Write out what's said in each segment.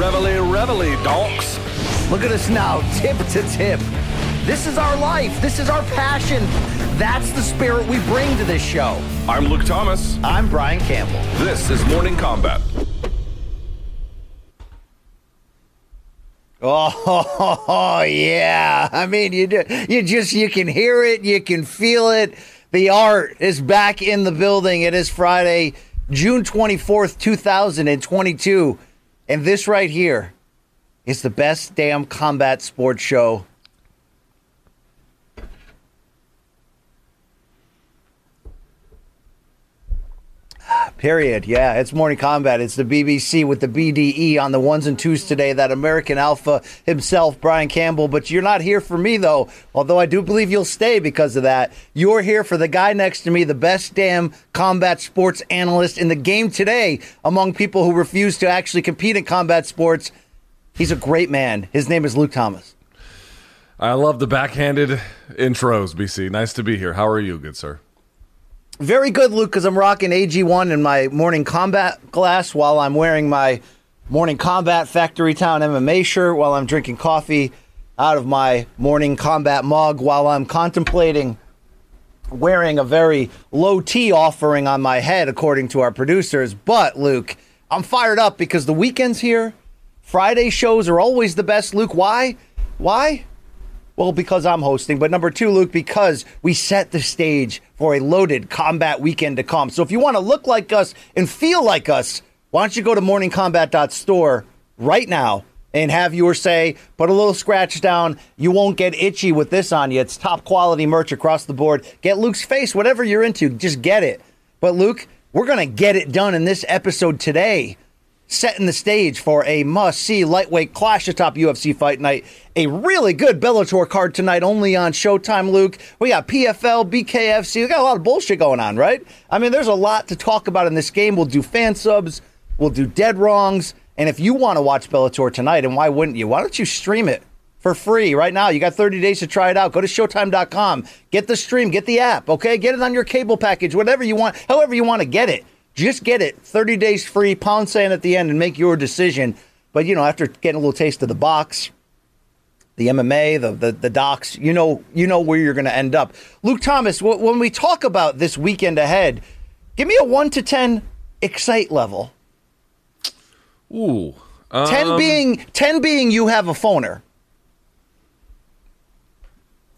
Reveille, reveille, donks. Look at us now, tip to tip. This is our life. This is our passion. That's the spirit we bring to this show. I'm Luke Thomas. I'm Brian Campbell. This is Morning Combat. Oh yeah. I mean, you do, you just you can hear it, you can feel it. The art is back in the building. It is Friday, June 24th, 2022. And this right here is the best damn combat sports show. Period. Yeah, it's Morning Combat. It's the BBC with the BDE on the ones and twos today. That American Alpha himself, Brian Campbell. But you're not here for me, though, although I do believe you'll stay because of that. You're here for the guy next to me, the best damn combat sports analyst in the game today among people who refuse to actually compete in combat sports. He's a great man. His name is Luke Thomas. I love the backhanded intros, BC. Nice to be here. How are you, good sir? Very good, Luke, because I'm rocking AG1 in my morning combat glass while I'm wearing my morning combat Factory Town MMA shirt while I'm drinking coffee out of my morning combat mug while I'm contemplating wearing a very low T offering on my head, according to our producers. But, Luke, I'm fired up because the weekend's here. Friday shows are always the best, Luke. Why? Why? Well, because I'm hosting, but number two, Luke, because we set the stage for a loaded combat weekend to come. So if you want to look like us and feel like us, why don't you go to morningcombat.store right now and have your say, put a little scratch down. You won't get itchy with this on you. It's top quality merch across the board. Get Luke's face, whatever you're into, just get it. But Luke, we're going to get it done in this episode today setting the stage for a must-see lightweight clash atop UFC Fight Night. A really good Bellator card tonight, only on Showtime. Luke, we got PFL, BKFC. We got a lot of bullshit going on, right? I mean, there's a lot to talk about in this game. We'll do fan subs, we'll do dead wrongs, and if you want to watch Bellator tonight, and why wouldn't you? Why don't you stream it? For free right now. You got 30 days to try it out. Go to Showtime.com. Get the stream. Get the app. Okay. Get it on your cable package. Whatever you want. However you want to get it. Just get it 30 days free, pound sand at the end, and make your decision. But, you know, after getting a little taste of the box, the MMA, the, the, the docs, you know, you know where you're going to end up. Luke Thomas, w- when we talk about this weekend ahead, give me a 1 to 10 excite level. Ooh. 10 um, being 10 being you have a phoner.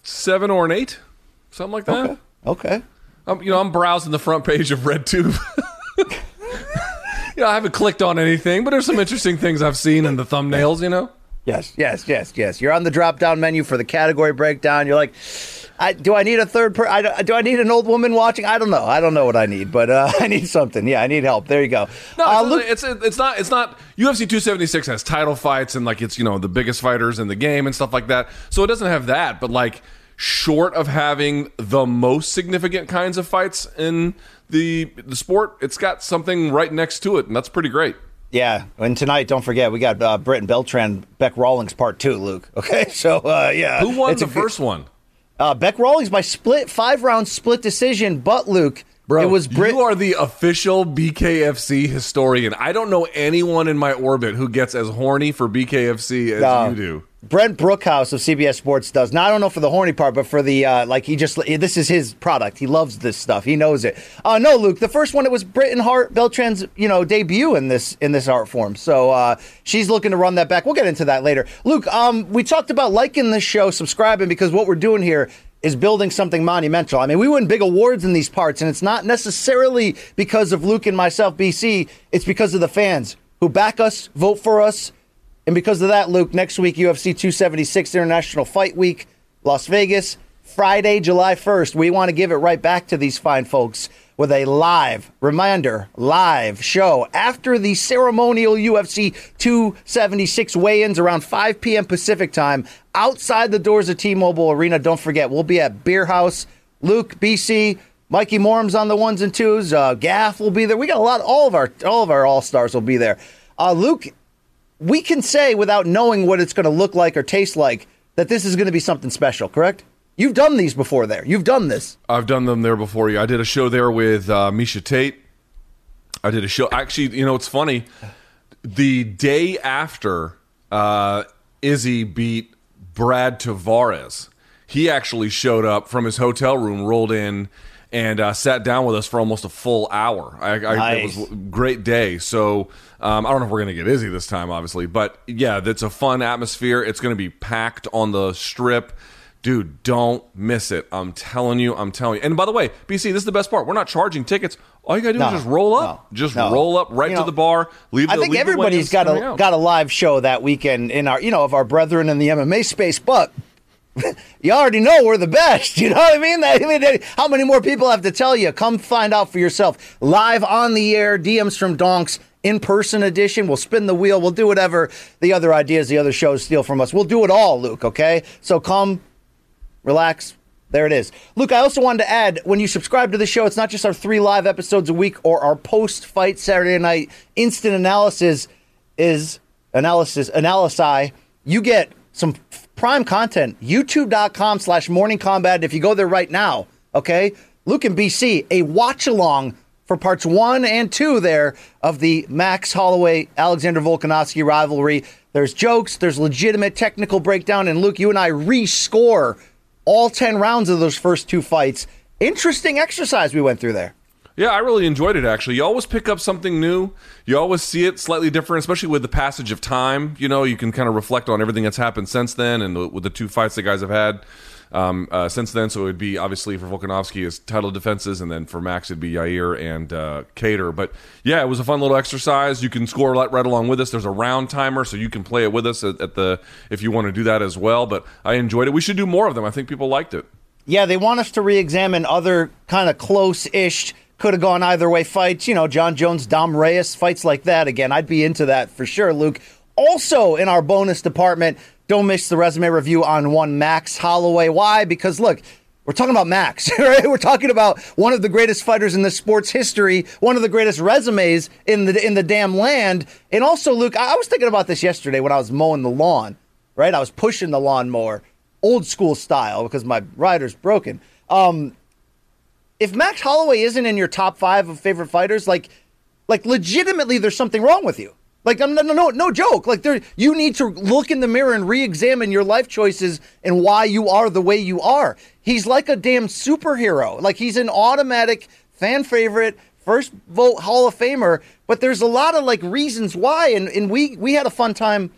seven or an eight, something like that. Okay. Okay. Um, you know, I'm browsing the front page of RedTube. you know, I haven't clicked on anything, but there's some interesting things I've seen in the thumbnails. You know. Yes, yes, yes, yes. You're on the drop down menu for the category breakdown. You're like, I, do I need a third per? I, do I need an old woman watching? I don't know. I don't know what I need, but uh, I need something. Yeah, I need help. There you go. No, uh, it's, it's not it's not UFC 276 has title fights and like it's you know the biggest fighters in the game and stuff like that. So it doesn't have that, but like short of having the most significant kinds of fights in the the sport, it's got something right next to it, and that's pretty great. Yeah, and tonight, don't forget, we got uh, Britton Beltran, Bec Rawlings part two, Luke. Okay, so uh, yeah. Who won It's the a first one? Uh, Bec Rawlings by split, five round split decision, but Luke, Bro, it was Brit. you are the official BKFC historian. I don't know anyone in my orbit who gets as horny for BKFC as No. you do. Brent Brookhouse of CBS Sports does. Now I don't know for the horny part, but for the uh, like, he just this is his product. He loves this stuff. He knows it. Uh, no, Luke, the first one it was Britain Hart Beltran's you know debut in this in this art form. So uh, she's looking to run that back. We'll get into that later. Luke, um, we talked about liking this show, subscribing because what we're doing here is building something monumental. I mean, we win big awards in these parts, and it's not necessarily because of Luke and myself, BC. It's because of the fans who back us, vote for us and because of that, Luke, next week, UFC 276 International Fight Week, Las Vegas, Friday, July 1st. We want to give it right back to these fine folks with a live reminder, live show after the ceremonial UFC 276 weigh ins around 5 p.m. Pacific time outside the doors of T Mobile Arena. Don't forget, we'll be at Beer House. Luke, BC, Mikey Morum's on the ones and twos. Uh, Gaff will be there. We got a lot. All of our all of our all stars will be there. Uh, Luke we can say without knowing what it's going to look like or taste like that this is going to be something special, correct? You've done these before there. You've done this. I've done them there before you. I did a show there with uh, Miesha Tate. I did a show. Actually, you know, it's funny. The day after uh, Izzy beat Brad Tavares, he actually showed up from his hotel room, rolled in, and uh, sat down with us for almost a full hour. I, I, nice. It was a great day. So um, I don't know if we're going to get Izzy this time, obviously, but yeah, it's a fun atmosphere. It's going to be packed on the strip. Dude, don't miss it. I'm telling you, I'm telling you. And by the way, BC, this is the best part. We're not charging tickets. All you gotta do no, is just roll up. No, just no. roll up right you know, to the bar. Leave. The, I think everybody's got a out. got a live show that weekend in our, you know, of our brethren in the MMA space. But you already know we're the best. You know what I mean? I mean, how many more people have to tell you? Come find out for yourself. Live on the air, DMs from Donks in person edition. We'll spin the wheel. We'll do whatever the other ideas, the other shows steal from us. We'll do it all, Luke, okay? So come, relax. There it is. Luke, I also wanted to add when you subscribe to the show, it's not just our three live episodes a week or our post fight Saturday night instant analysis is analysis, analysis. You get some prime content. YouTube.com slash morning combat. If you go there right now, okay? Luke and BC, a watch along for parts one and two there of the Max Holloway Alexander Volkanovski rivalry. There's jokes, there's legitimate technical breakdown, and Luke, you and I rescore all 10 rounds of those first two fights. Interesting exercise we went through there. Yeah, I really enjoyed it actually. You always pick up something new. You always see it slightly different, especially with the passage of time. You know, you can kind of reflect on everything that's happened since then and with the two fights the guys have had um, uh, since then. So it would be obviously for Volkanovski his title defenses, and then for Max it'd be Yair and uh, Kattar. But yeah, it was a fun little exercise. You can score right, right along with us. There's a round timer, so you can play it with us at, at the if you want to do that as well. But I enjoyed it. We should do more of them. I think people liked it. Yeah, they want us to re-examine other kind of close-ish could have gone either way fights. You know, Jon Jones, Dom Reyes, fights like that. Again, I'd be into that for sure, Luke. Also, in our bonus department, don't miss the resume review on one Max Holloway. Why? Because look, we're talking about Max, right? We're talking about one of the greatest fighters in the sports history, one of the greatest resumes in the in the damn land. And also, Luke, I was thinking about this yesterday when I was mowing the lawn, right? I was pushing the lawnmower, old school style, because my rider's broken. Um, if Max Holloway isn't in your top five of favorite fighters, like, like legitimately, there's something wrong with you. Like I'm no no no joke. Like there you need to look in the mirror and re-examine your life choices and why you are the way you are. He's like a damn superhero. Like he's an automatic fan favorite, first vote Hall of Famer, but there's a lot of like reasons why and and we we had a fun time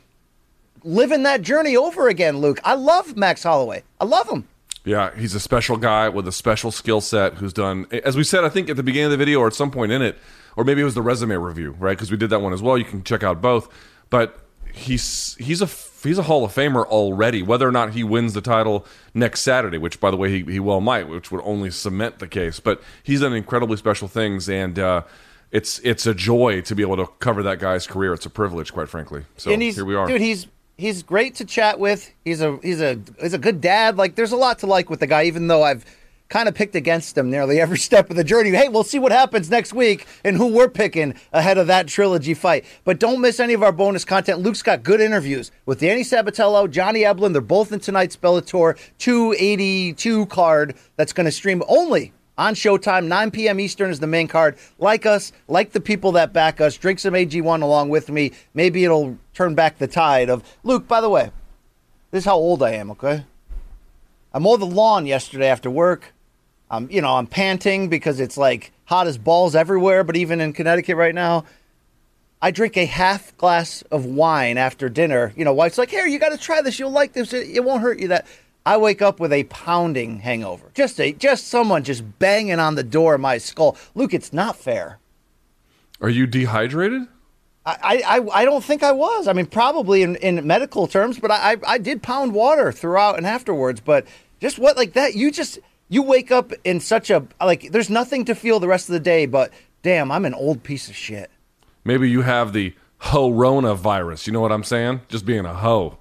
living that journey over again, Luke. I love Max Holloway. I love him. Yeah, he's a special guy with a special skill set who's done as we said I think at the beginning of the video or at some point in it or maybe it was the resume review, right? Because we did that one as well. You can check out both. But he's he's a he's a Hall of Famer already. Whether or not he wins the title next Saturday, which by the way he, he well might, which would only cement the case. But he's done incredibly special things, and uh, it's it's a joy to be able to cover that guy's career. It's a privilege, quite frankly. So here we are, dude. He's he's great to chat with. He's a he's a he's a good dad. Like there's a lot to like with the guy, even though I've kind of picked against him nearly every step of the journey. Hey, we'll see what happens next week and who we're picking ahead of that trilogy fight. But don't miss any of our bonus content. Luke's got good interviews with Danny Sabatello, Johnny Eblen. They're both in tonight's Bellator 282 card that's going to stream only on Showtime. 9 p.m. Eastern is the main card. Like us, like the people that back us. Drink some AG1 along with me. Maybe it'll turn back the tide of Luke, by the way. This is how old I am, okay? I mowed the lawn yesterday after work. I'm, you know, I'm panting because it's like hot as balls everywhere, but even in Connecticut right now, I drink a half glass of wine after dinner. You know, wife's like, "Here, you got to try this. You'll like this. It, it won't hurt you." That I wake up with a pounding hangover. Just a just someone just banging on the door of my skull. Luke, it's not fair. Are you dehydrated? I, I, I don't think I was. I mean, probably in, in medical terms, but I, I, I did pound water throughout and afterwards. But just what like that, you just you wake up in such a like. There's nothing to feel the rest of the day, but damn, I'm an old piece of shit. Maybe you have the Horona virus. You know what I'm saying? Just being a hoe.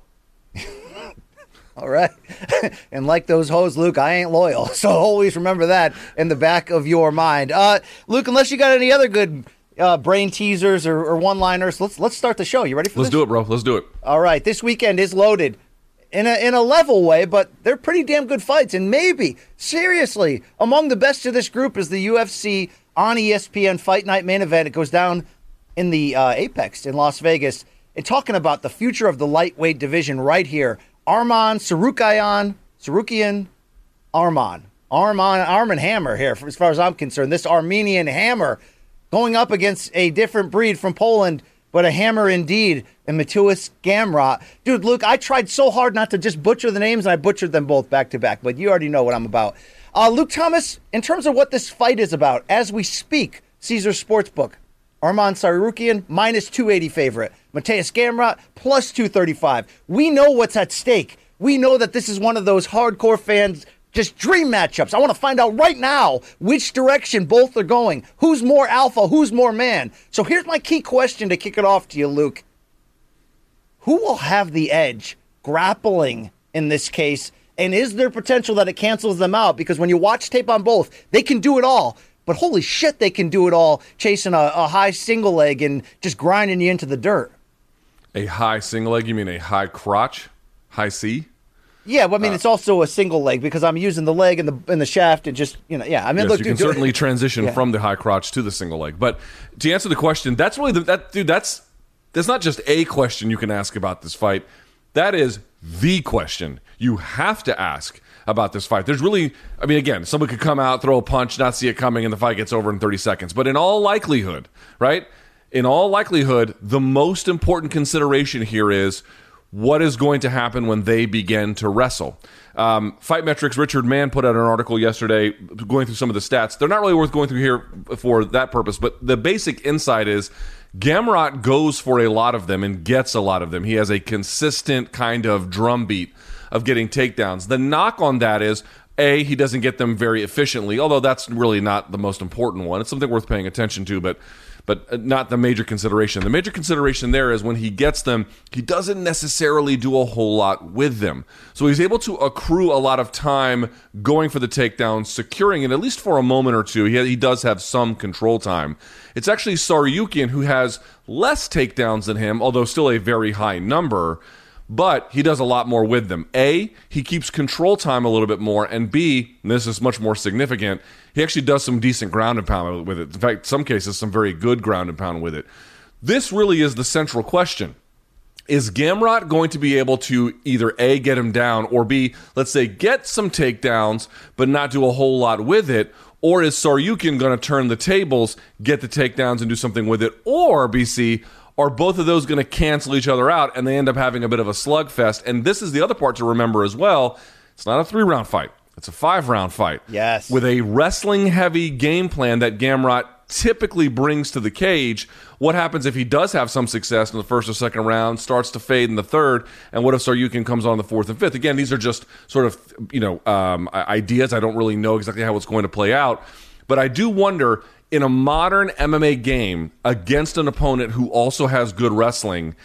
All right. and like those hoes, Luke, I ain't loyal. So always remember that in the back of your mind. Uh, Luke, unless you got any other good uh, brain teasers or, or one-liners, let's let's start the show. You ready for this? Let's this? do it, bro. Let's do it. All right. This weekend is loaded in a in a level way, but they're pretty damn good fights. And maybe seriously, among the best of this group is the UFC on ESPN Fight Night main event. It goes down in the uh, Apex in Las Vegas. And talking about the future of the lightweight division right here, Arman Sarukian, Sarukian, Arman, Arman, Arman Hammer here, as far as I'm concerned. This Armenian Hammer going up against a different breed from Poland, but a hammer indeed, and Matuis Gamrot. Dude, Luke, I tried so hard not to just butcher the names, and I butchered them both back to back, but you already know what I'm about. Uh, Luke Thomas, in terms of what this fight is about, as we speak, Caesar Sportsbook, Arman Tsarukyan, minus 280 favorite. Mateusz Gamrot, plus 235. We know what's at stake. We know that this is one of those hardcore fans just dream matchups. I want to find out right now which direction both are going. Who's more alpha? Who's more man? So here's my key question to kick it off to you, Luke. Who will have the edge grappling in this case? And is there potential that it cancels them out? Because when you watch tape on both, they can do it all. But holy shit, they can do it all chasing a, a high single leg and just grinding you into the dirt. A high single leg? You mean a high crotch? High C? Yeah, well, I mean, uh, it's also a single leg because I'm using the leg and the and the shaft and just you know, yeah. I mean, Yes, look, you dude, can certainly transition Yeah. from the high crotch to the single leg. But to answer the question, that's really the, that dude. That's that's not just a question you can ask about this fight. That is the question you have to ask about this fight. There's really, I mean, again, someone could come out, throw a punch, not see it coming, and the fight gets over in 30 seconds. But in all likelihood, right? In all likelihood, the most important consideration here is what is going to happen when they begin to wrestle. Um, Fight Metrics, Richard Mann put out an article yesterday going through some of the stats. They're not really worth going through here for that purpose, but the basic insight is Gamrot goes for a lot of them and gets a lot of them. He has a consistent kind of drumbeat of getting takedowns. The knock on that is a he doesn't get them very efficiently, although that's really not the most important one. It's something worth paying attention to, but but uh, not the major consideration. The major consideration there is when he gets them, he doesn't necessarily do a whole lot with them. So he's able to accrue a lot of time going for the takedown, securing it at least for a moment or two. He, he does have some control time. It's actually Tsarukyan who has less takedowns than him, although still a very high number but he does a lot more with them. A, he keeps control time a little bit more, and B, and this is much more significant, he actually does some decent ground and pound with it. In fact, some cases, some very good ground and pound with it. This really is the central question. Is Gamrot going to be able to either A, get him down, or B, let's say, get some takedowns, but not do a whole lot with it? Or is Tsarukyan going to turn the tables, get the takedowns, and do something with it? Or, BC, are both of those going to cancel each other out and they end up having a bit of a slugfest? And this is the other part to remember as well. It's not a three round fight, it's a five round fight. Yes. With a wrestling heavy game plan that Gamrot typically brings to the cage. What happens if he does have some success in the first or second round, starts to fade in the third, and what if Tsarukyan comes on the fourth and fifth? Again, these are just sort of you know um, ideas. I don't really know exactly how it's going to play out, but I do wonder in a modern MMA game against an opponent who also has good wrestling,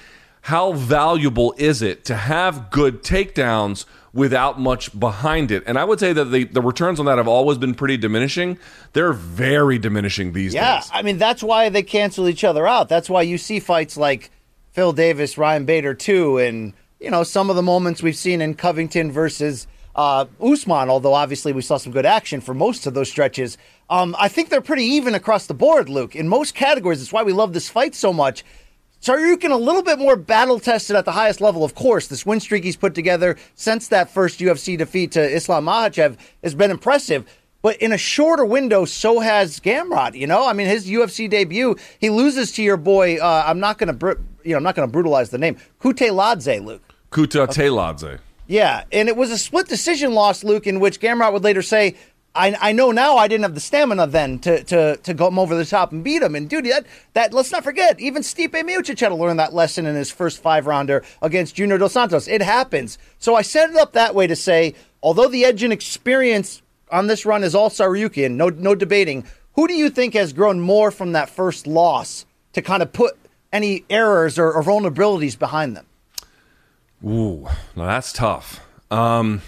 how valuable is it to have good takedowns without much behind it? And I would say that the, the returns on that have always been pretty diminishing. They're very diminishing these Yeah, days. Yeah, I mean that's why they cancel each other out. That's why you see fights like Phil Davis, Ryan Bader too, and you know some of the moments we've seen in Covington versus uh, Usman. Although obviously we saw some good action for most of those stretches. Um, I think they're pretty even across the board, Luke. In most categories, It's why we love this fight so much. Tsarukyan a little bit more battle tested at the highest level, of course. This win streak he's put together since that first UFC defeat to Islam Makhachev has been impressive. But in a shorter window, so has Gamrot. You know, I mean, his UFC debut, he loses to your boy. Uh, I'm not going to, br- you know, I'm not going to brutalize the name, Kutateladze, Luke. Kuta Teladze. Yeah, and it was a split decision loss, Luke, in which Gamrot would later say, I, I know now I didn't have the stamina then to, to, to go over the top and beat him. And dude, that, that let's not forget, even Stipe Miocic had to learn that lesson in his first five rounder against Junior Dos Santos. It happens. So I set it up that way to say, although the edge and experience on this run is all Tsarukyan, no no debating. Who do you think has grown more from that first loss to kind of put any errors or, or vulnerabilities behind them? Ooh, now that's tough. Um,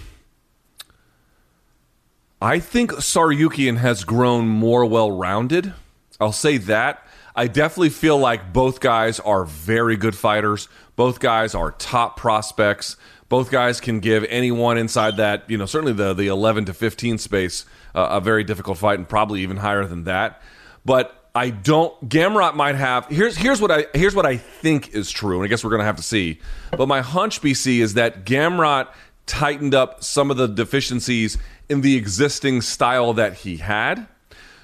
I think Tsarukyan has grown more well rounded. I'll say that. I definitely feel like both guys are very good fighters. Both guys are top prospects. Both guys can give anyone inside that, you know, certainly the the 11 to 15 space uh, a very difficult fight and probably even higher than that. But I don't. Gamrot might have. Here's here's what I here's what I think is true, and I guess we're gonna have to see. But my hunch, BC, is that Gamrot tightened up some of the deficiencies in the existing style that he had.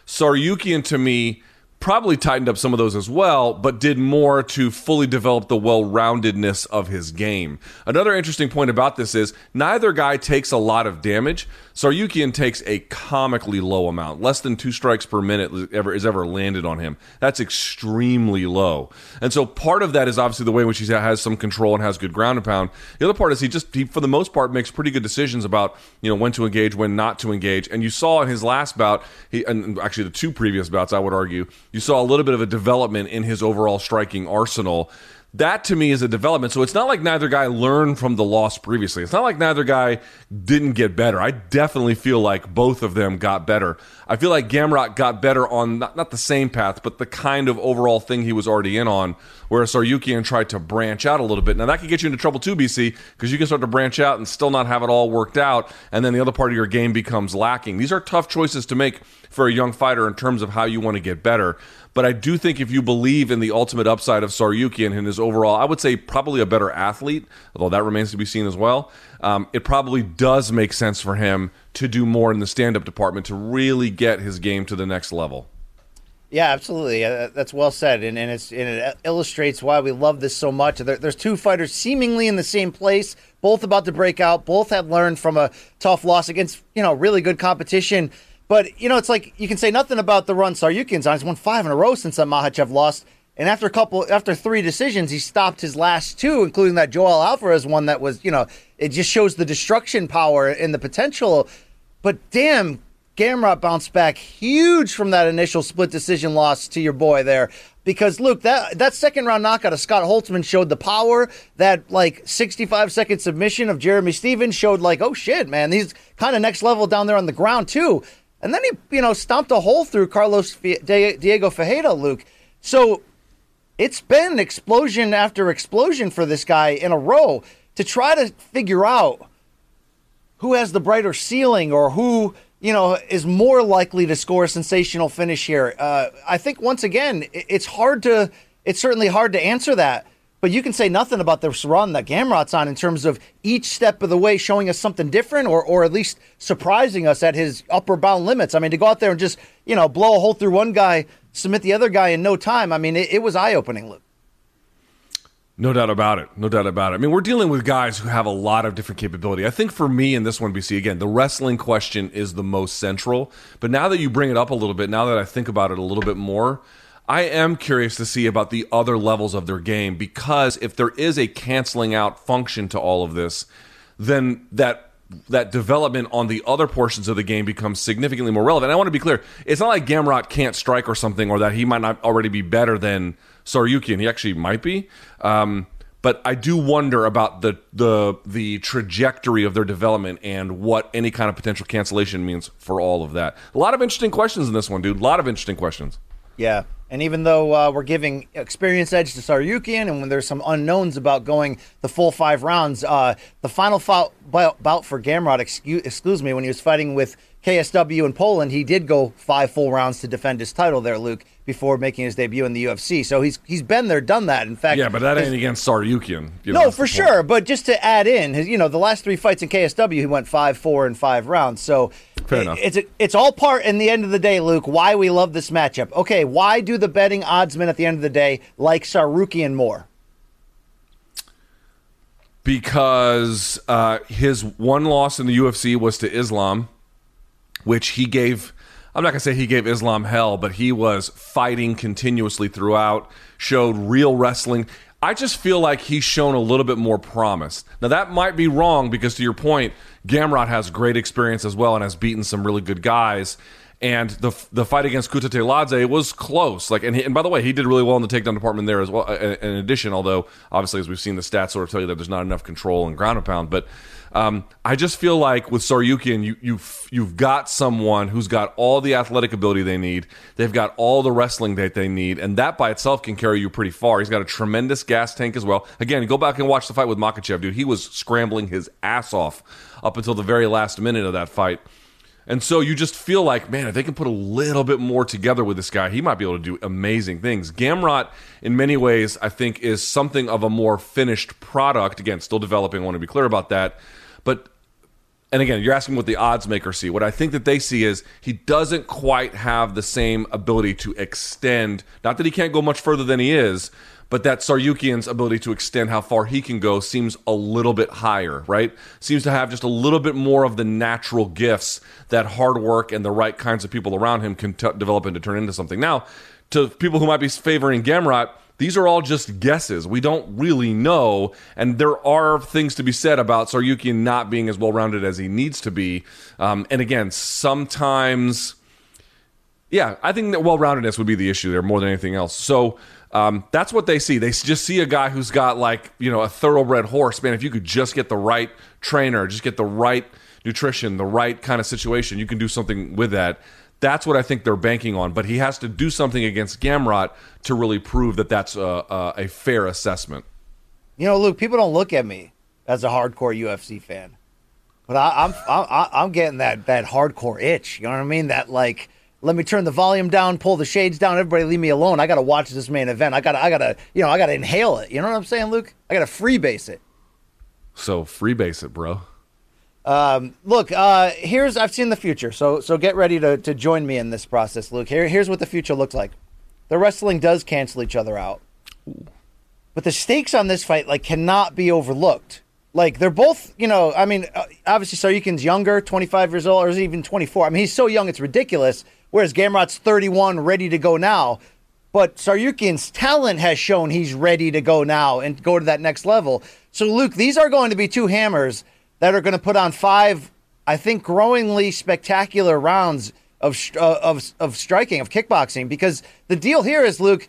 Tsarukyan to me probably tightened up some of those as well, but did more to fully develop the well roundedness of his game. Another interesting point about this is neither guy takes a lot of damage. Tsarukyan takes a comically low amount, less than two strikes per minute ever is ever landed on him. That's extremely low, and so part of that is obviously the way in which he has some control and has good ground and pound. The other part is he just, he, for the most part, makes pretty good decisions about you know when to engage, when not to engage. And you saw in his last bout, he and actually the two previous bouts, I would argue, you saw a little bit of a development in his overall striking arsenal that to me is a development. So it's not like neither guy learned from the loss previously. It's not like neither guy didn't get better. I definitely feel like both of them got better. I feel like Gamrot got better on not, not the same path, but the kind of overall thing he was already in on, whereas Tsarukyan tried to branch out a little bit. Now that could get you into trouble too, BC, because you can start to branch out and still not have it all worked out, and then the other part of your game becomes lacking. These are tough choices to make for a young fighter in terms of how you want to get better. But I do think if you believe in the ultimate upside of Tsarukyan and his overall, I would say probably a better athlete, although that remains to be seen as well. Um, it probably does make sense for him to do more in the stand-up department to really get his game to the next level. Yeah, absolutely. Uh, that's well said, and, and, and, it illustrates why we love this so much. There, there's two fighters seemingly in the same place, both about to break out. Both have learned from a tough loss against you know really good competition. But you know, it's like you can say nothing about the run Tsarukyan's on. He's won five in a row since that Makhachev lost. And after a couple, after three decisions, he stopped his last two, including that Joel Alvarez one that was, you know, it just shows the destruction power and the potential. But damn, Gamrot bounced back huge from that initial split decision loss to your boy there. Because Luke, that that second round knockout of Scott Holtzman showed the power. That like 65 second submission of Jeremy Stephens showed like, oh shit, man, he's kind of next level down there on the ground too. And then he, you know, stomped a hole through Carlos Diego Ferreira, Luke. So it's been explosion after explosion for this guy in a row to try to figure out who has the brighter ceiling or who, you know, is more likely to score a sensational finish here. Uh, I think once again, it's hard to, it's certainly hard to answer that but you can say nothing about the run that Gamrot's on in terms of each step of the way showing us something different or, or at least surprising us at his upper bound limits. I mean, to go out there and just, you know, blow a hole through one guy, submit the other guy in no time, I mean, it, it was eye opening, Luke. No doubt about it. No doubt about it. I mean, we're dealing with guys who have a lot of different capability. I think for me in this one, BC, again, the wrestling question is the most central. But now that you bring it up a little bit, now that I think about it a little bit more, I am curious to see about the other levels of their game because if there is a canceling out function to all of this, then that that development on the other portions of the game becomes significantly more relevant. I want to be clear: it's not like Gamrot can't strike or something, or that he might not already be better than Tsarukyan. He actually might be. Um, but I do wonder about the the the trajectory of their development and what any kind of potential cancellation means for all of that. A lot of interesting questions in this one, dude. A lot of interesting questions. Yeah, and even though uh, we're giving experience edge to Tsarukyan, and when there's some unknowns about going the full five rounds, uh, the final bout, bout for Gamrot, excuse, excuse me, when he was fighting with KSW in Poland, he did go five full rounds to defend his title there, Luke. Before making his debut in the UFC. So he's he's been there, done that. In fact, Yeah, but that his- ain't against Tsarukyan. You know, no, for sure. But just to add in, his, you know, the last three fights in KSW, he went five, four, and five rounds. So Fair it- enough. it's it's all part. In the end of the day, Luke, why we love this matchup. Okay, why do the betting oddsmen at the end of the day like Tsarukyan more? because uh, his one loss in the UFC was to Islam, which he gave. I'm not gonna say he gave Islam hell, but he was fighting continuously throughout. Showed real wrestling. I just feel like he's shown a little bit more promise. Now that might be wrong because, to your point, Gamrot has great experience as well and has beaten some really good guys. And the the fight against Kutateladze was close. Like, and, he, and by the way, he did really well in the takedown department there as well. uh, In addition, although obviously, as we've seen, the stats sort of tell you that there's not enough control and ground and pound. But um, I just feel like with Tsarukyan, you you've you've got someone who's got all the athletic ability they need. They've got all the wrestling that they need, and that by itself can carry you pretty far. He's got a tremendous gas tank as well. Again, go back and watch the fight with Makhachev, dude. He was scrambling his ass off up until the very last minute of that fight. And so you just feel like, man, if they can put a little bit more together with this guy, he might be able to do amazing things. Gamrot, in many ways, I think, is something of a more finished product. Again, still developing. I want to be clear about that. But, and again, you're asking what the odds makers see. What I think that they see is he doesn't quite have the same ability to extend. Not that he can't go much further than he is, but that Tsarukyan's ability to extend how far he can go seems a little bit higher, right? Seems to have just a little bit more of the natural gifts that hard work and the right kinds of people around him can t- develop and to turn into something. Now, to people who might be favoring Gamrot, these are all just guesses. We don't really know, and there are things to be said about Tsarukyan not being as well rounded as he needs to be. Um, and again, sometimes yeah, I think that well roundedness would be the issue there more than anything else. So um, that's what they see. They just see a guy who's got like you know a thoroughbred horse. Man, if you could just get the right trainer, just get the right nutrition, the right kind of situation, you can do something with that. That's what I think they're banking on. But he has to do something against Gamrot to really prove that that's a, a, a fair assessment. You know, Luke, people don't look at me as a hardcore UFC fan, but I, I'm I'm I'm getting that that hardcore itch. You know what I mean? That like, let me turn the volume down, pull the shades down. Everybody, leave me alone. I got to watch this main event. I got to I got to you know I got to inhale it. You know what I'm saying, Luke? I got to freebase it. So freebase it, bro. Look, uh, here's I've seen the future, so so get ready to, to join me in this process, Luke. Here, here's what the future looks like. The wrestling does cancel each other out, but the stakes on this fight like cannot be overlooked. Like they're both, you know, I mean, uh, obviously Tsarukyan's younger, 25 years old, or is he even 24. I mean, he's so young, it's ridiculous. Whereas Gamrot's 31, ready to go now. But Tsarukyan's talent has shown he's ready to go now and go to that next level. So, Luke, these are going to be two hammers that are going to put on five, I think, growingly spectacular rounds of uh, of of striking of kickboxing. Because the deal here is, Luke,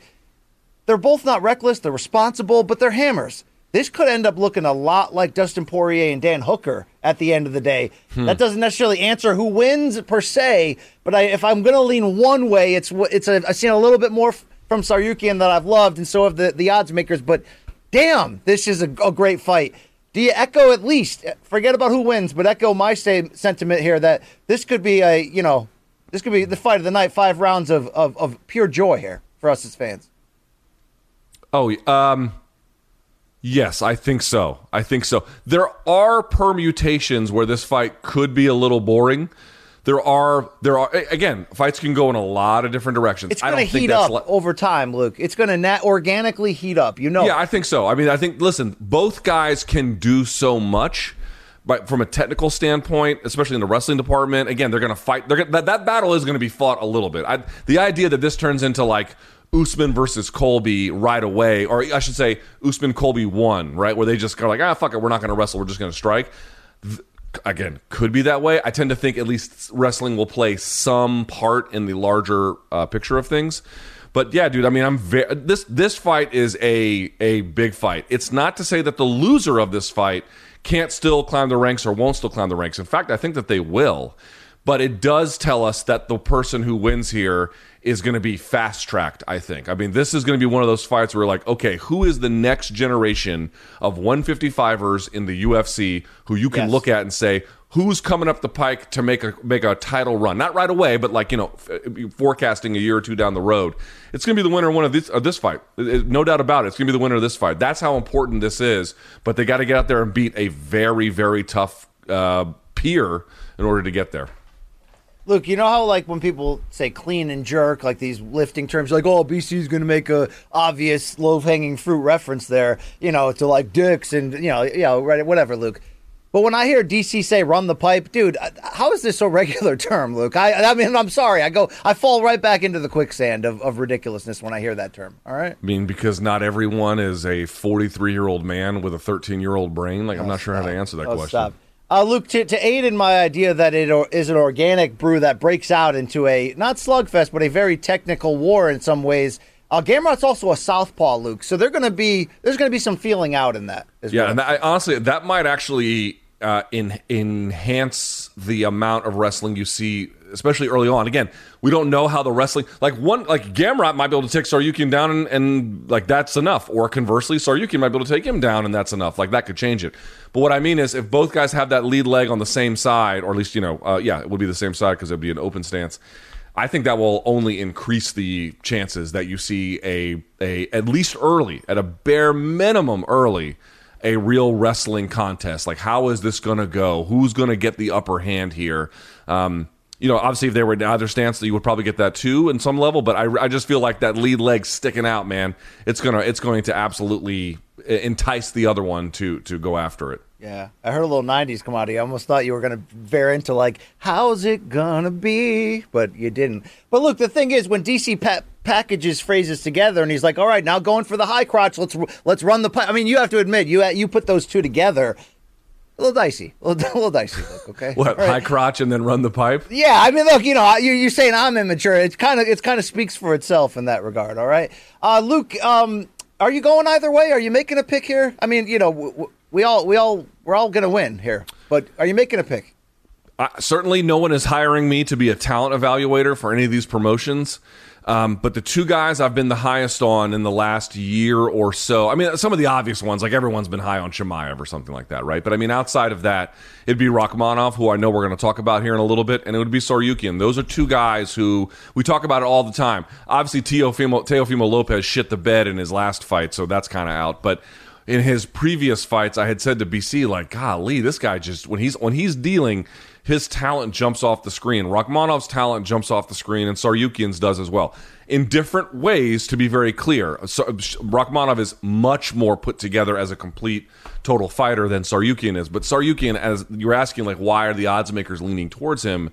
they're both not reckless, they're responsible, but they're hammers. This could end up looking a lot like Dustin Poirier and Dan Hooker at the end of the day. That doesn't necessarily answer who wins per se, but I, if I'm going to lean one way, it's it's a, I've seen a little bit more f- from Tsarukyan that I've loved, and so have the, the odds makers. But damn, this is a, a great fight. Do you echo at least? Forget about who wins, but echo my same sentiment here that this could be a you know this could be the fight of the night. Five rounds of of, of pure joy here for us as fans. Oh, um, yes, I think so. I think so. There are permutations where this fight could be a little boring. There are, there are. Again, fights can go in a lot of different directions. It's I going don't to think heat that's up li- over time, Luke. It's going to nat- organically heat up. You know. Yeah, I think so. I mean, I think listen, both guys can do so much, but from a technical standpoint, especially in the wrestling department, again, they're going to fight. They're gonna, that that battle is going to be fought a little bit. I, the idea that this turns into like Usman versus Colby right away, or I should say Usman Colby one, right, where they just go like, ah, fuck it, we're not going to wrestle, we're just going to strike. Th- Again, could be that way. I tend to think at least wrestling will play some part in the larger uh, picture of things. But yeah, dude. I mean, I'm very this this fight is a a big fight. It's not to say that the loser of this fight can't still climb the ranks or won't still climb the ranks. In fact, I think that they will. but it does tell us that the person who wins here is going to be fast tracked, I think. I mean, this is going to be one of those fights where, like, okay, who is the next generation of 155ers in the UFC who you can Yes. look at and say, who's coming up the pike to make a make a title run? Not right away, but like you know, f- uh, forecasting a year or two down the road. It's going to be the winner of one of this of this fight, It- it- no doubt about it. It's going to be the winner of this fight. That's how important this is. But they got to get out there and beat a very very tough uh, peer in order to get there. Luke, you know how like when people say clean and jerk, like these lifting terms, like oh BC's going to make a obvious low hanging fruit reference there, you know, to like dicks and you know, you know, right, whatever, Luke. But when I hear DC say "run the pipe," dude, uh, how is this a regular term, Luke? I, I mean, I'm sorry, I go, I fall right back into the quicksand of, of ridiculousness when I hear that term. All right. I mean, because not everyone is a 43 year old man with a 13 year old brain. Like, I'm not sure how to answer that Oh, question. stop. Uh, Luke, to, to aid in my idea that it or, is an organic brew that breaks out into a not slugfest, but a very technical war in some ways. Uh, Gamrot's also a southpaw, Luke, so they're going to be there's going to be some feeling out in that. Yeah, what and I, honestly, that might actually uh, in, enhance the amount of wrestling you see, especially early on. Again, we don't know how the wrestling, like one, like Gamrot might be able to take Tsarukyan down, and, and like that's enough. Or conversely, Tsarukyan might be able to take him down, and that's enough. Like that could change it. But what I mean is, if both guys have that lead leg on the same side, or at least you know, uh, yeah, it would be the same side because it would be an open stance. I think that will only increase the chances that you see a a at least early, at a bare minimum early, a real wrestling contest. Like, how is this going to go? Who's going to get the upper hand here? Um, you know, obviously, if they were in either stance, you would probably get that too in some level. But I, I just feel like that lead leg sticking out, man. It's gonna it's going to absolutely entice the other one to to go after it. Yeah, I heard a little '90s come out. of you. I almost thought you were going to veer into like, "How's it gonna be?" But you didn't. But look, the thing is, when DC pa- packages phrases together, and he's like, "All right, now going for the high crotch. Let's let's run the." Pi-. I mean, you have to admit, you you put those two together, a little dicey, a little, a little dicey. Look, okay. What right. high crotch and then run the pipe? Yeah, I mean, look, you know, you you're saying I'm immature. It's kind of it's kind of speaks for itself in that regard. All right, uh, Luke, um, are you going either way? Are you making a pick here? I mean, you know, w- w- we all we all we're all gonna win here, but are you making a pick? Uh, certainly, no one is hiring me to be a talent evaluator for any of these promotions. Um, but the two guys I've been the highest on in the last year or so, I mean, some of the obvious ones, like everyone's been high on Chimaev or something like that, right? But I mean, outside of that, it'd be Rakhmonov, who I know we're going to talk about here in a little bit, and it would be Tsarukyan. Those are two guys who we talk about it all the time. Obviously, Teofimo, Teofimo Lopez shit the bed in his last fight, so that's kind of out. But in his previous fights, I had said to BC, like, golly, this guy just when he's when he's dealing, his talent jumps off the screen. Rakhmonov's talent jumps off the screen, and Tsarukyan's does as well. In different ways, to be very clear. So, Rakhmonov is much more put together as a complete total fighter than Tsarukyan is. But Tsarukyan, as you're asking, like, why are the odds makers leaning towards him?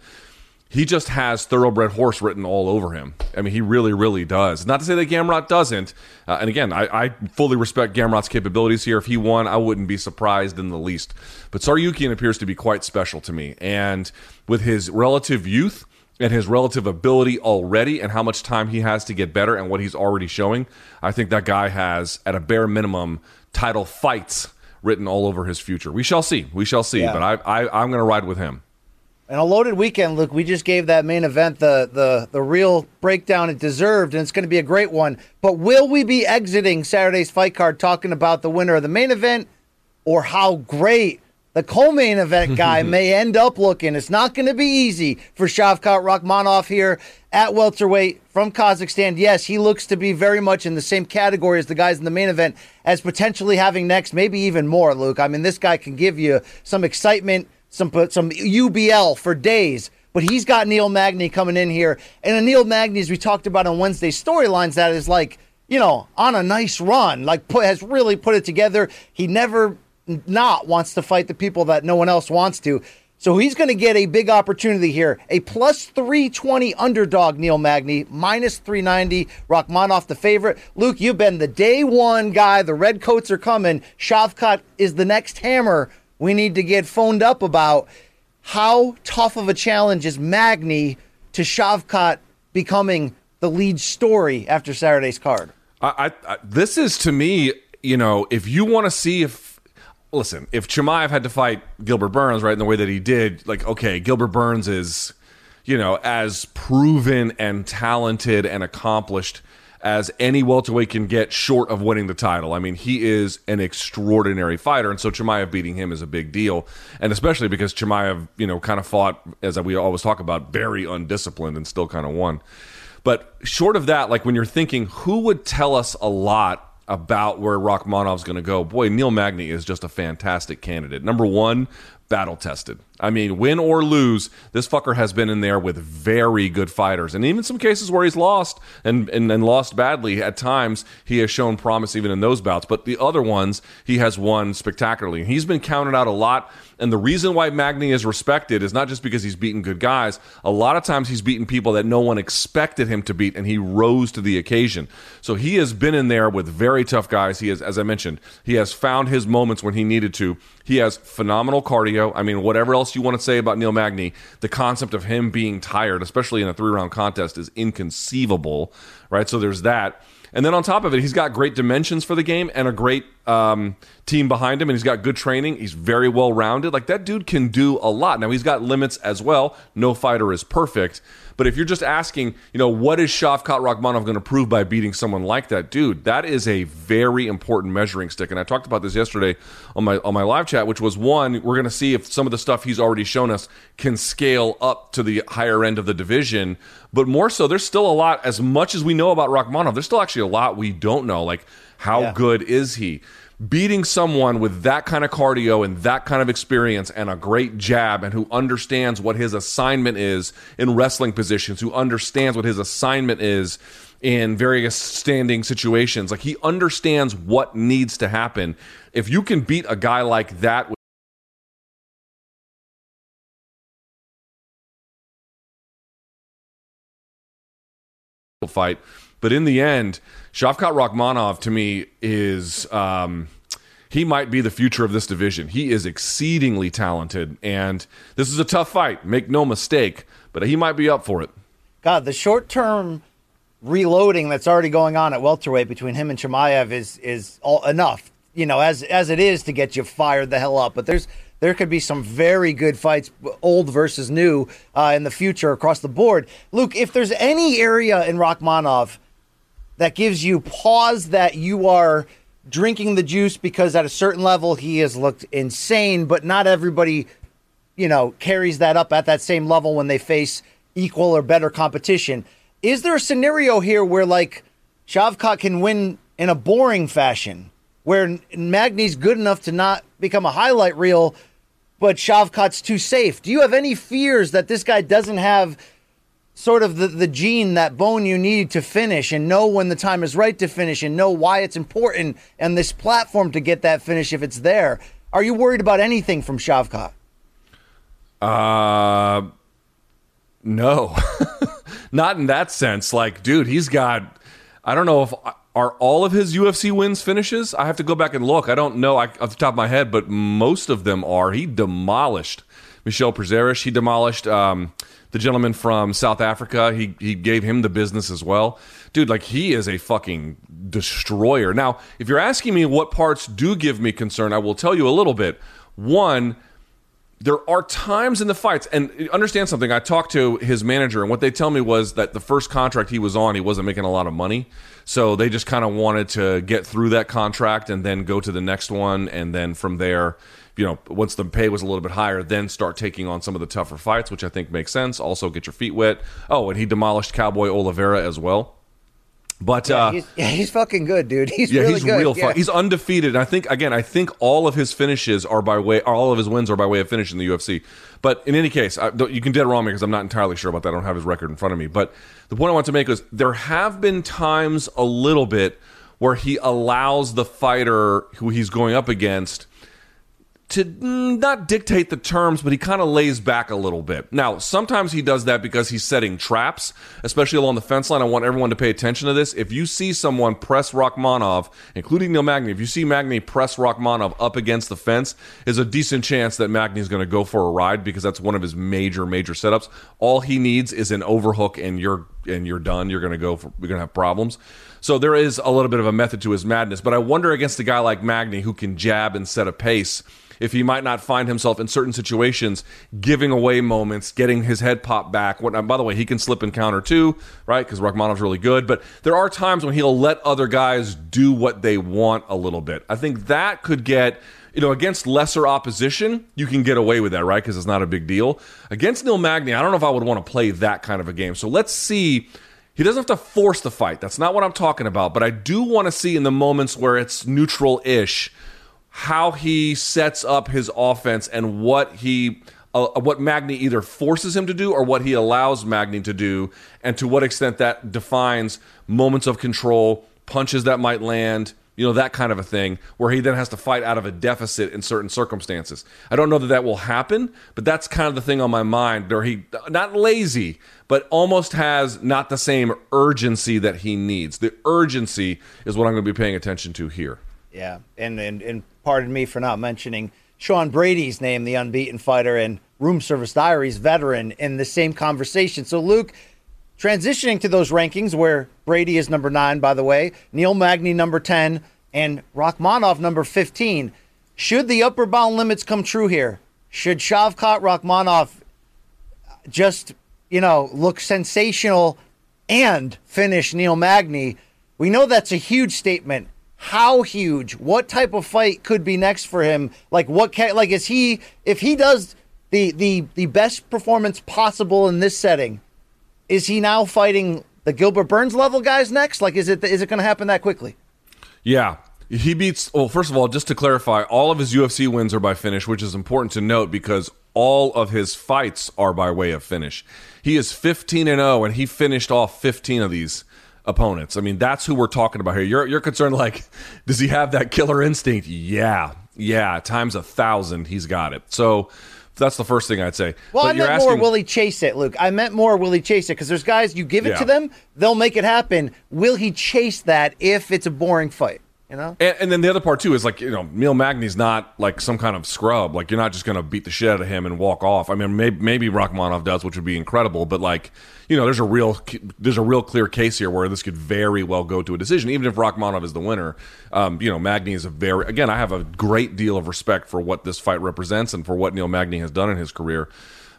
He just has thoroughbred horse written all over him. I mean, he really, really does. Not to say that Gamrot doesn't. Uh, and again, I, I fully respect Gamrot's capabilities here. If he won, I wouldn't be surprised in the least. But Tsarukyan appears to be quite special to me. And with his relative youth and his relative ability already and how much time he has to get better and what he's already showing, I think that guy has, at a bare minimum, title fights written all over his future. We shall see. We shall see. Yeah. But I, I, I'm going to ride with him. And a loaded weekend, Luke. We just gave that main event the the the real breakdown it deserved, and it's going to be a great one. But will we be exiting Saturday's fight card talking about the winner of the main event, or how great the co-main event guy may end up looking? It's not going to be easy for Shavkat Rakhmonov here at welterweight from Kazakhstan. Yes, he looks to be very much in the same category as the guys in the main event, as potentially having next, maybe even more. Luke, I mean, this guy can give you some excitement some some UBL for days. But he's got Neil Magny coming in here, and a Neil Magny, as we talked about on Wednesday storylines, that is like you know on a nice run, like put, has really put it together. He never not wants to fight the people that no one else wants to. So he's going to get a big opportunity here. A plus 320 underdog, Neil Magny, minus 390. Rakhmonov, the favorite. Luke, you've been the day one guy. The red coats are coming. Shavkat is the next hammer we need to get phoned up about how tough of a challenge is Magny to Shavkat becoming the lead story after Saturday's card. I, I, I this is to me, you know, if you want to see if listen, if Chimaev had to fight Gilbert Burns right in the way that he did, like okay, Gilbert Burns is you know, as proven and talented and accomplished as any welterweight can get short of winning the title. I mean, he is an extraordinary fighter, and so Chimaev beating him is a big deal, and especially because Chimaev, you know, kind of fought as we always talk about, very undisciplined and still kind of won. But short of that, like when you're thinking, who would tell us a lot about where Rakhmonov's going to go? Boy, Neil Magny is just a fantastic candidate. Number one, battle tested. I mean, win or lose, this fucker has been in there with very good fighters. And even some cases where he's lost and, and, and, lost badly, at times he has shown promise even in those bouts. But the other ones, he has won spectacularly. He's been counted out a lot. And the reason why Magny is respected is not just because he's beaten good guys. A lot of times he's beaten people that no one expected him to beat, and he rose to the occasion. So he has been in there with very tough guys. He has, as I mentioned, he has found his moments when he needed to. He has phenomenal cardio. I mean, whatever else you want to say about Neil Magny, the concept of him being tired, especially in a three round contest, is inconceivable, right? So there's that. And then on top of it, he's got great dimensions for the game and a great um, team behind him, and he's got good training. He's very well rounded. Like that dude can do a lot. Now he's got limits as well. No fighter is perfect. But if you're just asking, you know, what is Shavkat Rakhmonov going to prove by beating someone like that, dude? That is a very important measuring stick. And I talked about this yesterday on my on my live chat, which was one, we're going to see if some of the stuff he's already shown us can scale up to the higher end of the division. But more so, there's still a lot. As much as we know about Rakhmonov, there's still actually a lot we don't know. Like how yeah. good is he? Beating someone with that kind of cardio and that kind of experience and a great jab and who understands what his assignment is in wrestling positions, who understands what his assignment is in various standing situations. Like he understands what needs to happen. If you can beat a guy like that fight, but in the end, Shavkat Rakhmonov to me is um, he might be the future of this division. He is exceedingly talented, and this is a tough fight. Make no mistake, but he might be up for it. God, the short term reloading that's already going on at welterweight between him and Chimaev is is all enough. You know, as as it is to get you fired the hell up. But there's there could be some very good fights, old versus new, uh, in the future across the board. Luke, if there's any area in Rakhmonov that gives you pause that you are drinking the juice because at a certain level he has looked insane, but not everybody, you know, carries that up at that same level when they face equal or better competition. Is there a scenario here where like Shavkat can win in a boring fashion, where Magny's good enough to not become a highlight reel, but Shavkat's too safe? Do you have any fears that this guy doesn't have sort of the, the gene, that bone you need to finish and know when the time is right to finish and know why it's important and this platform to get that finish if it's there. Are you worried about anything from Shavkat? Uh, no, not in that sense. Like, dude, he's got, I don't know if, are all of his UFC wins finishes? I have to go back and look. I don't know I, off the top of my head, but most of them are. He demolished Michel Prazeres. He demolished, um, the gentleman from South Africa. He he gave him the business as well. Dude, like he is a fucking destroyer. Now, if you're asking me what parts do give me concern, I will tell you a little bit. One, there are times in the fights, and understand something. I talked to his manager, and what they tell me was that the first contract he was on, he wasn't making a lot of money. So they just kind of wanted to get through that contract and then go to the next one. And then from there, you know, once the pay was a little bit higher, then start taking on some of the tougher fights, which I think makes sense. Also, get your feet wet. Oh, and he demolished Cowboy Oliveira as well. But yeah, uh, he's, yeah, he's fucking good, dude. He's yeah, really he's good. real. Yeah. Fun. He's undefeated. And I think again, I think all of his finishes are by way, all of his wins are by way of finish in the UFC. But in any case, I, you can dead wrong me because I'm not entirely sure about that. I don't have his record in front of me. But the point I want to make is there have been times a little bit where he allows the fighter who he's going up against to mm, not dictate the terms, but he kind of lays back a little bit. Now, sometimes he does that because he's setting traps, especially along the fence line. I want everyone to pay attention to this. If you see someone press Rakhmonov, including Neil Magny, if you see Magny press Rakhmonov up against the fence, is a decent chance that Magny is going to go for a ride because that's one of his major, major setups. All he needs is an overhook, and you're and you're done. You're going to go for you're going to have problems. So there is a little bit of a method to his madness. But I wonder against a guy like Magny who can jab and set a pace if he might not find himself in certain situations giving away moments, getting his head popped back. What, by the way, he can slip and counter too, right? Because Rakhmonov's really good. But there are times when he'll let other guys do what they want a little bit. I think that could get you know, against lesser opposition, you can get away with that, right? Because it's not a big deal. Against Neil Magny, I don't know if I would want to play that kind of a game. So let's see. He doesn't have to force the fight. That's not what I'm talking about. But I do want to see in the moments where it's neutral ish how he sets up his offense and what he. Uh, what Magny either forces him to do or what he allows Magny to do, and to what extent that defines moments of control, punches that might land, you know that kind of a thing where he then has to fight out of a deficit in certain circumstances i don't know that that will happen but that's kind of the thing on my mind where he not lazy but almost has not the same urgency that he needs the urgency is what i'm going to be paying attention to here yeah and and, and pardon me for not mentioning sean brady's name the unbeaten fighter and room service diaries veteran in the same conversation so luke Transitioning to those rankings where Brady is number nine, by the way, Neil Magny number 10, and Rakhmonov number 15. Should the upper bound limits come true here? Should Shavkat Rakhmonov just, you know, look sensational and finish Neil Magny? We know that's a huge statement. How huge? What type of fight could be next for him? Like what can like is he if he does the the the best performance possible in this setting? is he now fighting the Gilbert Burns level guys next? Like, is it is it going to happen that quickly? Yeah. He beats, well, first of all, just to clarify, all of his UFC wins are by finish, which is important to note because all of his fights are by way of finish. He is 15 and 0, and he finished off 15 of these opponents. I mean, that's who we're talking about here. You're, you're concerned, like, does he have that killer instinct? Yeah. Yeah. Times a thousand, he's got it. So, that's the first thing I'd say. Well, but I meant asking, more will he chase it, Luke? I meant more will he chase it? Because there's guys you give it yeah. to them, they'll make it happen. Will he chase that if it's a boring fight? You know? And, and, then the other part too is like you know Neil Magny's not like some kind of scrub. Like you're not just going to beat the shit out of him and walk off. I mean, maybe maybe Rakhmonov does, which would be incredible. But like you know, there's a real there's a real clear case here where this could very well go to a decision, even if Rakhmonov is the winner. Um, you know, Magny is a very again. I have a great deal of respect for what this fight represents and for what Neil Magny has done in his career.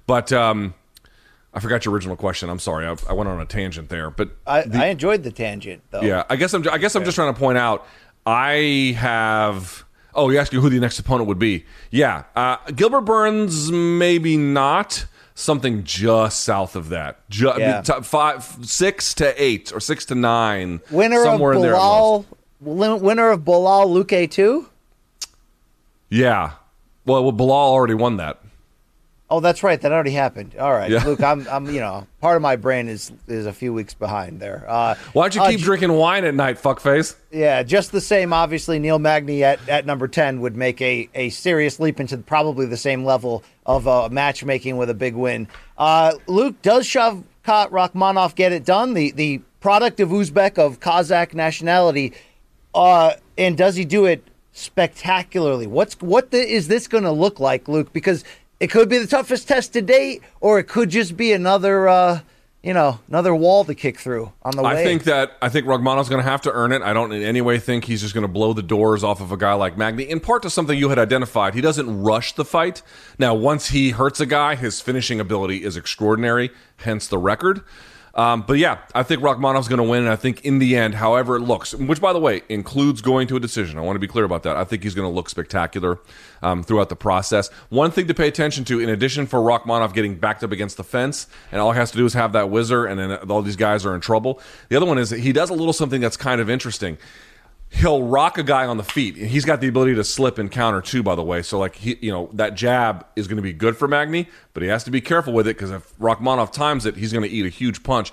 But um, I forgot your original question. I'm sorry. I, I went on a tangent there, but I, the, I enjoyed the tangent though. Yeah, I guess I'm I guess I'm just trying to point out I have. Oh, you're asking who the next opponent would be? Yeah, uh, Gilbert Burns, maybe not. Something just south of that, just, yeah. five, six to eight, or six to nine. Winner somewhere of Belal, in there. Winner of Belal Luque too. Yeah, well, well, Belal already won that. Oh, that's right. That already happened. All right, yeah. Luke. I'm, I'm, you know, part of my brain is is a few weeks behind there. Uh, Why don't you uh, keep uh, drinking wine at night, fuckface? Yeah, just the same. Obviously, Neil Magny at, at number ten would make a a serious leap into probably the same level of uh, matchmaking with a big win. Uh, Luke, does Shavkat Rakhmonov get it done? The the product of Uzbek of Kazakh nationality, uh, and does he do it spectacularly? What's what the, is this going to look like, Luke? Because it could be the toughest test to date, or it could just be another, uh, you know, another wall to kick through on the way. I think that I think Rakhmonov's going to have to earn it. I don't in any way think he's just going to blow the doors off of a guy like Magny. In part to something you had identified, he doesn't rush the fight. Now, once he hurts a guy, his finishing ability is extraordinary. Hence the record. Um, but yeah, I think Rakhmonov's going to win. And I think in the end, however it looks, which by the way includes going to a decision. I want to be clear about that. I think he's going to look spectacular um, throughout the process. One thing to pay attention to, in addition for Rakhmonov getting backed up against the fence, and all he has to do is have that whizzer, and then all these guys are in trouble. The other one is he does a little something that's kind of interesting he'll rock a guy on the feet. He's got the ability to slip and counter too, by the way. So like he, you know, that jab is going to be good for Magny, but he has to be careful with it because if Rakhmonov times it, he's going to eat a huge punch.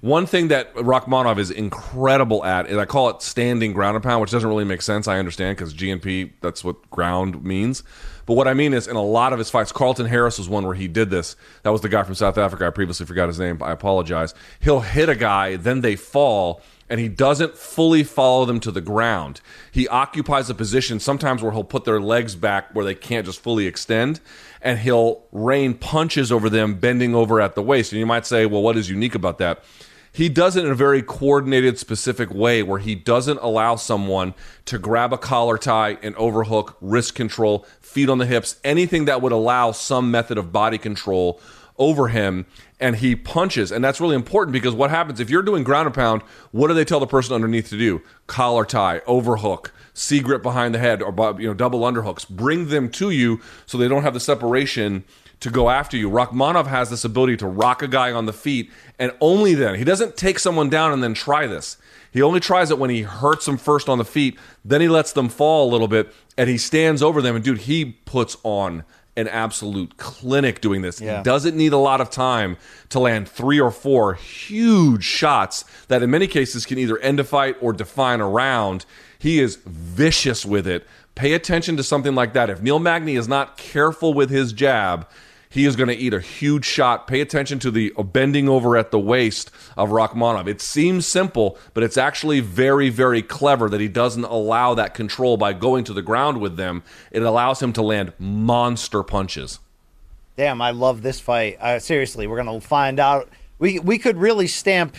One thing that Rakhmonov is incredible at is I call it standing ground and pound, which doesn't really make sense. I understand because GNP, that's what ground means. But what I mean is, in a lot of his fights, Carlston Harris was one where he did this. That was the guy from South Africa. I previously forgot his name. I apologize. He'll hit a guy, then they fall, and he doesn't fully follow them to the ground. He occupies a position sometimes where he'll put their legs back where they can't just fully extend, and he'll rain punches over them, bending over at the waist. And you might say, well, what is unique about that? he does it in a very coordinated, specific way where he doesn't allow someone to grab a collar tie, an overhook, wrist control, feet on the hips, anything that would allow some method of body control over him and he punches and that's really important because what happens if you're doing ground and pound what do they tell the person underneath to do collar tie overhook c grip behind the head or you know double underhooks bring them to you so they don't have the separation to go after you. Rakhmonov has this ability to rock a guy on the feet, and only then. He doesn't take someone down and then try this. He only tries it when he hurts them first on the feet, then he lets them fall a little bit, and he stands over them. And dude, he puts on an absolute clinic doing this. Yeah. He doesn't need a lot of time to land three or four huge shots that in many cases can either end a fight or define a round. He is vicious with it. Pay attention to something like that. If Neil Magny is not careful with his jab, he is going to eat a huge shot. Pay attention to the bending over at the waist of Rakhmonov. It seems simple, but it's actually very, very clever that he doesn't allow that control by going to the ground with them. It allows him to land monster punches. Damn, I love this fight. Uh, seriously, we're going to find out. We we could really stamp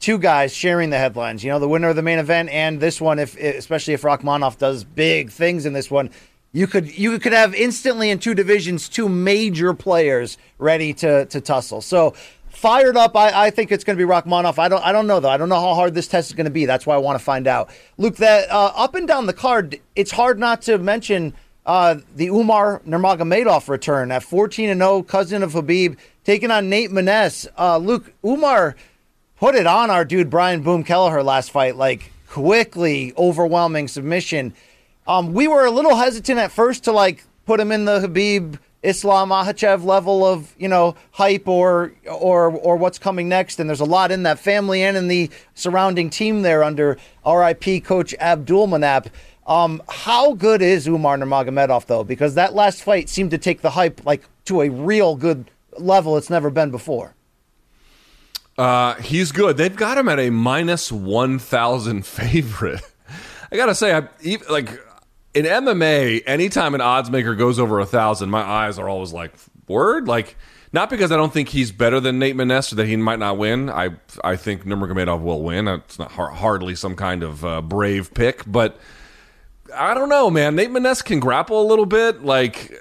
two guys sharing the headlines. You know, the winner of the main event and this one, if especially if Rakhmonov does big things in this one. You could you could have instantly in two divisions two major players ready to to tussle. So fired up. I, I think it's going to be Rakhmonov. I don't I don't know though. I don't know how hard this test is going to be. That's why I want to find out. Luke, that uh, up and down the card, it's hard not to mention uh, the Umar Nurmagomedov return at 14 and 0, cousin of Habib, taking on Nate Maness. Uh, Luke Umar put it on our dude Brian Boom Kelleher last fight, like quickly overwhelming submission. Um, we were a little hesitant at first to like put him in the Habib Islam Makhachev level of you know hype or or or what's coming next. And there's a lot in that family and in the surrounding team there under R.I.P. Coach Abdul Manap. Um, how good is Umar Nurmagomedov though? Because that last fight seemed to take the hype like to a real good level it's never been before. Uh, he's good. They've got him at a minus one thousand favorite. I gotta say, I like in MMA, anytime an odds maker goes over a thousand, my eyes are always like, word? Like, not because I don't think he's better than Nate Maness or that he might not win. I I think Nurmagomedov will win. It's not hardly some kind of uh, brave pick, but I don't know, man. Nate Maness can grapple a little bit. Like,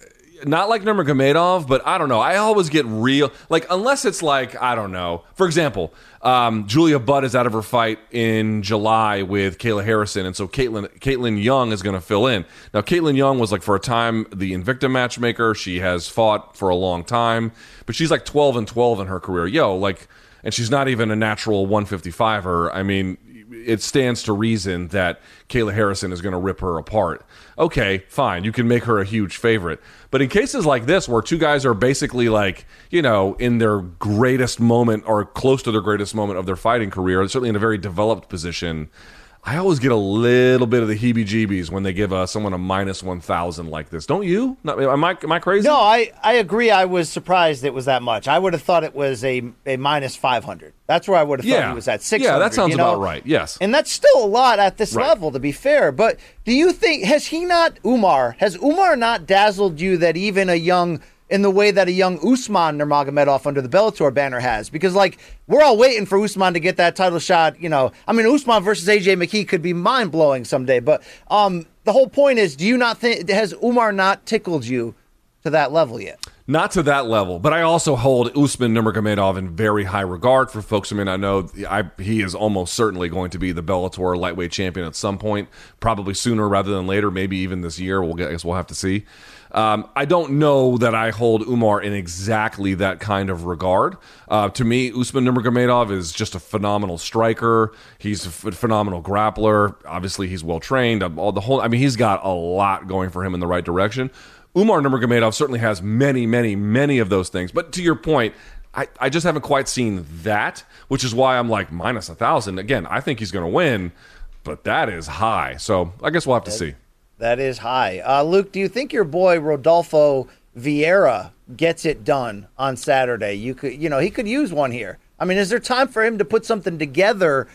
not like Nurmagomedov, but I don't know. I always get real like unless it's like I don't know. For example, um, Julia Budd is out of her fight in July with Kayla Harrison, and so Kaitlin Kaitlin Young is going to fill in. Now, Kaitlin Young was like for a time the Invicta matchmaker. She has fought for a long time, but she's like twelve and twelve in her career. Yo, like, and she's not even a natural one fifty fiver. I mean, it stands to reason that Kayla Harrison is going to rip her apart. Okay, fine, you can make her a huge favorite. But in cases like this, where two guys are basically like, you know, in their greatest moment or close to their greatest moment of their fighting career, certainly in a very developed position, I always get a little bit of the heebie-jeebies when they give uh, someone a minus one thousand like this. Don't you? Not, am I am I crazy? No, I, I agree. I was surprised it was that much. I would have thought it was a a minus five hundred. That's where I would have thought yeah. he was at six. Yeah, that sounds you know? about right. Yes, and that's still a lot at this right. level, to be fair. But do you think has he not Umar has Umar not dazzled you that even a young in the way that a young Usman Nurmagomedov under the Bellator banner has. Because like we're all waiting for Usman to get that title shot. You know, I mean Usman versus AJ McKee could be mind blowing someday. But um, the whole point is, do you not think has Umar not tickled you to that level yet? Not to that level, but I also hold Usman Nurmagomedov in very high regard. For folks I mean, I know, I, he is almost certainly going to be the Bellator lightweight champion at some point, probably sooner rather than later, maybe even this year. We'll get, I guess we'll have to see. Um, I don't know that I hold Umar in exactly that kind of regard. Uh, to me, Usman Nurmagomedov is just a phenomenal striker. He's a f- phenomenal grappler. Obviously, he's well trained. All the whole, I mean, he's got a lot going for him in the right direction. Umar Nurmagomedov certainly has many, many, many of those things. But to your point, I, I just haven't quite seen that, which is why I'm like minus a thousand. Again, I think he's going to win, but that is high. So I guess we'll have to see. That is high. Uh, Luke, do you think your boy Rodolfo Vieira gets it done on Saturday? You could, you know, he could use one here. I mean, is there time for him to put something together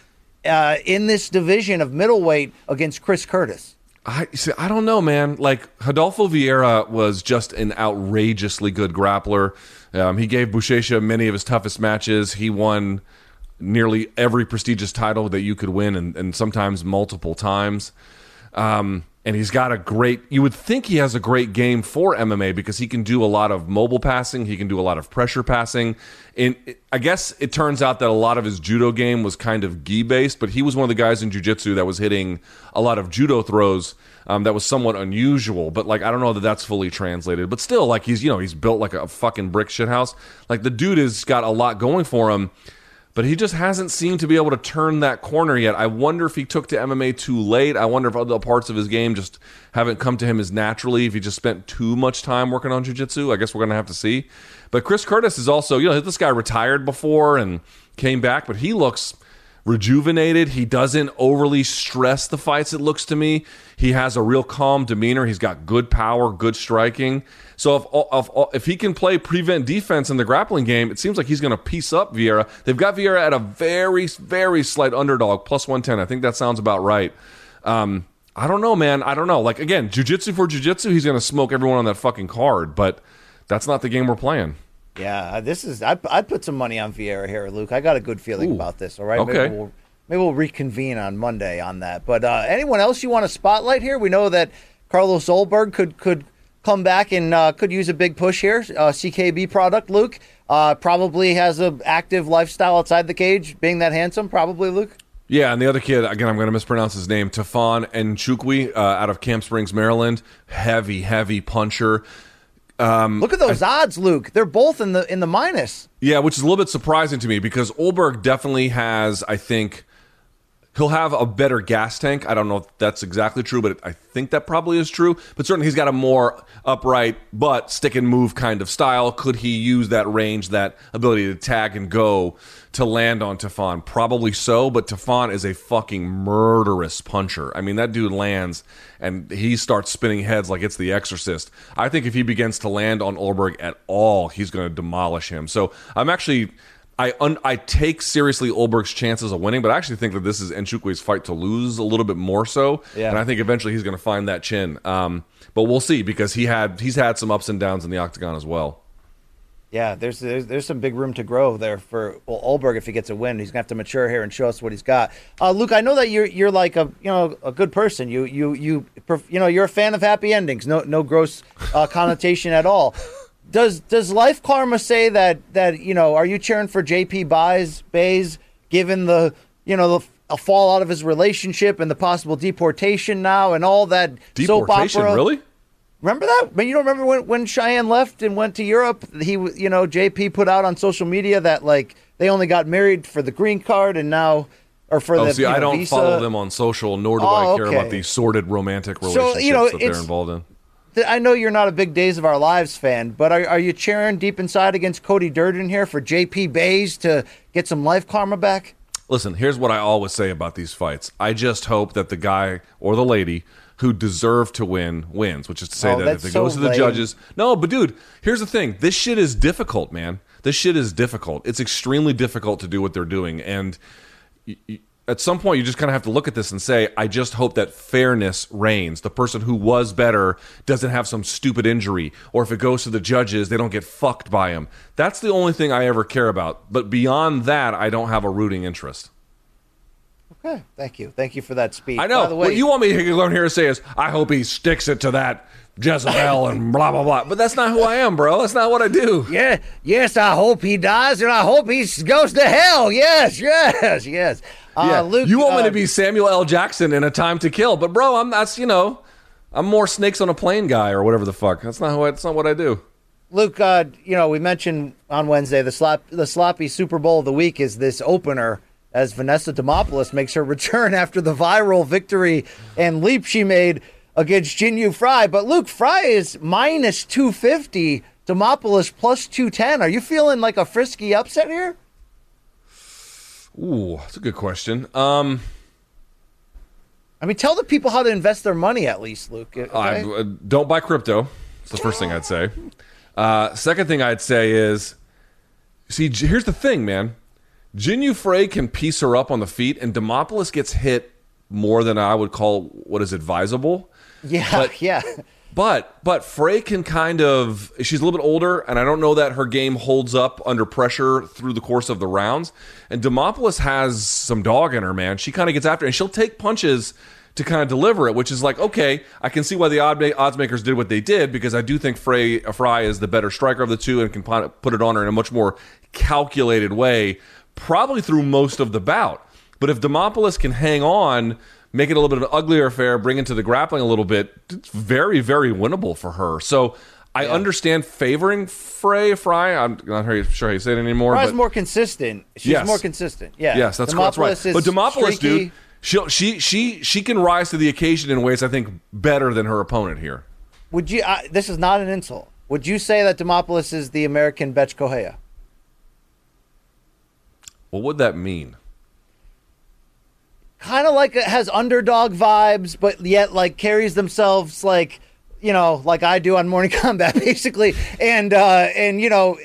uh, in this division of middleweight against Chris Curtis? I see. I don't know, man. Like Rodolfo Vieira was just an outrageously good grappler. Um, he gave Buchecha many of his toughest matches. He won nearly every prestigious title that you could win, and, and sometimes multiple times. Um, and he's got a great you would think he has a great game for MMA because he can do a lot of mobile passing, he can do a lot of pressure passing. And I guess it turns out that a lot of his judo game was kind of gi based, but he was one of the guys in jiu-jitsu that was hitting a lot of judo throws um, that was somewhat unusual, but like I don't know that that's fully translated. But still like he's you know, he's built like a fucking brick shithouse. Like the dude has got a lot going for him but he just hasn't seemed to be able to turn that corner yet. I wonder if he took to MMA too late. I wonder if other parts of his game just haven't come to him as naturally. If he just spent too much time working on jiu-jitsu, I guess we're going to have to see. But Chris Curtis is also, you know, this guy retired before and came back, but he looks rejuvenated. He doesn't overly stress the fights, it looks to me. He has a real calm demeanor. He's got good power, good striking. So if, if, if he can play prevent defense in the grappling game, it seems like he's going to piece up Vieira. They've got Vieira at a very, very slight underdog, plus 110. I think that sounds about right. Um, I don't know, man. I don't know. Like, again, jujitsu for jujitsu, he's going to smoke everyone on that fucking card, but that's not the game we're playing. Yeah, this is. I I put some money on Vieira here, Luke. I got a good feeling Ooh. about this. All right. Okay. Maybe we'll, maybe we'll reconvene on Monday on that. But uh, anyone else you want to spotlight here? We know that Carlos Ulberg could could come back and uh, could use a big push here. Uh, CKB product, Luke. Uh, probably has an active lifestyle outside the cage, being that handsome. Probably, Luke. Yeah, and the other kid, again, I'm going to mispronounce his name, Tafon Nchukwi, uh, out of Camp Springs, Maryland. Heavy, heavy puncher. Um, Look at those odds, Luke. They're both in the in the minus. Yeah, which is a little bit surprising to me because Ulberg definitely has, I think, he'll have a better gas tank. I don't know if that's exactly true, but I think that probably is true. But certainly he's got a more upright but stick and move kind of style. Could he use that range, that ability to tag and go to land on Tafon? Probably so, but Tafon is a fucking murderous puncher. I mean, that dude lands and he starts spinning heads like it's the exorcist. I think if he begins to land on Ulberg at all, he's going to demolish him. So I'm actually I un, I take seriously Ulberg's chances of winning, but I actually think that this is Nchukwi's fight to lose a little bit more so. Yeah. And I think eventually he's going to find that chin. Um, but we'll see because he had he's had some ups and downs in the octagon as well. Yeah, there's, there's there's some big room to grow there for well, Ulberg if he gets a win. He's gonna have to mature here and show us what he's got. Uh, Luke, I know that you're you're like a you know a good person. You you you you know you're a fan of happy endings. No no gross uh, connotation at all. Does does life karma say that that you know are you cheering for JP Buys Buys given the you know the a fall out of his relationship and the possible deportation now and all that soap Deportation, opera? really? Remember that? But you don't remember when, when Cheyenne left and went to Europe? He, you know, JP put out on social media that like they only got married for the green card and now, or for Oh, the see, you know, I don't visa. follow them on social, nor do Oh, I care okay. about the sordid romantic So, relationships you know, that they're involved in. I know you're not a big Days of Our Lives fan, but are, are you cheering deep inside against Cody Durden here for JP Buys to get some life karma back? Listen, here's what I always say about these fights. I just hope that the guy or the lady who deserve to win wins, which is to say Oh, that if it so goes to the lame. judges. No, but dude, here's the thing. This shit is difficult, man. This shit is difficult. It's extremely difficult to do what they're doing. And at some point, you just kind of have to look at this and say, I just hope that fairness reigns. The person who was better doesn't have some stupid injury. Or if it goes to the judges, they don't get fucked by him. That's the only thing I ever care about. But beyond that, I don't have a rooting interest. Okay, thank you, thank you for that speech. I know. By the way, what you want me to learn here to say is, I hope he sticks it to that Jezebel and blah blah blah. But that's not who I am, bro. That's not what I do. Yeah, yes, I hope he dies, and I hope he goes to hell. Yes, yes, yes. Uh, Yeah. Luke, you want me uh, to be Samuel L. Jackson in A Time to Kill, but bro, I'm that's you know, I'm more snakes on a plane guy or whatever the fuck. That's not who. I, that's not what I do. Luke, uh, you know, we mentioned on Wednesday the slop, the sloppy Super Bowl of the week is this opener as Vanessa Demopoulos makes her return after the viral victory and leap she made against Jinh Yu Fry. But Luke, Fry is minus 250, Demopoulos plus 210. Are you feeling like a frisky upset here? Ooh, that's a good question. Um, I mean, tell the people how to invest their money at least, Luke. okay? I, uh, don't buy crypto. It's the first thing I'd say. Uh, second thing I'd say is, see, here's the thing, man. Jinh Yu Frey can piece her up on the feet, and Demopoulos gets hit more than I would call what is advisable. yeah, but- yeah. But but Frey can kind of she's a little bit older, and I don't know that her game holds up under pressure through the course of the rounds. And Demopoulos has some dog in her, man. She kind of gets after, it, and she'll take punches to kind of deliver it, which is like okay, I can see why the odd odds makers did what they did because I do think Frey Fry is the better striker of the two and can put it on her in a much more calculated way, probably through most of the bout. But if Demopoulos can hang on make it a little bit of an uglier affair, bring it to the grappling a little bit, it's very, very winnable for her. So I yeah. understand favoring Frey Fry. I'm not sure how you say it anymore. Fry's more consistent. She's yes. more consistent. Yeah. Yes, that's, that's right. But Demopoulos, dude, she she she she can rise to the occasion in ways I think better than her opponent here. Would you? Uh, this is not an insult. Would you say that Demopoulos is the American Bethe Correia? What would that mean? Kind of like it has underdog vibes, but yet like carries themselves like you know like I do on Morning Combat basically, and uh, and you know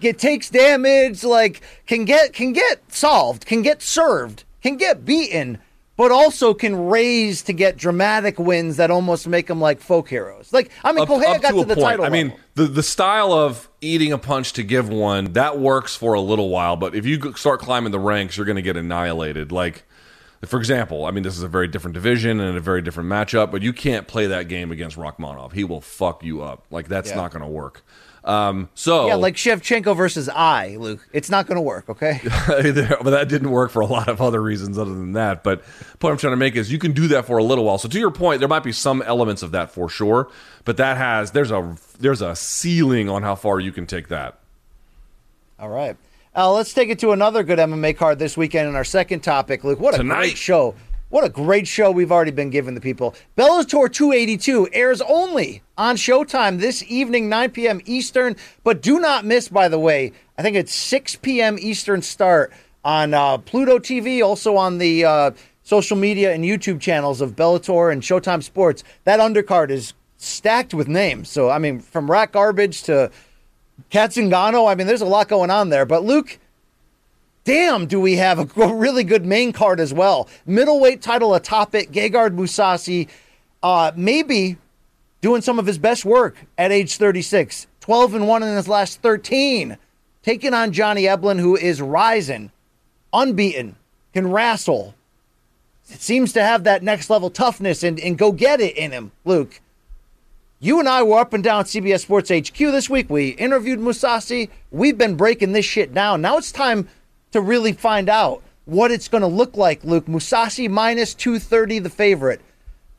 it takes damage, like can get can get solved, can get served, can get beaten. But also can raise to get dramatic wins that almost make them like folk heroes. Like I mean, Correia got to, to the point. title. I mean, the the style of eating a punch to give one that works for a little while, but if you start climbing the ranks, you're going to get annihilated. Like for example, I mean, this is a very different division and a very different matchup, but you can't play that game against Rakhmonov. He will fuck you up. Like that's yeah. not going to work. Um, so yeah, like Shevchenko versus I, Luke. It's not going to work. Okay, but that didn't work for a lot of other reasons other than that. But the point I'm trying to make is you can do that for a little while. So to your point, there might be some elements of that for sure, but that has there's a there's a ceiling on how far you can take that. All right. Uh, let's take it to another good MMA card this weekend in our second topic, Luke. What a Tonight. great show. What a great show we've already been giving the people. Bellator 282 airs only on Showtime this evening, 9 p.m. Eastern. But do not miss, by the way, I think it's 6 p.m. Eastern start on uh, Pluto TV, also on the uh, social media and YouTube channels of Bellator and Showtime Sports. That undercard is stacked with names. So, I mean, from Rat Garbage to Cat Zingano. I mean, there's a lot going on there. But Luke, damn, do we have a really good main card as well? Middleweight title atop it. Gegard Mousasi, uh, maybe doing some of his best work at age 36. 12 and 1 in his last 13. Taking on Johnny Eblen, who is rising, unbeaten, can wrestle. It seems to have that next level toughness and, and go get it in him, Luke. You and I were up and down CBS Sports HQ this week. We interviewed Mousasi. We've been breaking this shit down. Now it's time to really find out what it's going to look like, Luke. Mousasi minus 230, the favorite.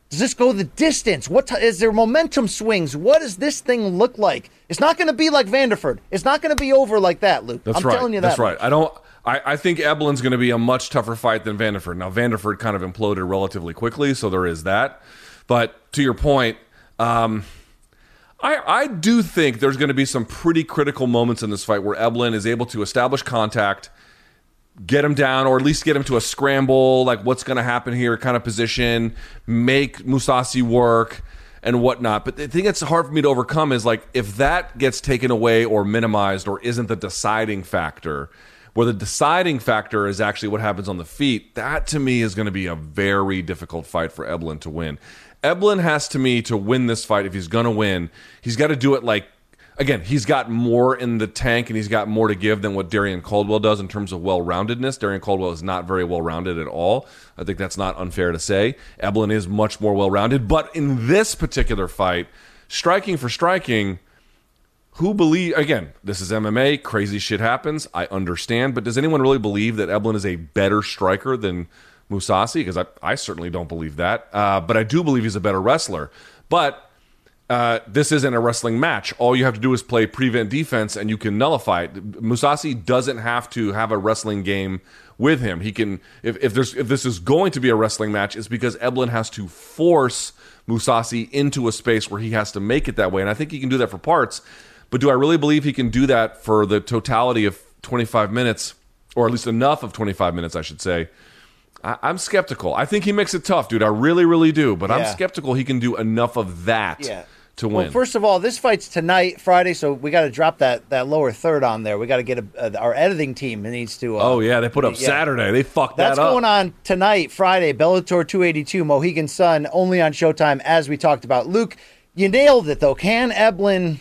Does this go the distance? What t- is there momentum swings? What does this thing look like? It's not going to be like Vanderford. It's not going to be over like that, Luke. That's I'm right. telling you that. That's right. I don't. I, I think Eblen's going to be a much tougher fight than Vanderford. Now Vanderford kind of imploded relatively quickly, so there is that. But to your point, um, I, I do think there's going to be some pretty critical moments in this fight where Eblen is able to establish contact, get him down, or at least get him to a scramble, like what's going to happen here kind of position, make Mousasi work and whatnot. But the thing that's hard for me to overcome is like if that gets taken away or minimized or isn't the deciding factor, where the deciding factor is actually what happens on the feet, that to me is going to be a very difficult fight for Eblen to win. Eblen has to me to win this fight if he's going to win. He's got to do it like again, he's got more in the tank and he's got more to give than what Darrion Caldwell does in terms of well-roundedness. Darrion Caldwell is not very well-rounded at all. I think that's not unfair to say. Eblen is much more well-rounded, but in this particular fight, striking for striking, who believe again, this is MMA, crazy shit happens. I understand, but does anyone really believe that eblen is a better striker than Mousasi because I, I certainly don't believe that. Uh, but I do believe he's a better wrestler. But uh, this isn't a wrestling match. All you have to do is play prevent defense, and you can nullify it. Mousasi doesn't have to have a wrestling game with him. He can if, if there's if this is going to be a wrestling match, it's because Eblen has to force Mousasi into a space where he has to make it that way. And I think he can do that for parts. But do I really believe he can do that for the totality of 25 minutes, or at least enough of 25 minutes, I should say? I, am skeptical. I think he makes it tough, dude. I really, really do. But yeah. I'm skeptical he can do enough of that. Yeah. To win. Well, first of all, this fight's tonight, Friday, so we got to drop that, that lower third on there. We got to get a, a, our editing team needs to. Uh, oh yeah, they put up yeah. Saturday. They fucked that up. That's going on tonight, Friday. Bellator 282, Mohegan Sun, only on Showtime, as we talked about. Luke, you nailed it though. Can Eblen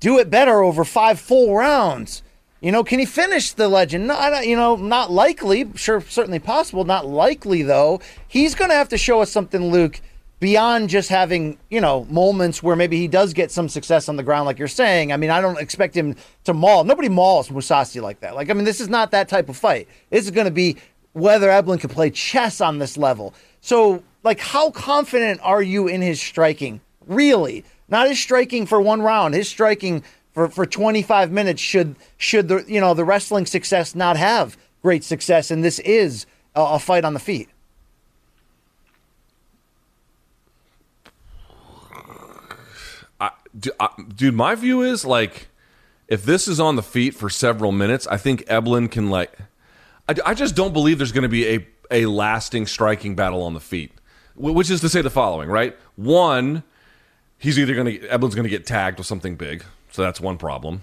do it better over five full rounds? You know, can he finish the legend? Not, you know, not likely. Sure, certainly possible. Not likely though. He's going to have to show us something, Luke, beyond just having you know moments where maybe he does get some success on the ground, like you're saying. I mean, I don't expect him to maul. Nobody mauls Mousasi like that. Like, I mean, this is not that type of fight. This is going to be whether Eblen can play chess on this level. So, like, how confident are you in his striking? Really, not his striking for one round. His striking for, for 25 minutes should should the you know the wrestling success not have great success and this is a, a fight on the feet I, dude, my view is like if this is on the feet for several minutes, I think eblen can like. I, I just don't believe there's going to be a a lasting striking battle on the feet, which is to say the following, right? One, he's either going to eblen's going to get tagged with something big, so that's one problem,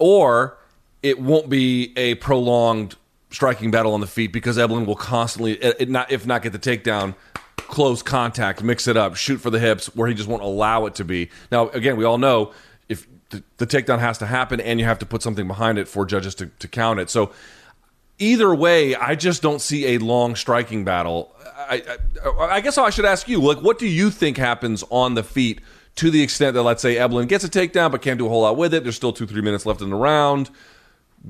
or it won't be a prolonged striking battle on the feet because Eblen will constantly, it not, if not get the takedown, close contact, mix it up, shoot for the hips, where he just won't allow it to be. Now, again, we all know if the, the takedown has to happen and you have to put something behind it for judges to, to count it. So either way, I just don't see a long striking battle. I, I, I guess I should ask you, like, what do you think happens on the feet to the extent that, let's say, Eblen gets a takedown but can't do a whole lot with it? There's still two, three minutes left in the round.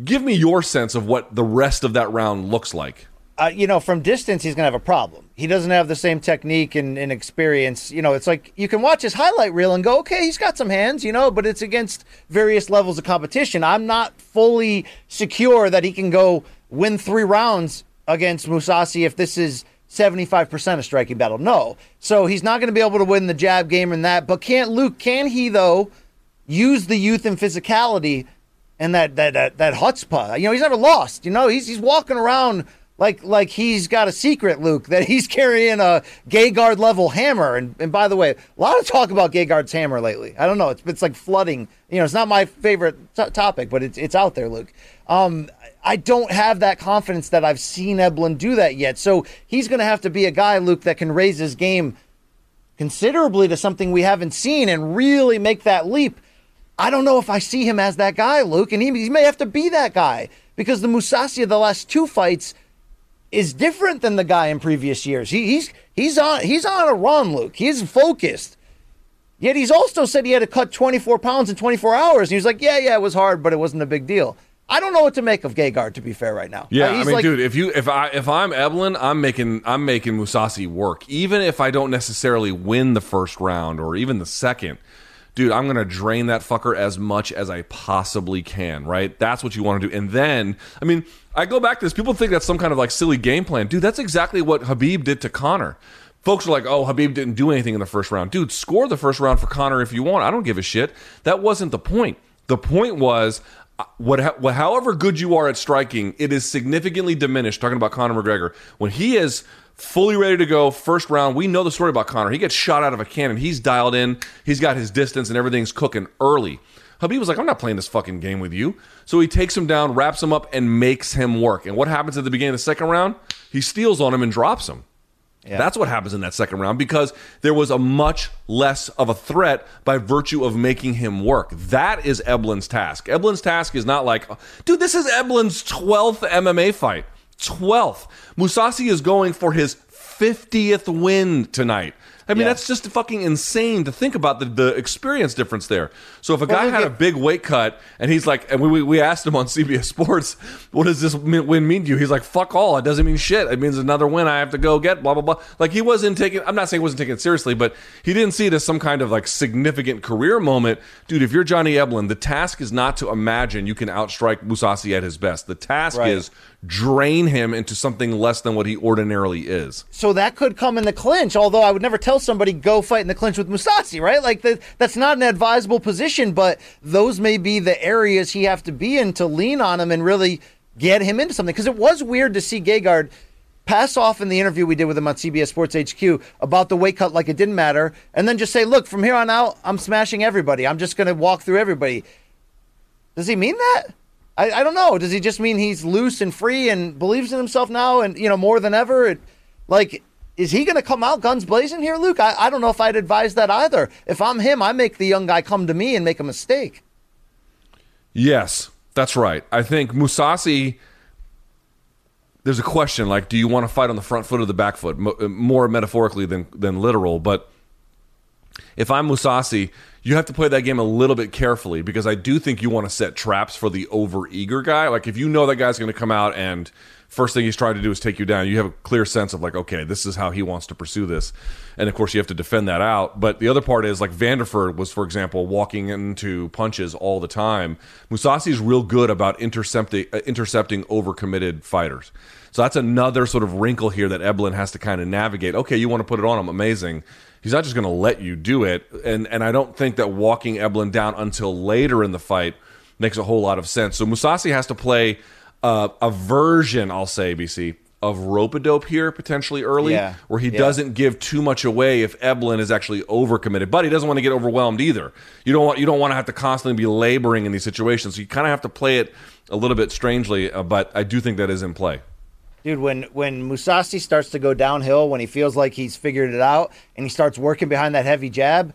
Give me your sense of what the rest of that round looks like uh, you know, from distance, he's going to have a problem. He doesn't have the same technique and, and, experience. You know, it's like you can watch his highlight reel and go, okay, he's got some hands, you know, but it's against various levels of competition. I'm not fully secure that he can go win three rounds against Mousasi if this is 75% of striking battle. No. So he's not going to be able to win the jab game and that. But can't Luke, can he, though, use the youth and physicality and that, that, that, that chutzpah? You know, he's never lost. You know, he's, he's walking around like like he's got a secret, Luke, that he's carrying a Gegard level hammer. And and by the way, a lot of talk about Gegard's hammer lately. I don't know. It's it's like flooding. You know, it's not my favorite t- topic, but it's it's out there, Luke. Um, I don't have that confidence that I've seen Eblen do that yet. So he's going to have to be a guy, Luke, that can raise his game considerably to something we haven't seen and really make that leap. I don't know if I see him as that guy, Luke, and he, he may have to be that guy because the Mousasi of the last two fights is different than the guy in previous years. He, he's he's on he's on a run, Luke. He's focused. Yet he's also said he had to cut 24 pounds in 24 hours. And he was like, yeah, yeah, it was hard, but it wasn't a big deal. I don't know what to make of Gegard, to be fair, right now. Yeah, uh, I mean, like, dude, if you if I if I'm Eblen, I'm making I'm making Mousasi work, even if I don't necessarily win the first round or even the second dude, I'm going to drain that fucker as much as I possibly can, right? That's what you want to do. And then, I mean, I go back to this. People think that's some kind of like silly game plan. Dude, that's exactly what Habib did to Conor Folks are like, oh, Habib didn't do anything in the first round. Dude, score the first round for Conor if you want. I don't give a shit. That wasn't the point. The point was, Uh, what, what, however good you are at striking, it is significantly diminished. Talking about Conor McGregor, when he is fully ready to go first round. We know the story about Conor. He gets shot out of a cannon. He's dialed in. He's got his distance and everything's cooking early. Habib was like, I'm not playing this fucking game with you. So he takes him down, wraps him up, and makes him work. And what happens at the beginning of the second round? He steals on him and drops him. Yeah. That's what happens in that second round because there was a much less of a threat by virtue of making him work. That is Eblen's task. Eblen's task is not like, dude, this is Eblen's 12th MMA fight. 12th. Mousasi is going for his 50th win tonight. I mean, yeah. that's just fucking insane to think about the, the experience difference there. So if a guy had a big weight cut and he's like, and we, we asked him on CBS Sports, what does this win mean to you? He's like, fuck all. It doesn't mean shit. It means another win I have to go get, blah, blah, blah. Like he wasn't taking, I'm not saying he wasn't taking it seriously, but he didn't see it as some kind of like significant career moment. Dude, if you're Johnny Eblen, the task is not to imagine you can outstrike Mousasi at his best. The task right. is drain him into something less than what he ordinarily is. So that could come in the clinch, although I would never tell somebody go fight in the clinch with Mousasi, right? Like the, that's not an advisable position, but those may be the areas he have to be in to lean on him and really get him into something. Because it was weird to see Gegard pass off in the interview we did with him on CBS Sports HQ about the weight cut like it didn't matter, and then just say, "Look, from here on out, I'm smashing everybody. I'm just going to walk through everybody." Does he mean that? I, I don't know. Does he just mean he's loose and free and believes in himself now and you know more than ever? It, like Is he going to come out guns blazing here, Luke? I, I don't know if I'd advise that either. If I'm him, I make the young guy come to me and make a mistake. Yes, that's right. I think Mousasi, There's a question like, do you want to fight on the front foot or the back foot? Mo- uh, more metaphorically than than literal, but if I'm Mousasi, you have to play that game a little bit carefully because I do think you want to set traps for the over eager guy. Like if you know that guy's going to come out and first thing he's trying to do is take you down, you have a clear sense of like, okay, this is how he wants to pursue this. And of course, you have to defend that out. But the other part is like Vanderford was, for example, walking into punches all the time. Mousasi's real good about intercepting uh, intercepting overcommitted fighters. So that's another sort of wrinkle here that Eblen has to kind of navigate. Okay, you want to put it on him, amazing he's not just going to let you do it. And and I don't think that walking Eblen down until later in the fight makes a whole lot of sense. So Mousasi has to play uh, a version, I'll say, BC, of rope a dope here potentially early, Yeah. where he Yeah. doesn't give too much away if Eblen is actually overcommitted, but he doesn't want to get overwhelmed either. You don't want you don't want to have to constantly be laboring in these situations. So you kind of have to play it a little bit strangely, uh, but I do think that is in play. Dude, when when Mousasi starts to go downhill, when he feels like he's figured it out, and he starts working behind that heavy jab,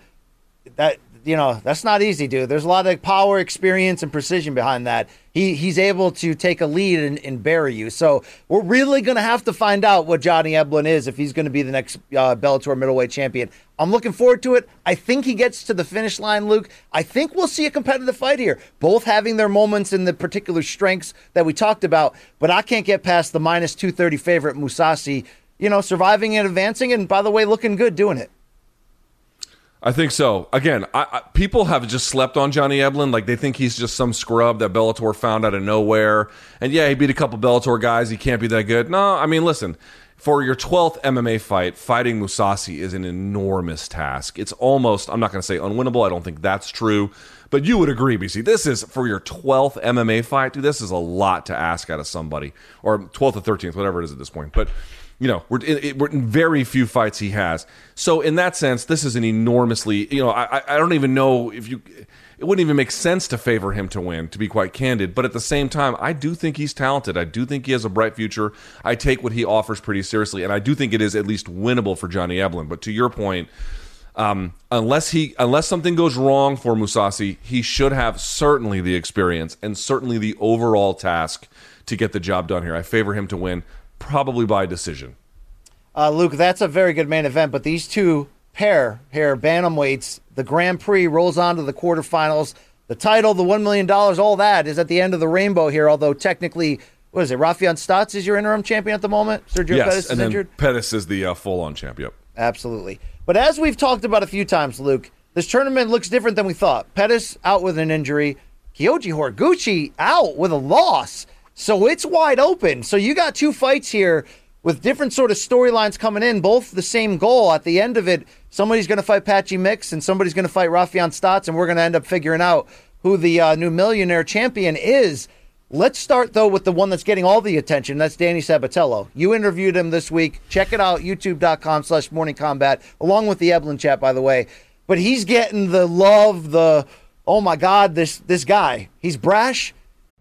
that you know that's not easy, dude. There's a lot of power, experience, and precision behind that. He he's able to take a lead and, and bury you. So we're really gonna have to find out what Johnny Eblen is if he's gonna be the next uh, Bellator middleweight champion. I'm looking forward to it. I think he gets to the finish line, Luke. I think we'll see a competitive fight here, both having their moments in the particular strengths that we talked about. But I can't get past the minus 230 favorite Mousasi. You know, surviving and advancing, and by the way, looking good doing it. I think so. Again, I, I, people have just slept on Johnny Eblen. Like they think he's just some scrub that Bellator found out of nowhere. And yeah, he beat a couple Bellator guys. He can't be that good. No, I mean, listen. For your 12th MMA fight, fighting Mousasi is an enormous task. It's almost, I'm not going to say unwinnable. I don't think that's true. But you would agree, BC. This is for your 12th MMA fight. Dude, this is a lot to ask out of somebody. Or 12th or 13th, whatever it is at this point. But you know, we're in, we're in very few fights he has. So in that sense, this is an enormously, you know, I, I don't even know if you, it wouldn't even make sense to favor him to win, to be quite candid. But at the same time, I do think he's talented. I do think he has a bright future. I take what he offers pretty seriously, and I do think it is at least winnable for Johnny Eblen. But to your point, um, unless he unless something goes wrong for Mousasi, he should have certainly the experience and certainly the overall task to get the job done here. I favor him to win, probably by decision. Uh, Luke, that's a very good main event, but these two pair here, bantamweights, the Grand Prix rolls on to the quarterfinals. The title, the $1 million, all that is at the end of the rainbow here, although technically, what is it, Raufeon Stots is your interim champion at the moment? Sergio yes, Pettis is injured? Pettis is the uh, full-on champ. Yep. Absolutely. But as we've talked about a few times, Luke, this tournament looks different than we thought. Pettis out with an injury, Kyoji Horiguchi out with a loss. So it's wide open. So you got two fights here with different sort of storylines coming in, both the same goal. At the end of it, somebody's going to fight Patchy Mix and somebody's going to fight Raufeon Stots, and we're going to end up figuring out who the uh, new millionaire champion is. Let's start though with the one that's getting all the attention. That's Danny Sabatello. You interviewed him this week. Check it out, youtube.com slash morning combat, along with the Eblen chat, by the way. But he's getting the love, the oh my God, this this guy. He's brash.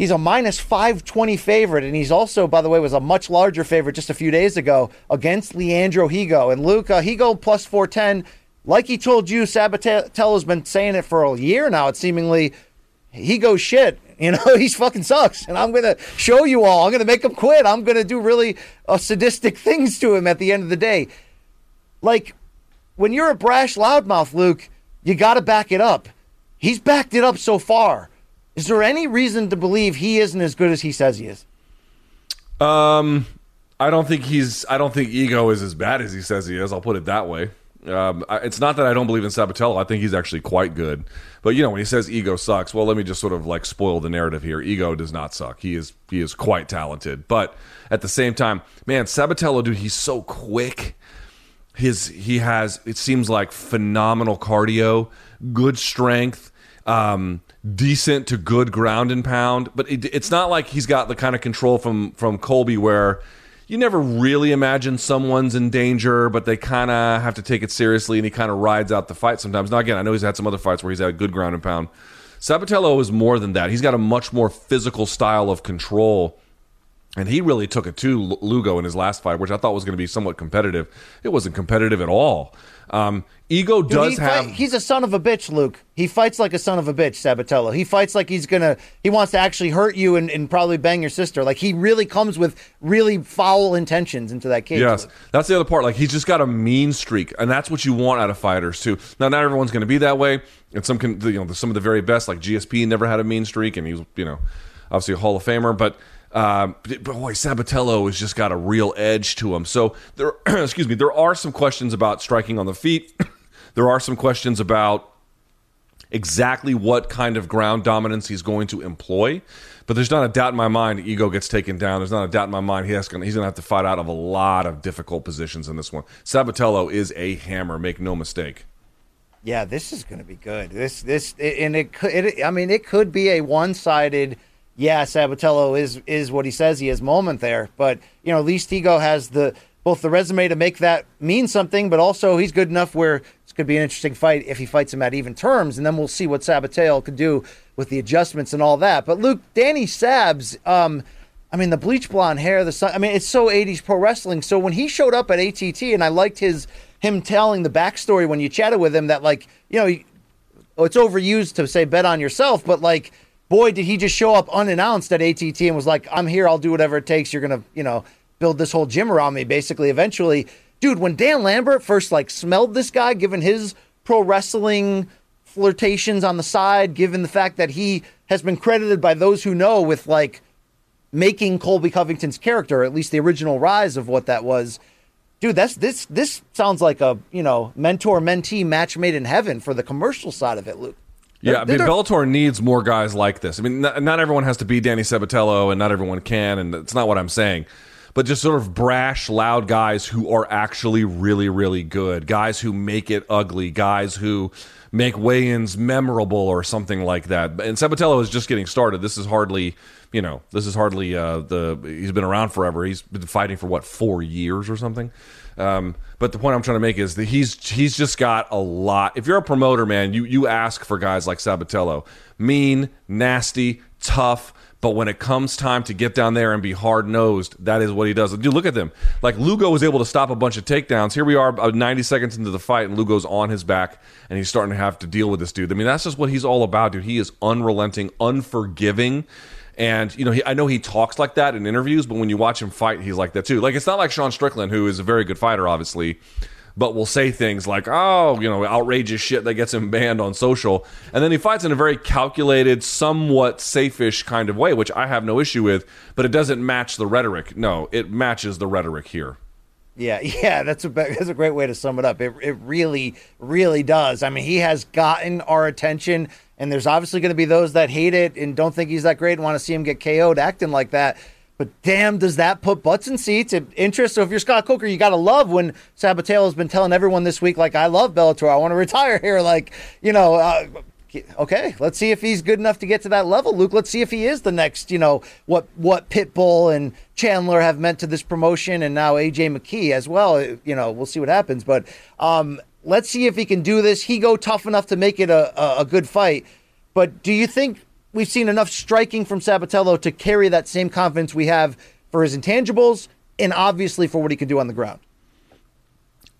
He's a minus 520 favorite, and he's also, by the way, was a much larger favorite just a few days ago against Leandro Higo. And uh, Higo plus 410, like he told you, Sabatello's been saying it for a year now. It's seemingly Higo shit. You know, he's fucking sucks. And I'm going to show you all. I'm going to make him quit. I'm going to do really uh, sadistic things to him at the end of the day. Like, when you're a brash loudmouth, Luke, you got to back it up. He's backed it up so far. Is there any reason to believe he isn't as good as he says he is? Um, I don't think he's. I don't think Higo is as bad as he says he is. I'll put it that way. Um, I- it's not that I don't believe in Sabatello. I think he's actually quite good. But you know, when he says Higo sucks, well, let me just sort of like spoil the narrative here. Higo does not suck. He is he is quite talented. But at the same time, man, Sabatello, dude, he's so quick. His he has it seems like phenomenal cardio, good strength, um, decent to good ground and pound. But it, it's not like he's got the kind of control from from Colby where you never really imagine someone's in danger, but they kind of have to take it seriously, and he kind of rides out the fight sometimes. Now, again, I know he's had some other fights where he's had good ground and pound. Sabatello is more than that. He's got a much more physical style of control. And he really took it to Lugo in his last fight, which I thought was going to be somewhat competitive. It wasn't competitive at all. Um, Higo Dude, does he have. fight- he's a son of a bitch, Luke. He fights like a son of a bitch, Sabatello. He fights like he's gonna. He wants to actually hurt you and, and probably bang your sister. Like he really comes with really foul intentions into that cage. Yes, Luke. that's the other part. Like he's just got a mean streak, and that's what you want out of fighters too. Now, not everyone's going to be that way, and some can, you know, some of the very best, like GSP, never had a mean streak, and he was, you know, obviously a Hall of Famer. But, Um, but boy, Sabatello has just got a real edge to him. So there, excuse me, there are some questions about striking on the feet. there are some questions about exactly what kind of ground dominance he's going to employ. But there's not a doubt in my mind Higo gets taken down. There's not a doubt in my mind he gonna, he's going to have to fight out of a lot of difficult positions in this one. Sabatello is a hammer, make no mistake. Yeah, this is gonna be good. This this and it could. It, I mean, it could be a one sided. Yeah, Sabatello is is what he says he is moment there, but you know, at least Higo has the both the resume to make that mean something, but also he's good enough where this could be an interesting fight if he fights him at even terms, and then we'll see what Sabatello could do with the adjustments and all that. But Luke, Danny Sabs, um, I mean, the bleach blonde hair, the sun, I mean, it's so 80s pro wrestling. So when he showed up at ATT, and I liked his him telling the backstory when you chatted with him that like you know oh, it's overused to say bet on yourself, but like, boy, did he just show up unannounced at ATT and was like, I'm here, I'll do whatever it takes. You're gonna, you know, build this whole gym around me, basically, eventually. Dude, when Dan Lambert first like smelled this guy, given his pro wrestling flirtations on the side, given the fact that he has been credited by those who know with like making Colby Covington's character, at least the original rise of what that was. Dude, that's this this sounds like a, you know, mentor mentee match made in heaven for the commercial side of it, Luke. Yeah, I mean, Bellator needs more guys like this. I mean, not, not everyone has to be Danny Sabatello, and not everyone can, and it's not what I'm saying. But just sort of brash, loud guys who are actually really, really good. Guys who make it ugly. Guys who make weigh-ins memorable or something like that. And Sabatello is just getting started. This is hardly, you know, this is hardly uh, the. He's been around forever. He's been fighting for what four years or something. Um, but the point I'm trying to make is that he's he's just got a lot. If you're a promoter, man, you you ask for guys like Sabatello, mean, nasty, tough. But when it comes time to get down there and be hard nosed, that is what he does. Dude, look at them. Like Lugo was able to stop a bunch of takedowns. Here we are, about 90 seconds into the fight, and Lugo's on his back, and he's starting to have to deal with this dude. I mean, that's just what he's all about, dude. He is unrelenting, unforgiving. And you know, he, I know he talks like that in interviews, but when you watch him fight, he's like that too. Like it's not like Sean Strickland, who is a very good fighter, obviously, but will say things like, "Oh, you know, outrageous shit that gets him banned on social," and then he fights in a very calculated, somewhat safe-ish kind of way, which I have no issue with. But it doesn't match the rhetoric. No, it matches the rhetoric here. Yeah, yeah, that's a that's a great way to sum it up. It it really really does. I mean, he has gotten our attention, and there's obviously going to be those that hate it and don't think he's that great and want to see him get KO'd acting like that. But damn, does that put butts in seats? It, interest. So if you're Scott Coker, you got to love when Sabatello has been telling everyone this week, like, I love Bellator. I want to retire here. Like, you know, uh, okay, let's see if he's good enough to get to that level, Luke. Let's see if he is the next, you know, what what Pitbull and Chandler have meant to this promotion, and now AJ McKee as well. You know, we'll see what happens, but um, let's see if he can do this. He go tough enough to make it a, a, a good fight. But do you think we've seen enough striking from Sabatello to carry that same confidence we have for his intangibles and obviously for what he can do on the ground?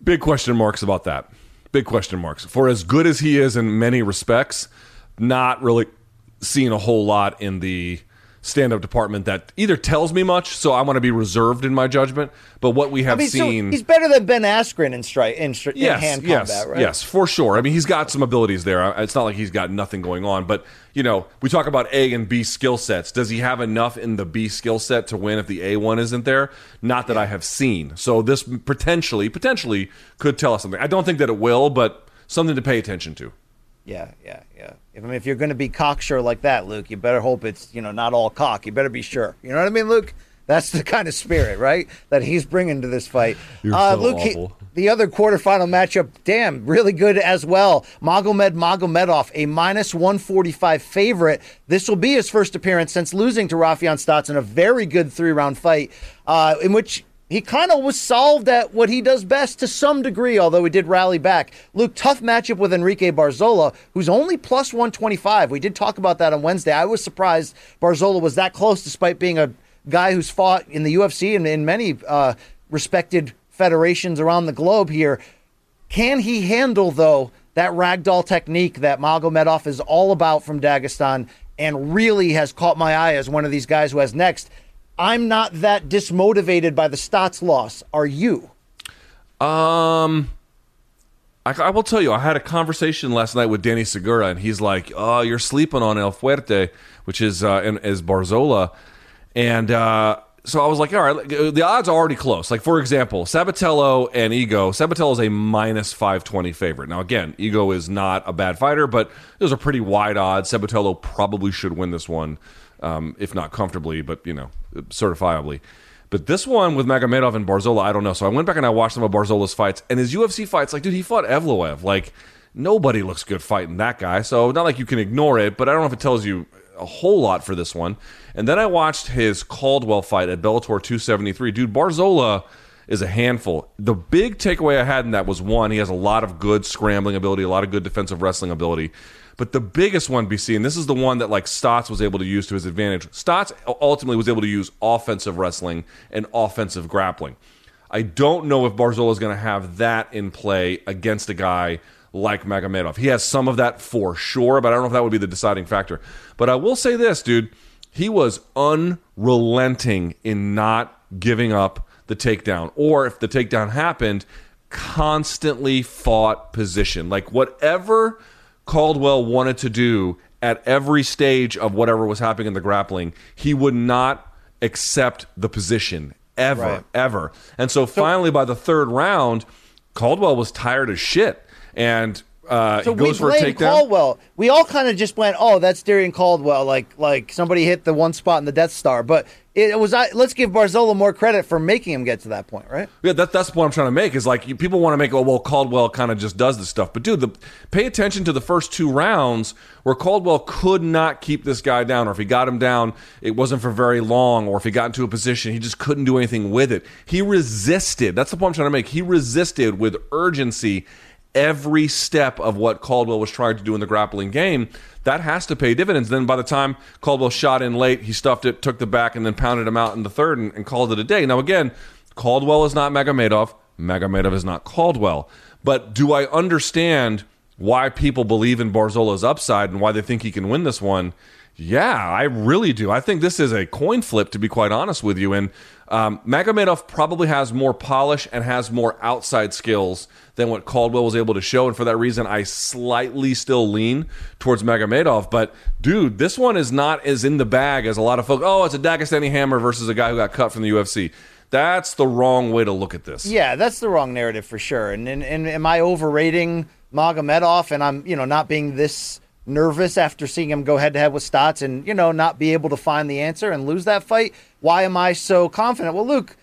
Big question marks about that. Big question marks. For as good as he is in many respects, not really seeing a whole lot in the stand up department that either tells me much, so I want to be reserved in my judgment. But what we have I mean, so seen, he's better than Ben Askren in strike in, stri- in yes, hand yes, combat, right? yes, for sure. I mean, he's got some abilities there. It's not like he's got nothing going on, but you know, we talk about A and B skill sets. Does he have enough in the B skill set to win if the A one isn't there? Not that I have seen. So this potentially, potentially could tell us something. I don't think that it will, but something to pay attention to. Yeah, yeah, yeah. If, I mean, if you're going to be cocksure like that, Luke, you better hope it's you know not all cock. You better be sure. You know what I mean, Luke? That's the kind of spirit, right, that he's bringing to this fight. You're uh, so Luke, he- the other quarterfinal matchup, damn, really good as well. Magomed Magomedov, a minus 145 favorite. This will be his first appearance since losing to Raufeon Stots in a very good three round fight, uh, in which he kind of was solved at what he does best to some degree, although he did rally back. Luke, tough matchup with Enrique Barzola, who's only plus 125. We did talk about that on Wednesday. I was surprised Barzola was that close, despite being a guy who's fought in the UFC and in many uh, respected federations around the globe here. Can he handle, though, that ragdoll technique that Magomedov is all about from Dagestan and really has caught my eye as one of these guys who has next? I'm not that dismotivated by the Stots loss. Are you? Um, I, I will tell you, I had a conversation last night with Danny Segura, and he's like, "Oh, you're sleeping on El Fuerte, which is uh, in, is Barzola," and uh, so I was like, "All right, the odds are already close." Like for example, Sabatello and Higo. Sabatello is a minus five twenty favorite. Now again, Higo is not a bad fighter, but those are pretty wide odds. Sabatello probably should win this one, um, if not comfortably, but you know, certifiably. But this one with Magomedov and Barzola, I don't know. So I went back and I watched some of Barzola's fights and his UFC fights. Like, dude, he fought Evloev. Like, nobody looks good fighting that guy. So not like you can ignore it, but I don't know if it tells you a whole lot for this one. And then I watched his Caldwell fight at Bellator 273. Dude, Barzola is a handful. The big takeaway I had in that was one, he has a lot of good scrambling ability, a lot of good defensive wrestling ability. But the biggest one, BC, and this is the one that like Stots was able to use to his advantage. Stots ultimately was able to use offensive wrestling and offensive grappling. I don't know if Barzola is going to have that in play against a guy like Magomedov. He has some of that for sure, but I don't know if that would be the deciding factor. But I will say this, dude. He was unrelenting in not giving up the takedown, or if the takedown happened, constantly fought position. Like whatever Caldwell wanted to do at every stage of whatever was happening in the grappling, he would not accept the position ever, Right. ever. And so finally, by the third round, Caldwell was tired as shit. And uh, So he goes we for a blame takedown. Caldwell. We all kind of just went, "Oh, that's Darrion Caldwell." Like, like somebody hit the one spot in the Death Star. But it was. I let's give Barzola more credit for making him get to that point, right? Yeah, that, that's the point I'm trying to make. Is like you, people want to make, oh well, Caldwell kind of just does this stuff, but dude, the, pay attention to the first two rounds where Caldwell could not keep this guy down, or if he got him down, it wasn't for very long, or if he got into a position, he just couldn't do anything with it. He resisted. That's the point I'm trying to make. He resisted with urgency every step of what Caldwell was trying to do in the grappling game. That has to pay dividends. Then by the time Caldwell shot in late, he stuffed it, took the back, and then pounded him out in the third and, and called it a day. Now again, Caldwell is not Magomedov. Magomedov is not Caldwell. But do I understand why people believe in Barzola's upside and why they think he can win this one? Yeah, I really do. I think this is a coin flip, to be quite honest with you. And um, Magomedov probably has more polish and has more outside skills than what Caldwell was able to show. And for that reason, I slightly still lean towards Magomedov. But dude, this one is not as in the bag as a lot of folks. Oh, it's a Dagestani hammer versus a guy who got cut from the UFC. That's the wrong way to look at this. Yeah, that's the wrong narrative for sure. And and, and am I overrating Magomedov? And I'm you know not being this nervous after seeing him go head to head with Stots and you know not be able to find the answer and lose that fight. Why am I so confident? Well, Luke.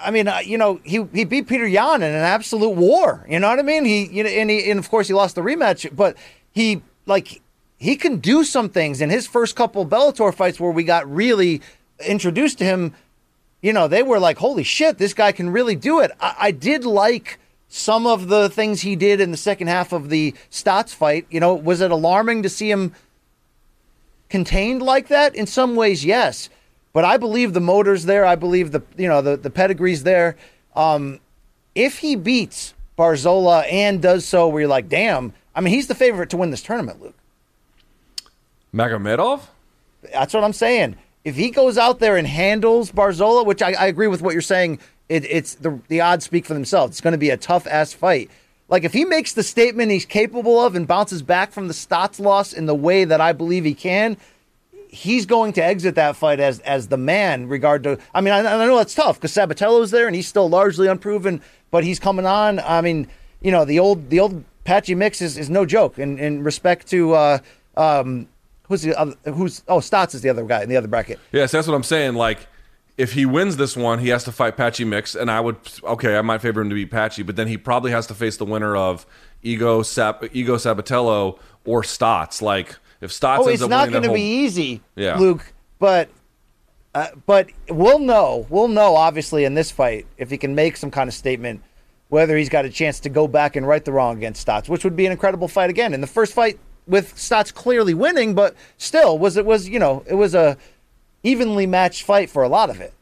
I mean, uh, you know, he he beat Peter Yan in an absolute war. You know what I mean? He, you know, and he, and of course he lost the rematch, but he like he can do some things. In his first couple Bellator fights, where we got really introduced to him, you know, they were like, "Holy shit, this guy can really do it." I, I did like some of the things he did in the second half of the Stots fight. You know, was it alarming to see him contained like that? In some ways, yes. But I believe the motor's there. I believe the you know the the pedigree's there. Um, if he beats Barzola and does so, where you're like, damn. I mean, he's the favorite to win this tournament, Luke. Magomedov? That's what I'm saying. If he goes out there and handles Barzola, which I, I agree with what you're saying, it, it's the the odds speak for themselves. It's going to be a tough ass fight. Like if he makes the statement he's capable of and bounces back from the Stots loss in the way that I believe he can, he's going to exit that fight as as the man. Regard to, I mean, I, I know that's tough because Sabatello's there and he's still largely unproven, but he's coming on. I mean, you know, the old the old Patchy Mix is, is no joke in in respect to. Uh, um, who's the other, who's oh Stots is the other guy in the other bracket. Yes, that's what I'm saying. Like, if he wins this one, he has to fight Patchy Mix, and I would okay, I might favor him to be Patchy, but then he probably has to face the winner of Higo Sap, Higo Sabatello or Stots. Like, if Stots Oh, it's not going to whole- be easy, Yeah. Luke. But uh, but we'll know. We'll know obviously in this fight if he can make some kind of statement whether he's got a chance to go back and right the wrong against Stots, which would be an incredible fight again. In the first fight with Stots clearly winning, but still was it was you know it was a evenly matched fight for a lot of it.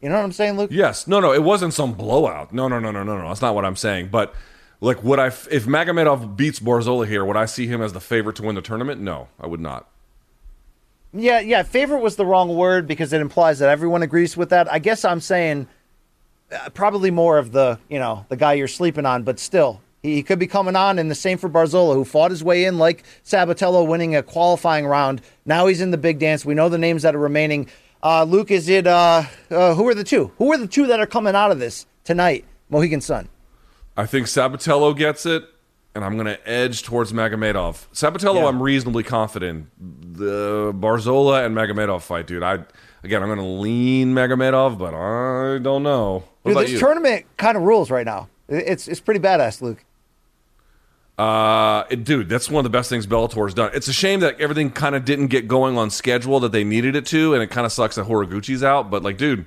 You know what I'm saying, Luke? Yes. No, no, it wasn't some blowout. No, no, no, no, no, no. That's not what I'm saying. But like, would I, if Magomedov beats Barzola here, would I see him as the favorite to win the tournament? No, I would not. Yeah, yeah. Favorite was the wrong word because it implies that everyone agrees with that. I guess I'm saying uh, probably more of the you know the guy you're sleeping on, but still he, he could be coming on. And the same for Barzola, who fought his way in like Sabatello, winning a qualifying round. Now he's in the big dance. We know the names that are remaining. Uh, Luke, is it uh, uh, who are the two? Who are the two that are coming out of this tonight? Mohegan Sun. I think Sabatello gets it, and I'm going to edge towards Magomedov. Sabatello, Yeah. I'm reasonably confident. The Barzola and Magomedov fight, dude. I again, I'm going to lean Magomedov, but I don't know. What Dude, this you? tournament kind of rules right now. It's it's pretty badass, Luke. Uh, it- dude, that's one of the best things Bellator's done. It's a shame that everything kind of didn't get going on schedule that they needed it to, and it kind of sucks that Horiguchi's out. But like, dude,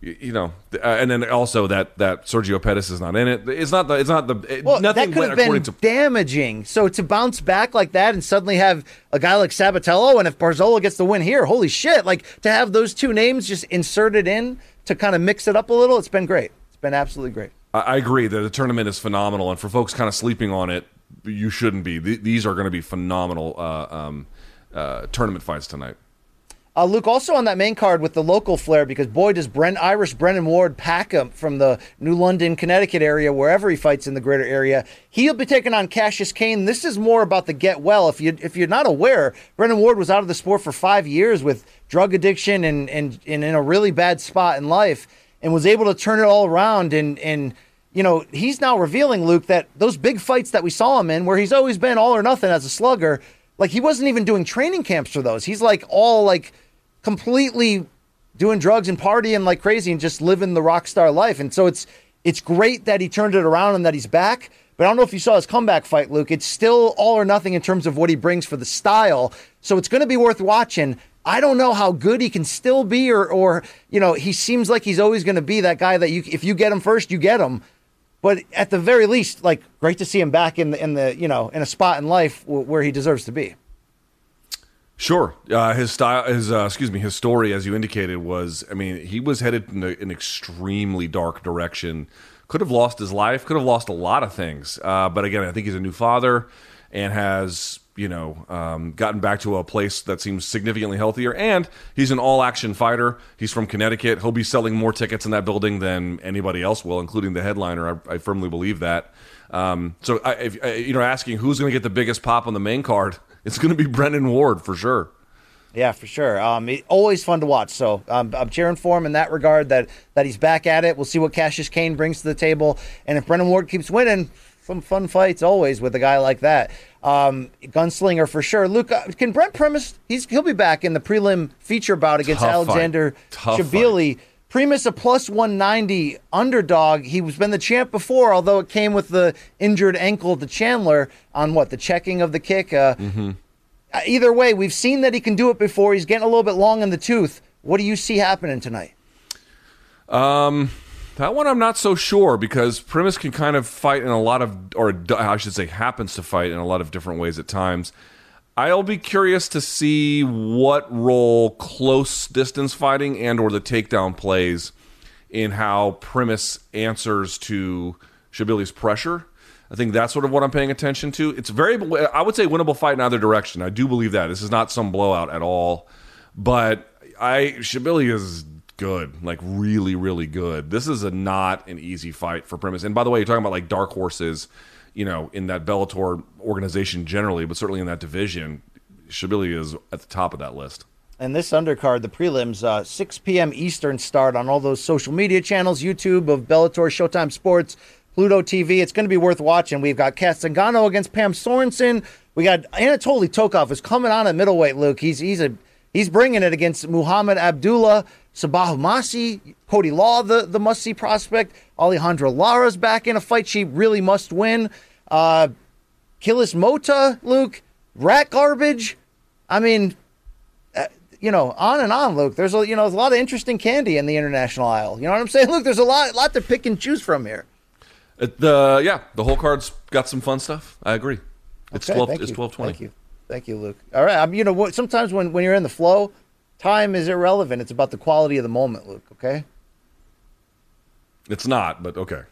you, you know, uh, and then also that that Sergio Pettis is not in it. It's not the. It's not the. It, Well, nothing that could went have been according to. damaging. So to bounce back like that and suddenly have a guy like Sabatello, and if Barzola gets the win here, holy shit! Like to have those two names just inserted in to kind of mix it up a little, it's been great. It's been absolutely great. I, I agree that the tournament is phenomenal, and for folks kind of sleeping on it, you shouldn't be. Th- these are going to be phenomenal uh, um, uh, tournament fights tonight. Uh, Luke, also on that main card with the local flair, because boy, does Bren, Irish Brennan Ward pack him from the New London, Connecticut area, wherever he fights in the greater area. He'll be taking on Cassius Kane. This is more about the get well. If you if you're not aware, Brennan Ward was out of the sport for five years with drug addiction and and, and in a really bad spot in life, and was able to turn it all around. And and you know he's now revealing Luke that those big fights that we saw him in, where he's always been all or nothing as a slugger, like he wasn't even doing training camps for those. He's like all like completely doing drugs and partying like crazy and just living the rock star life. And so it's it's great that he turned it around and that he's back. But I don't know if you saw his comeback fight, Luke. It's still all or nothing in terms of what he brings for the style. So it's going to be worth watching. I don't know how good he can still be, or, or you know, he seems like he's always going to be that guy that you, if you get him first, you get him. But at the very least, like, great to see him back in the, in the, you know, in a spot in life w- where he deserves to be. Sure, uh, his style, his uh, excuse me, his story, as you indicated, was. I mean, he was headed in a, an extremely dark direction. Could have lost his life. Could have lost a lot of things. Uh, but again, I think he's a new father and has you know um, gotten back to a place that seems significantly healthier. And he's an all-action fighter. He's from Connecticut. He'll be selling more tickets in that building than anybody else will, including the headliner. I, I firmly believe that. Um, so, I, if, uh, you know, asking who's going to get the biggest pop on the main card, it's going to be Brennan Ward for sure. Yeah, for sure. Um, it- always fun to watch. So um, I'm cheering for him in that regard. That that he's back at it. We'll see what Cassius Kane brings to the table, and if Brennan Ward keeps winning, some fun fights always with a guy like that. Um, gunslinger for sure. Luke, uh, can Brent Primus? He's he'll be back in the prelim feature bout against Tough. Alexander Shabili. Primus a plus 190 underdog. He was been the champ before, although it came with the injured ankle to Chandler on what the checking of the kick. Uh, Mm-hmm. uh, either way, we've seen that he can do it before. He's getting a little bit long in the tooth. What do you see happening tonight? That one I'm not so sure because Primus can kind of fight in a lot of, or I should say, happens to fight in a lot of different ways at times. I'll be curious to see what role close distance fighting and or the takedown plays in how Primus answers to Shabili's pressure. I think that's sort of what I'm paying attention to. It's very, I would say, winnable fight in either direction. I do believe that this is not some blowout at all. but I Shabili is good, like really, really good. This is a not an easy fight for Primus. And by the way, you're talking about like dark horses, you know, in that Bellator organization generally, but certainly in that division, Shabili is at the top of that list. And this undercard, the prelims, uh, 6 p.m. Eastern start on all those social media channels, YouTube of Bellator, Showtime Sports, Pluto TV. It's going to be worth watching. We've got Zingano against Pam Sorensen. We got Anatoly Tokov is coming on at middleweight. Luke, he's he's a he's bringing it against Muhammad Abdullah, Sabah Masi, Cody Law, the the must see prospect. Alejandra Lara's back in a fight she really must win. Uh, Kilis Mota, Luke, rat garbage. I mean, uh, you know, on and on, Luke. There's a you know there's a lot of interesting candy in the international aisle. You know what I'm saying, Luke? There's a lot lot to pick and choose from here. Uh, the yeah, the whole card's got some fun stuff. I agree. It's Okay, twelve. thank It's you. twelve twenty. Thank you, thank you, Luke. All right, I'm, you know? Sometimes when when you're in the flow, time is irrelevant. It's about the quality of the moment, Luke. Okay. It's not, but okay.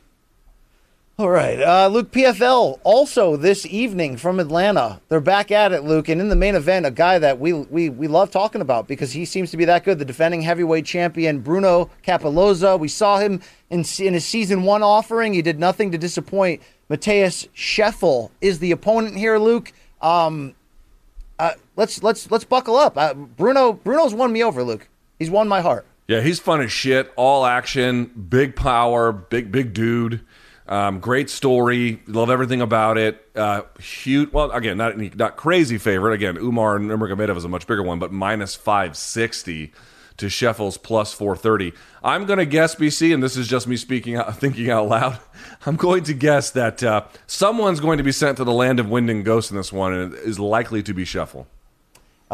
All right, uh, Luke. PFL also this evening from Atlanta. They're back at it, Luke, and in the main event, a guy that we we we love talking about because he seems to be that good. The defending heavyweight champion Bruno Cappelozza. We saw him in in his season one offering. He did nothing to disappoint. Mateus Scheffel is the opponent here, Luke. Um, let's let's let's buckle up. Uh, Bruno Bruno's won me over, Luke. He's won my heart. Yeah, he's fun as shit. All action, big power, big big dude. Um, great story. Love everything about it. Uh, huge. Well, again, not not crazy favorite. Again, Umar Nurmagomedov is a much bigger one, but minus five sixty to Scheffel's plus four thirty. I'm going to guess BC, and this is just me speaking out, thinking out loud. I'm going to guess that uh, someone's going to be sent to the land of wind and ghost in this one, and it is likely to be Scheffel.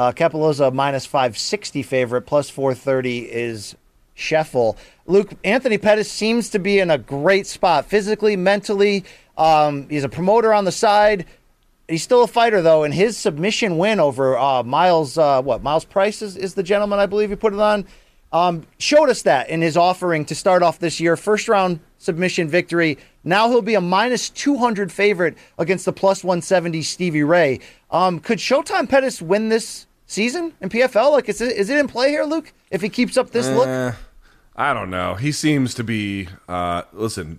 Uh, minus 560 favorite, plus 430 is Scheffel. Luke, Anthony Pettis seems to be in a great spot physically, mentally. Um, he's a promoter on the side. He's still a fighter, though, and his submission win over uh, Miles, uh, what, Miles Price is, is the gentleman I believe he put it on, um, showed us that in his offering to start off this year. First round submission victory. Now he'll be a minus 200 favorite against the plus 170 Stevie Ray. Um, could Showtime Pettis win this season in PFL? Like, is it, is it in play here, Luke? If he keeps up this look? Eh, I don't know. He seems to be. Uh, listen,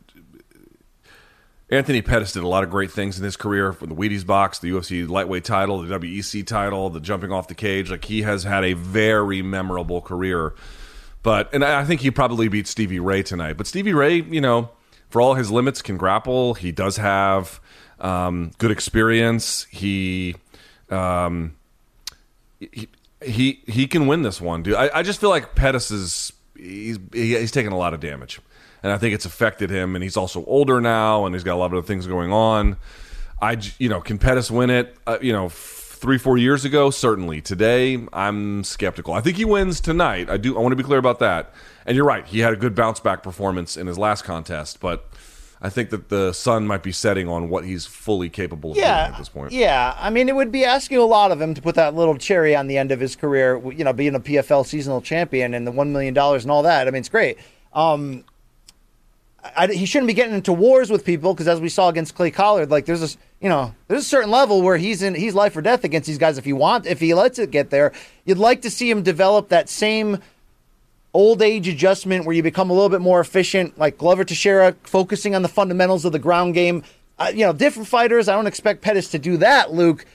Anthony Pettis did a lot of great things in his career from the Wheaties box, the UFC lightweight title, the WEC title, the jumping off the cage. Like he has had a very memorable career. But and I think he probably beat Stevie Ray tonight. But Stevie Ray, you know, for all his limits, can grapple. He does have um, good experience. He. Um, he, he can win this one, dude. I, I just feel like Pettis is he's he, he's taking a lot of damage, and I think it's affected him. And he's also older now, and he's got a lot of other things going on. I you know can Pettis win it? Uh, you know, three four years ago, certainly. Today, I'm skeptical. I think he wins tonight. I do. I want to be clear about that. And you're right. He had a good bounce back performance in his last contest, but. I think that the sun might be setting on what he's fully capable of doing at this point. yeah. I mean, it would be asking a lot of him to put that little cherry on the end of his career. You know, being a PFL seasonal champion and the one million dollars and all that. I mean, it's great. Um, I, he shouldn't be getting into wars with people because, as we saw against Clay Collard, like there's a you know there's a certain level where he's in he's life or death against these guys if he want if he lets it get there. You'd like to see him develop that same old age adjustment where you become a little bit more efficient, like Glover Teixeira, focusing on the fundamentals of the ground game. Uh, you know, different fighters. I don't expect Pettis to do that, Luke.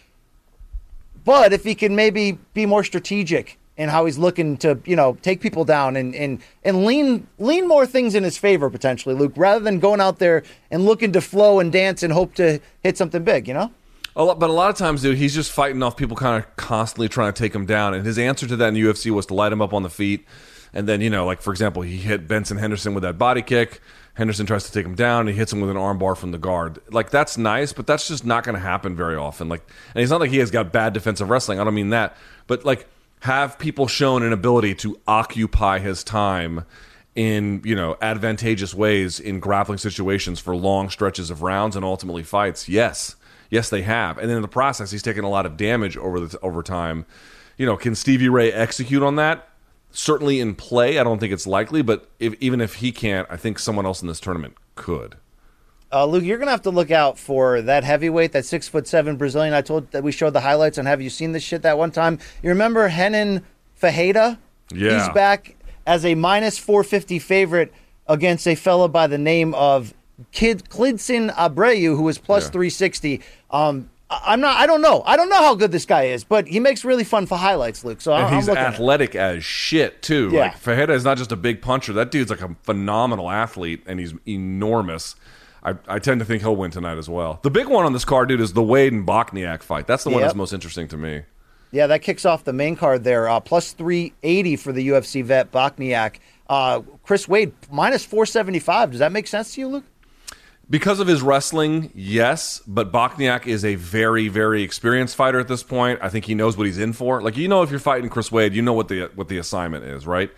But if he can maybe be more strategic in how he's looking to, you know, take people down and and and lean lean more things in his favor potentially, Luke, rather than going out there and looking to flow and dance and hope to hit something big, you know? A lot, but a lot of times, dude, he's just fighting off people kind of constantly trying to take him down. And his answer to that in UFC was to light him up on the feet. And then, you know, like for example, he hit Benson Henderson with that body kick. Henderson tries to take him down. And he hits him with an armbar from the guard. Like that's nice, but that's just not going to happen very often. Like, and it's not like he has got bad defensive wrestling. I don't mean that, but like have people shown an ability to occupy his time in you know advantageous ways in grappling situations for long stretches of rounds and ultimately fights. Yes, yes, they have. And then in the process, he's taken a lot of damage over the over time. You know, can Stevie Ray execute on that? Certainly in play, I don't think it's likely. But if, even if he can't, I think someone else in this tournament could. Uh, Luke, you're gonna have to look out for that heavyweight, that six foot seven Brazilian. I told that we showed the highlights on. Have you seen this shit that one time? You remember Renan Ferreira. Yeah. He's back as a minus 450 favorite against a fella by the name of Kid Klidson Abreu, who was plus Yeah. 360. Um, I- I'm not. I don't know. I don't know how good this guy is, but he makes really fun for highlights, Luke. So And I'm, he's I'm athletic as shit too. Yeah. Like Ferreira is not just a big puncher. That dude's like a phenomenal athlete, and he's enormous. I, I tend to think he'll win tonight as well. The big one on this card, dude, is the Wade and Bochniak fight. That's the one Yep. that's most interesting to me. Yeah, that kicks off the main card there. Uh, plus 380 for the UFC vet Bochniak. Uh, Chris Wade minus 475. Does that make sense to you, Luke? Because of his wrestling, yes, but Bochniak is a very, very experienced fighter at this point. I think he knows what he's in for. Like you know, if you're fighting Chris Wade, you know what the what the assignment is, right?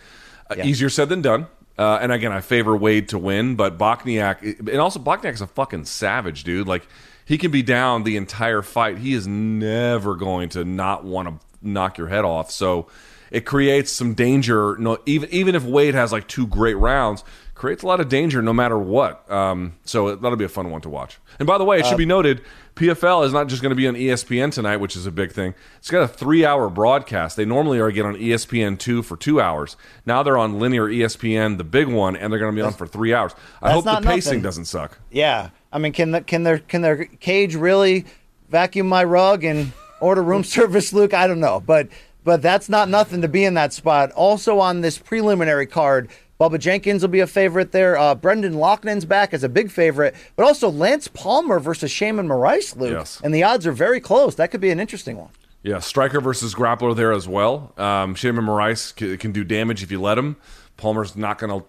Uh, easier said than done. Uh, and again, I favor Wade to win, but Bochniak, and also Bochniak's a fucking savage, dude. Like he can be down the entire fight. He is never going to not want to knock your head off. So it creates some danger. No, even even if Wade has like two great rounds, creates a lot of danger no matter what. Um, so that'll be a fun one to watch. And by the way, it should be noted, PFL is not just going to be on ESPN tonight, which is a big thing. It's got a three-hour broadcast. They normally are again on E ESPN two for two hours. Now they're on linear ESPN, the big one, and they're going to be on for three hours. I hope the pacing nothing. doesn't suck. Yeah. I mean, can the, can their can their cage really vacuum my rug and order room service, Luke? I don't know, but but that's not nothing to be in that spot. Also on this preliminary card, Bubba Jenkins will be a favorite there. Uh, Brendan Loughlin's back as a big favorite, but also Lance Palmer versus Sheymon Moraes, Luke. Yes. And the odds are very close. That could be an interesting one. Yeah, striker versus grappler there as well. Um, Sheymon Moraes c- can do damage if you let him. Palmer's not going to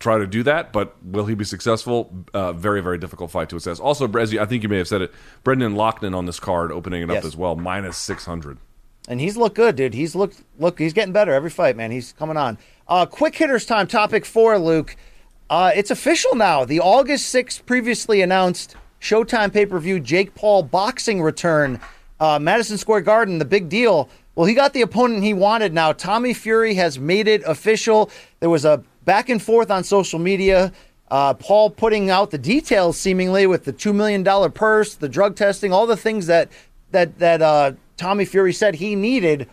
try to do that, but will he be successful? Uh, very, very difficult fight to assess. Also, as you, I think you may have said it, Brendan Loughlin on this card opening it up as well, minus 600. And he's looked good, dude. He's looked look. He's getting better every fight, man. He's coming on. Uh, quick hitters time. Topic four, Luke. Uh, it's official now. The August sixth previously announced Showtime pay per view Jake Paul boxing return. Uh, Madison Square Garden. The big deal. Well, he got the opponent he wanted. Now Tommy Fury has made it official. There was a back and forth on social media. Uh, Paul putting out the details, seemingly with the two million dollar purse, the drug testing, all the things that that that uh, Tommy Fury said he needed.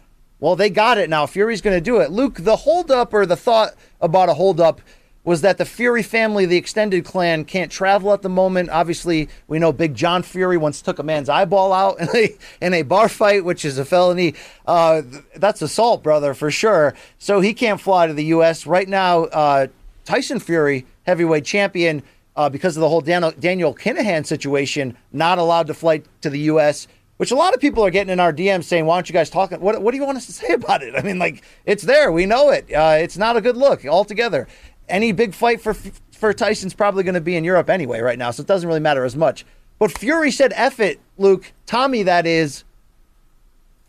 Well, they got it now. Fury's going to do it. Luke, the holdup or the thought about a holdup was that the Fury family, the extended clan, can't travel at the moment. Obviously, we know Big John Fury once took a man's eyeball out in a, in a bar fight, which is a felony. Uh, that's assault, brother, for sure. So he can't fly to the U.S. Right now, uh, Tyson Fury, heavyweight champion, uh, because of the whole Dan- Daniel Kinahan situation, not allowed to fly to the U.S., which a lot of people are getting in our DMs saying, why don't you guys talk? What, what do you want us to say about it? I mean, like, it's there. We know it. Uh, it's not a good look altogether. Any big fight for for Tyson's probably going to be in Europe anyway right now, so it doesn't really matter as much. But Fury said, F it, Luke. Tommy, that is,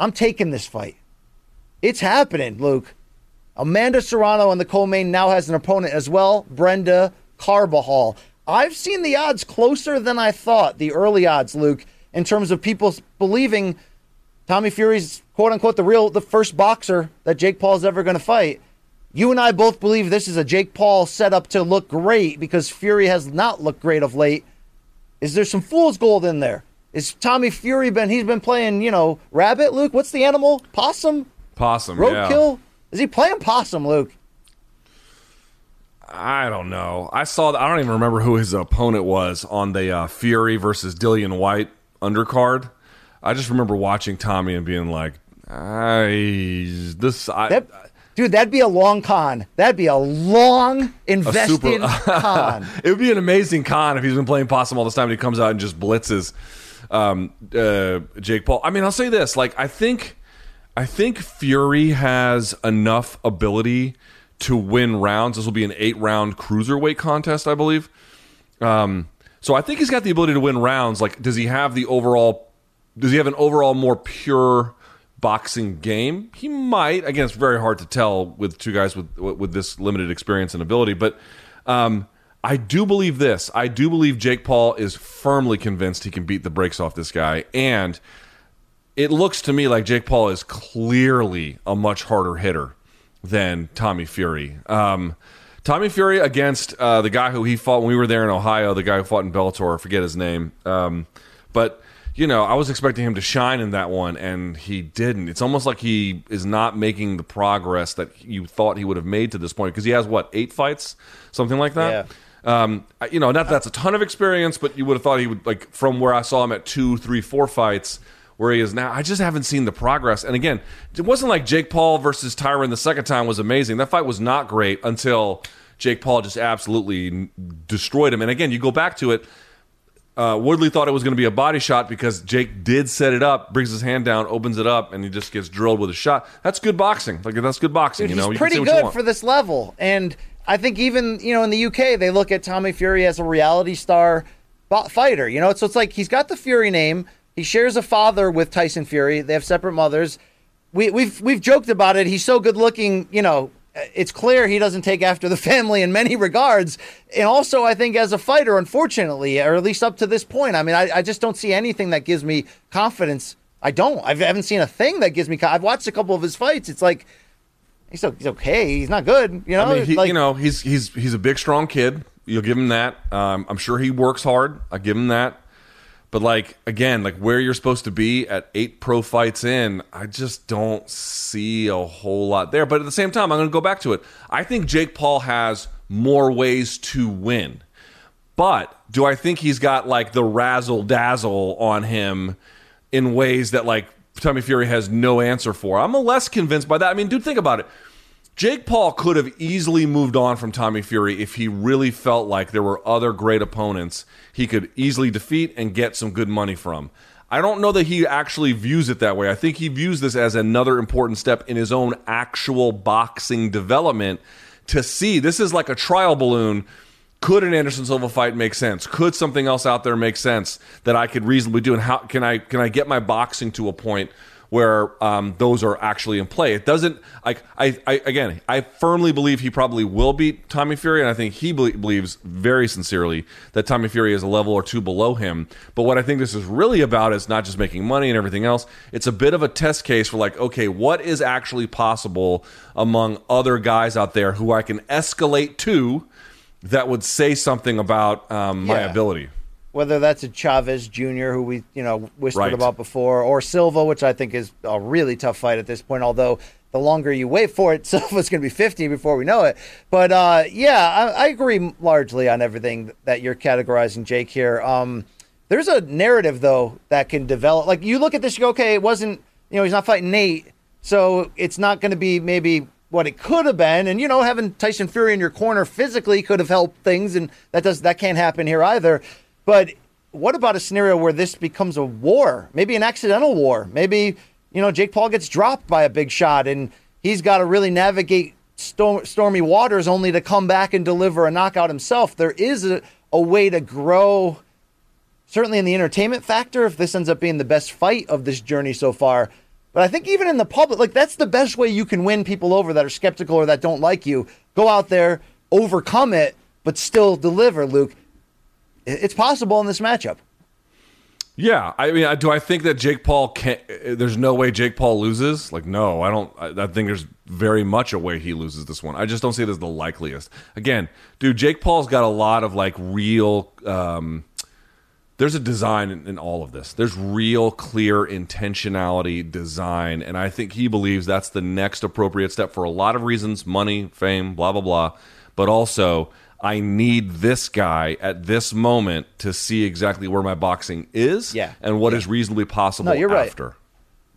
I'm taking this fight. It's happening, Luke. Amanda Serrano and the co-main now has an opponent as well, Brenda Carbajal. I've seen the odds closer than I thought, the early odds, Luke, in terms of people believing Tommy Fury's quote unquote the real the first boxer that Jake Paul is ever going to fight. You and I both believe this is a Jake Paul setup to look great because Fury has not looked great of late. Is there some fool's gold in there? Is Tommy Fury been he's been playing, you know, rabbit, Luke? What's the animal? Possum? Possum, yeah. Roadkill? Is he playing possum, Luke? I don't know. I saw. I don't even remember who his opponent was on the uh, Fury versus Dillian Whyte undercard. I just remember watching Tommy and being like, "I this I." That, dude, that'd be a long con. That'd be a long a super con. it would be an amazing con if he's been playing possum all this time and he comes out and just blitzes um, uh, Jake Paul. I mean, I'll say this: like, I think, I think Fury has enough ability to win rounds. This will be an eight-round cruiserweight contest, I believe. Um, so I think he's got the ability to win rounds. Like, does he have the overall? Does he have an overall more pure boxing game? He might. Again, it's very hard to tell with two guys with with this limited experience and ability. But um, I do believe this. I do believe Jake Paul is firmly convinced he can beat the brakes off this guy, and it looks to me like Jake Paul is clearly a much harder hitter than Tommy Fury. Um, Tommy Fury against uh, the guy who he fought when we were there in Ohio, the guy who fought in Bellator, I forget his name. Um, but you know, I was expecting him to shine in that one, and he didn't. It's almost like he is not making the progress that you thought he would have made to this point because he has what eight fights, something like that. Um, you know, not that that's a ton of experience, but you would have thought he would like from where I saw him at two, three, four fights where he is now. I just haven't seen the progress. And again, it wasn't like Jake Paul versus Tyron the second time was amazing. That fight was not great until Jake Paul just absolutely destroyed him. And again, you go back to it uh, Woodley thought it was going to be a body shot because Jake did set it up, brings his hand down, opens it up, and he just gets drilled with a shot. That's good boxing. Like that's good boxing. Dude, you know, he's pretty good for this level, and I think even you know in the UK they look at Tommy Fury as a reality star fighter. You know, so it's like he's got the Fury name. He shares a father with Tyson Fury. They have separate mothers. We, we've we've joked about it. He's so good looking. You know, it's clear he doesn't take after the family in many regards. And also, I think as a fighter, unfortunately, or at least up to this point, I mean, I, I just don't see anything that gives me confidence. I don't. I've, I haven't seen a thing that gives me. I've watched a couple of his fights. It's like he's, he's okay. He's not good. You know, I mean, he, like, you know, he's he's he's a big, strong kid. You'll give him that. Um, I'm sure he works hard. I give him that. But like again, like where you're supposed to be at eight pro fights in, I just don't see a whole lot there. But at the same time, I'm going to go back to it. I think Jake Paul has more ways to win. But do I think he's got like the razzle dazzle on him in ways that like Tommy Fury has no answer for? I'm less convinced by that. I mean, dude, think about it. Jake Paul could have easily moved on from Tommy Fury if he really felt like there were other great opponents he could easily defeat and get some good money from. I don't know that he actually views it that way. I think he views this as another important step in his own actual boxing development to see this is like a trial balloon. Could an Anderson Silva fight make sense? Could something else out there make sense that I could reasonably do? And how can I can I get my boxing to a point where um, those are actually in play. It doesn't like I, I again I firmly believe he probably will beat Tommy Fury, and I think he belie- believes very sincerely that Tommy Fury is a level or two below him. But what I think this is really about is not just making money and everything else. It's a bit of a test case for like, okay, what is actually possible among other guys out there who I can escalate to that would say something about um, my Yeah. ability. Whether that's a Chavez Jr., who we you know whispered Right. about before, or Silva, which I think is a really tough fight at this point. Although the longer you wait for it, Silva's going to be 50 before we know it. But uh, yeah, I, I agree largely on everything that you're categorizing, Jake. Here, um, there's a narrative though that can develop. Like you look at this, you go, okay, it wasn't you know he's not fighting Nate, so it's not going to be maybe what it could have been. And you know, having Tyson Fury in your corner physically could have helped things, and that does that can't happen here either. But what about a scenario where this becomes a war? Maybe an accidental war. Maybe you know Jake Paul gets dropped by a big shot, and he's got to really navigate storm, stormy waters only to come back and deliver a knockout himself. There is a, a way to grow certainly in the entertainment factor if this ends up being the best fight of this journey so far. But I think even in the public, like that's the best way you can win people over that are skeptical or that don't like you. Go out there, overcome it, but still deliver, Luke. It's possible in this matchup. Yeah, I mean, do I think that Jake Paul can? There's no way Jake Paul loses. Like, no, I don't. I, I think there's very much a way he loses this one. I just don't see it as the likeliest. Again, dude, Jake Paul's got a lot of like real. Um, there's a design in, in all of this. There's real clear intentionality, design, and I think he believes that's the next appropriate step for a lot of reasons: money, fame, blah blah blah. But also, I need this guy at this moment to see exactly where my boxing is, Yeah. and what is reasonably possible No, you're right.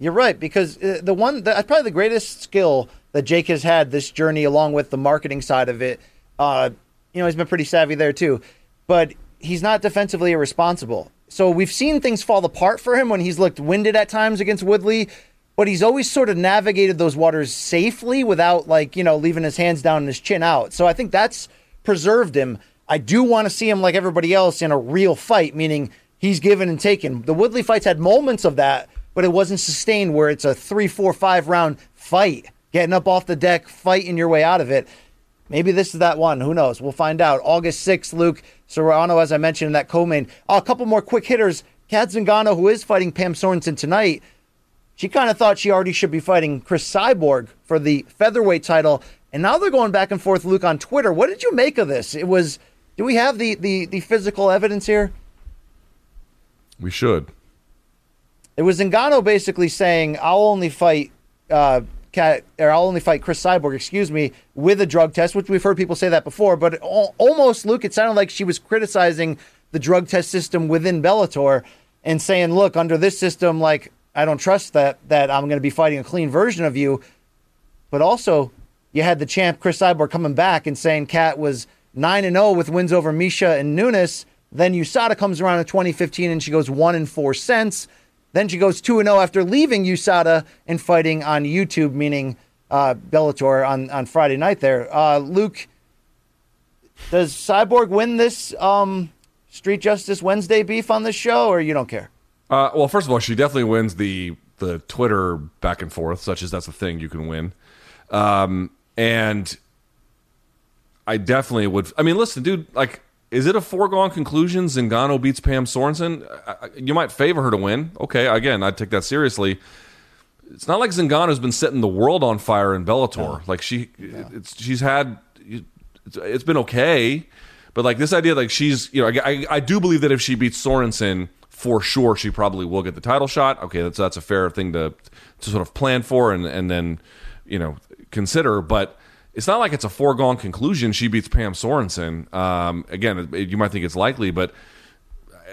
You're right because uh, the one that probably the greatest skill that Jake has had this journey, along with the marketing side of it. Uh, you know, he's been pretty savvy there too, but he's not defensively irresponsible. So we've seen things fall apart for him when he's looked winded at times against Woodley, but he's always sort of navigated those waters safely without like you know leaving his hands down and his chin out. So I think that's preserved him. I do want to see him like everybody else in a real fight, meaning he's given and taken. The Woodley fights had moments of that, but it wasn't sustained where it's a three, four, five round fight, getting up off the deck, fighting your way out of it. Maybe this is that one. Who knows? We'll find out. August 6th, Luke Serrano, as I mentioned in that co-main. Oh, a couple more quick hitters. Kat Zingano, who is fighting Pam Sorenson tonight, she kind of thought she already should be fighting Cris Cyborg for the featherweight title. And now they're going back and forth, Luke, on Twitter. What did you make of this? It was, do we have the, the, the physical evidence here? We should. It was Zingano basically saying, "I'll only fight." Uh, Kat, or I'll only fight Cris Cyborg, excuse me, with a drug test, which we've heard people say that before. But almost, Luke, it sounded like she was criticizing the drug test system within Bellator and saying, "Look, under this system, like I don't trust that that I'm going to be fighting a clean version of you." But also, you had the champ Cris Cyborg coming back and saying Kat was nine and zero with wins over Miesha and Nunes. Then USADA comes around in 2015 and she goes one and four cents. Then she goes 2 and 0 after leaving USADA and fighting on YouTube, meaning uh, Bellator on, on Friday night there. Uh, Luke, does Cyborg win this um, Street Justice Wednesday beef on this show, or you don't care? Uh, well, first of all, she definitely wins the the Twitter back and forth, such as that's a thing you can win. Um, and I definitely would. I mean, listen, dude. Like, is it a foregone conclusion? Zingano beats Pam Sorenson. I, you might favor her to win. Okay, again, I'd take that seriously. It's not like Zingano's been setting the world on fire in Bellator. Like she, it's she's had. It's, it's been okay, but like this idea, like she's, you know, I, I, I do believe that if she beats Sorenson, for sure she probably will get the title shot. Okay, that's that's a fair thing to to sort of plan for and and then you know consider, but it's not like it's a foregone conclusion she beats Pam Sorenson. Um, again, it, you might think it's likely, but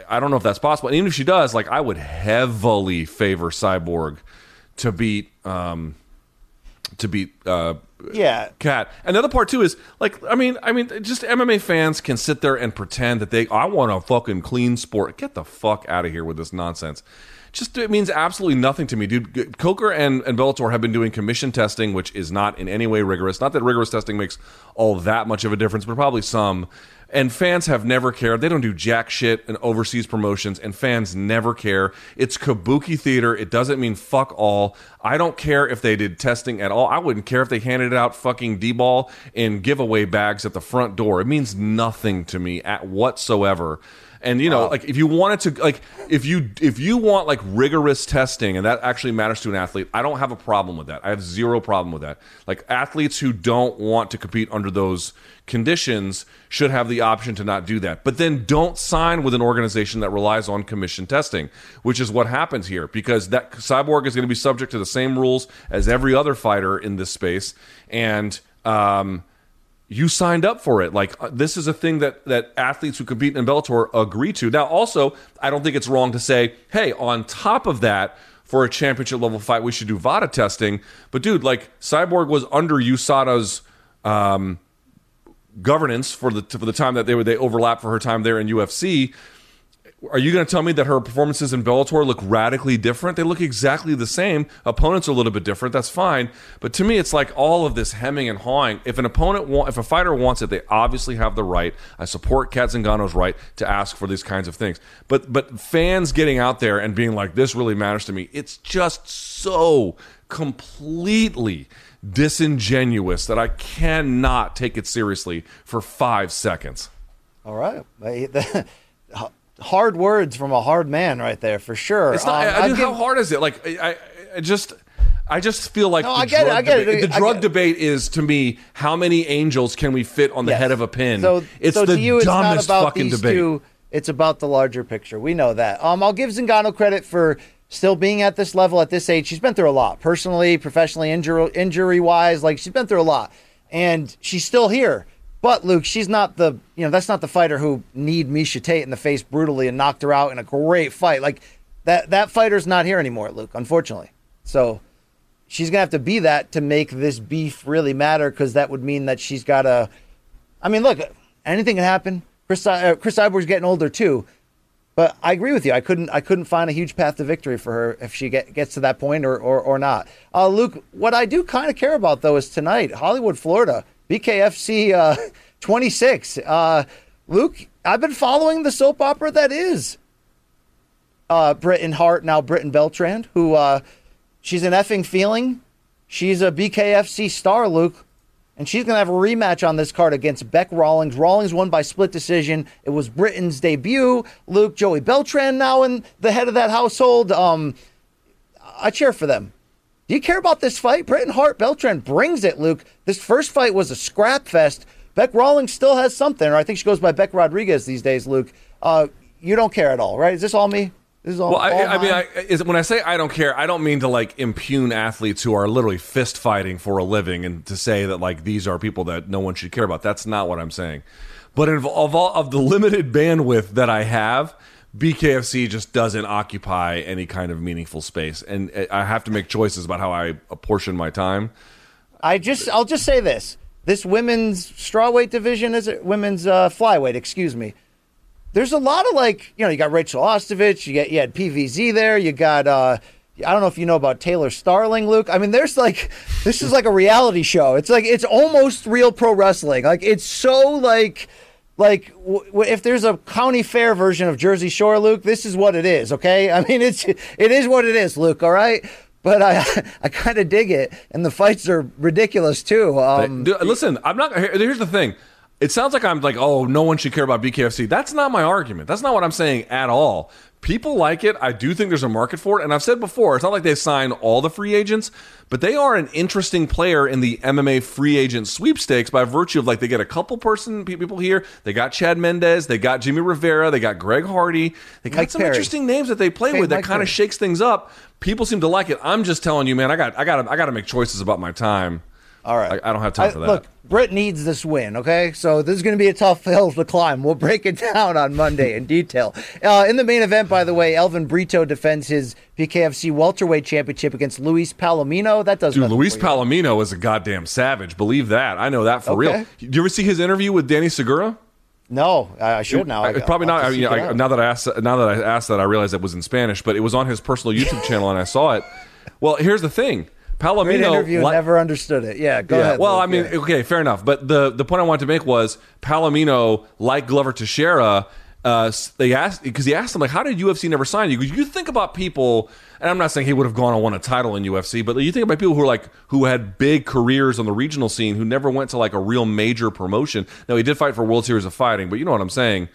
I don't know if that's possible. And even if she does, like I would heavily favor Cyborg to beat um, to beat uh, Yeah. Kat. Another part too is like I mean I mean just MMA fans can sit there and pretend that they I want a fucking clean sport. Get the fuck out of here with this nonsense. Just it means absolutely nothing to me, dude. Coker and, and Bellator have been doing commission testing, which is not in any way rigorous. Not that rigorous testing makes all that much of a difference, but probably some. And fans have never cared. They don't do jack shit in overseas promotions, and fans never care. It's kabuki theater. It doesn't mean fuck all. I don't care if they did testing at all. I wouldn't care if they handed out fucking D ball in giveaway bags at the front door. It means nothing to me at whatsoever. And you know, like if you wanted to, like if you if you want like rigorous testing, and that actually matters to an athlete, I don't have a problem with that. I have zero problem with that. Like athletes who don't want to compete under those conditions should have the option to not do that. But then don't sign with an organization that relies on commission testing, which is what happens here because that cyborg is going to be subject to the same rules as every other fighter in this space, and um, you signed up for it. Like uh, this is a thing that that athletes who compete in Bellator agree to. Now, also, I don't think it's wrong to say, hey, on top of that. For a championship level fight, we should do VADA testing. But dude, like Cyborg was under USADA's um, governance for the for the time that they were they overlap for her time there in UFC. Are you going to tell me that her performances in Bellator look radically different? They look exactly the same. Opponents are a little bit different. That's fine. But to me, it's like all of this hemming and hawing. If an opponent, want, if a fighter wants it, they obviously have the right. I support Kat Zingano's right to ask for these kinds of things. But but fans getting out there and being like, "This really matters to me," it's just so completely disingenuous that I cannot take it seriously for five seconds. All right. Hard words from a hard man, right there, for sure. It's not. Um, I, I mean, give- how hard is it? Like, I, I, just, I just feel like No, the I get it, drug I get it, debate. The drug debate is to me how many angels can we fit on the Yes. head of a pin? So, it's so the to you, it's not dumbest about fucking these debate. two. It's about the larger picture. We know that. Um, I'll give Zingano credit for still being at this level at this age. She's been through a lot, personally, professionally, injury injury wise. Like she's been through a lot, and she's still here. But Luke, she's not the you know that's not the fighter who kneed Miesha Tate in the face brutally and knocked her out in a great fight. Like that that fighter's not here anymore, Luke. Unfortunately, so she's gonna have to be that to make this beef really matter because that would mean that she's got to. I mean, look, anything can happen. Cris uh, Cris Cyborg's getting older too, but I agree with you. I couldn't I couldn't find a huge path to victory for her if she get, gets to that point or or, or not. Uh, Luke, what I do kind of care about though is tonight, Hollywood, Florida, BKFC uh, 26. Uh, Luke, I've been following the soap opera that is uh, Britain Hart, now Britain Beltran, who uh, she's an effing feeling. She's a BKFC star, Luke. And she's going to have a rematch on this card against Bec Rawlings. Rawlings won by split decision. It was Britain's debut. Luke, Joey Beltran now in the head of that household. Um, I cheer for them. Do you care about this fight? Britain Hart Beltran brings it, Luke. This first fight was a scrap fest. Bec Rawlings still has something, or I think she goes by Bec Rodriguez these days, Luke. Uh, you don't care at all, right? Is this all me? This is all. Well, I, I mean. I, is, when I say I don't care, I don't mean to like impugn athletes who are literally fist fighting for a living and to say that like these are people that no one should care about. That's not what I'm saying. But of, of all of the limited bandwidth that I have, BKFC just doesn't occupy any kind of meaningful space, and I have to make choices about how I apportion my time. I just I'll just say this: this women's strawweight division is it women's uh, flyweight? Excuse me. There's a lot of like you know you got Rachael Ostovich, you got you had PVZ there, you got uh, I don't know if you know about Taylor Starling, Luke. I mean, there's like this is like a reality show. It's like it's almost real pro wrestling. Like it's so like like w- w- if there's a county fair version of Jersey Shore, Luke, this is what it is. Okay, I mean it's it is what it is, Luke. All right. But I, I kind of dig it, and the fights are ridiculous too. Um, Dude, listen, I'm not. here- Here's the thing. It sounds like I'm like, oh, no one should care about BKFC. That's not my argument. That's not what I'm saying at all. People like it. I do think there's a market for it. And I've said before, it's not like they sign all the free agents, but they are an interesting player in the MMA free agent sweepstakes by virtue of like they get a couple person people here. They got Chad Mendes, they got Jimmy Rivera, they got Greg Hardy, they got Mike some Perry. interesting names that they play Hey, with that kind of shakes things up. People seem to like it. I'm just telling you, man. I got, I got, I got to make choices about my time. All right. I, I don't have time I- for that. Look, Britt needs this win, okay? So this is going to be a tough hill to climb. We'll break it down on Monday in detail. Uh, in the main event, by the way, Elvin Brito defends his BKFC welterweight championship against Luis Palomino. That does Dude, Luis. Palomino is a goddamn savage. Believe that. I know that for real. Okay. Did you ever see his interview with Danny Segura? No, I, should now. I, probably not. I mean, I, now that I asked, now that I asked that, I realized it was in Spanish, but it was on his personal YouTube channel, and I saw it. Well, here's the thing, Palomino. Great interview. li- never understood it. Yeah, go yeah. ahead. Well, Luke, I mean, yeah. okay, fair enough. But the the point I wanted to make was Palomino, like Glover Teixeira, uh, they asked because he asked him like, "How did UFC never sign you?" Because you think about people, and I'm not saying he would have gone and won a title in UFC, but you think about people who are like who had big careers on the regional scene who never went to like a real major promotion. Now he did fight for World Series of Fighting, but you know what I'm saying.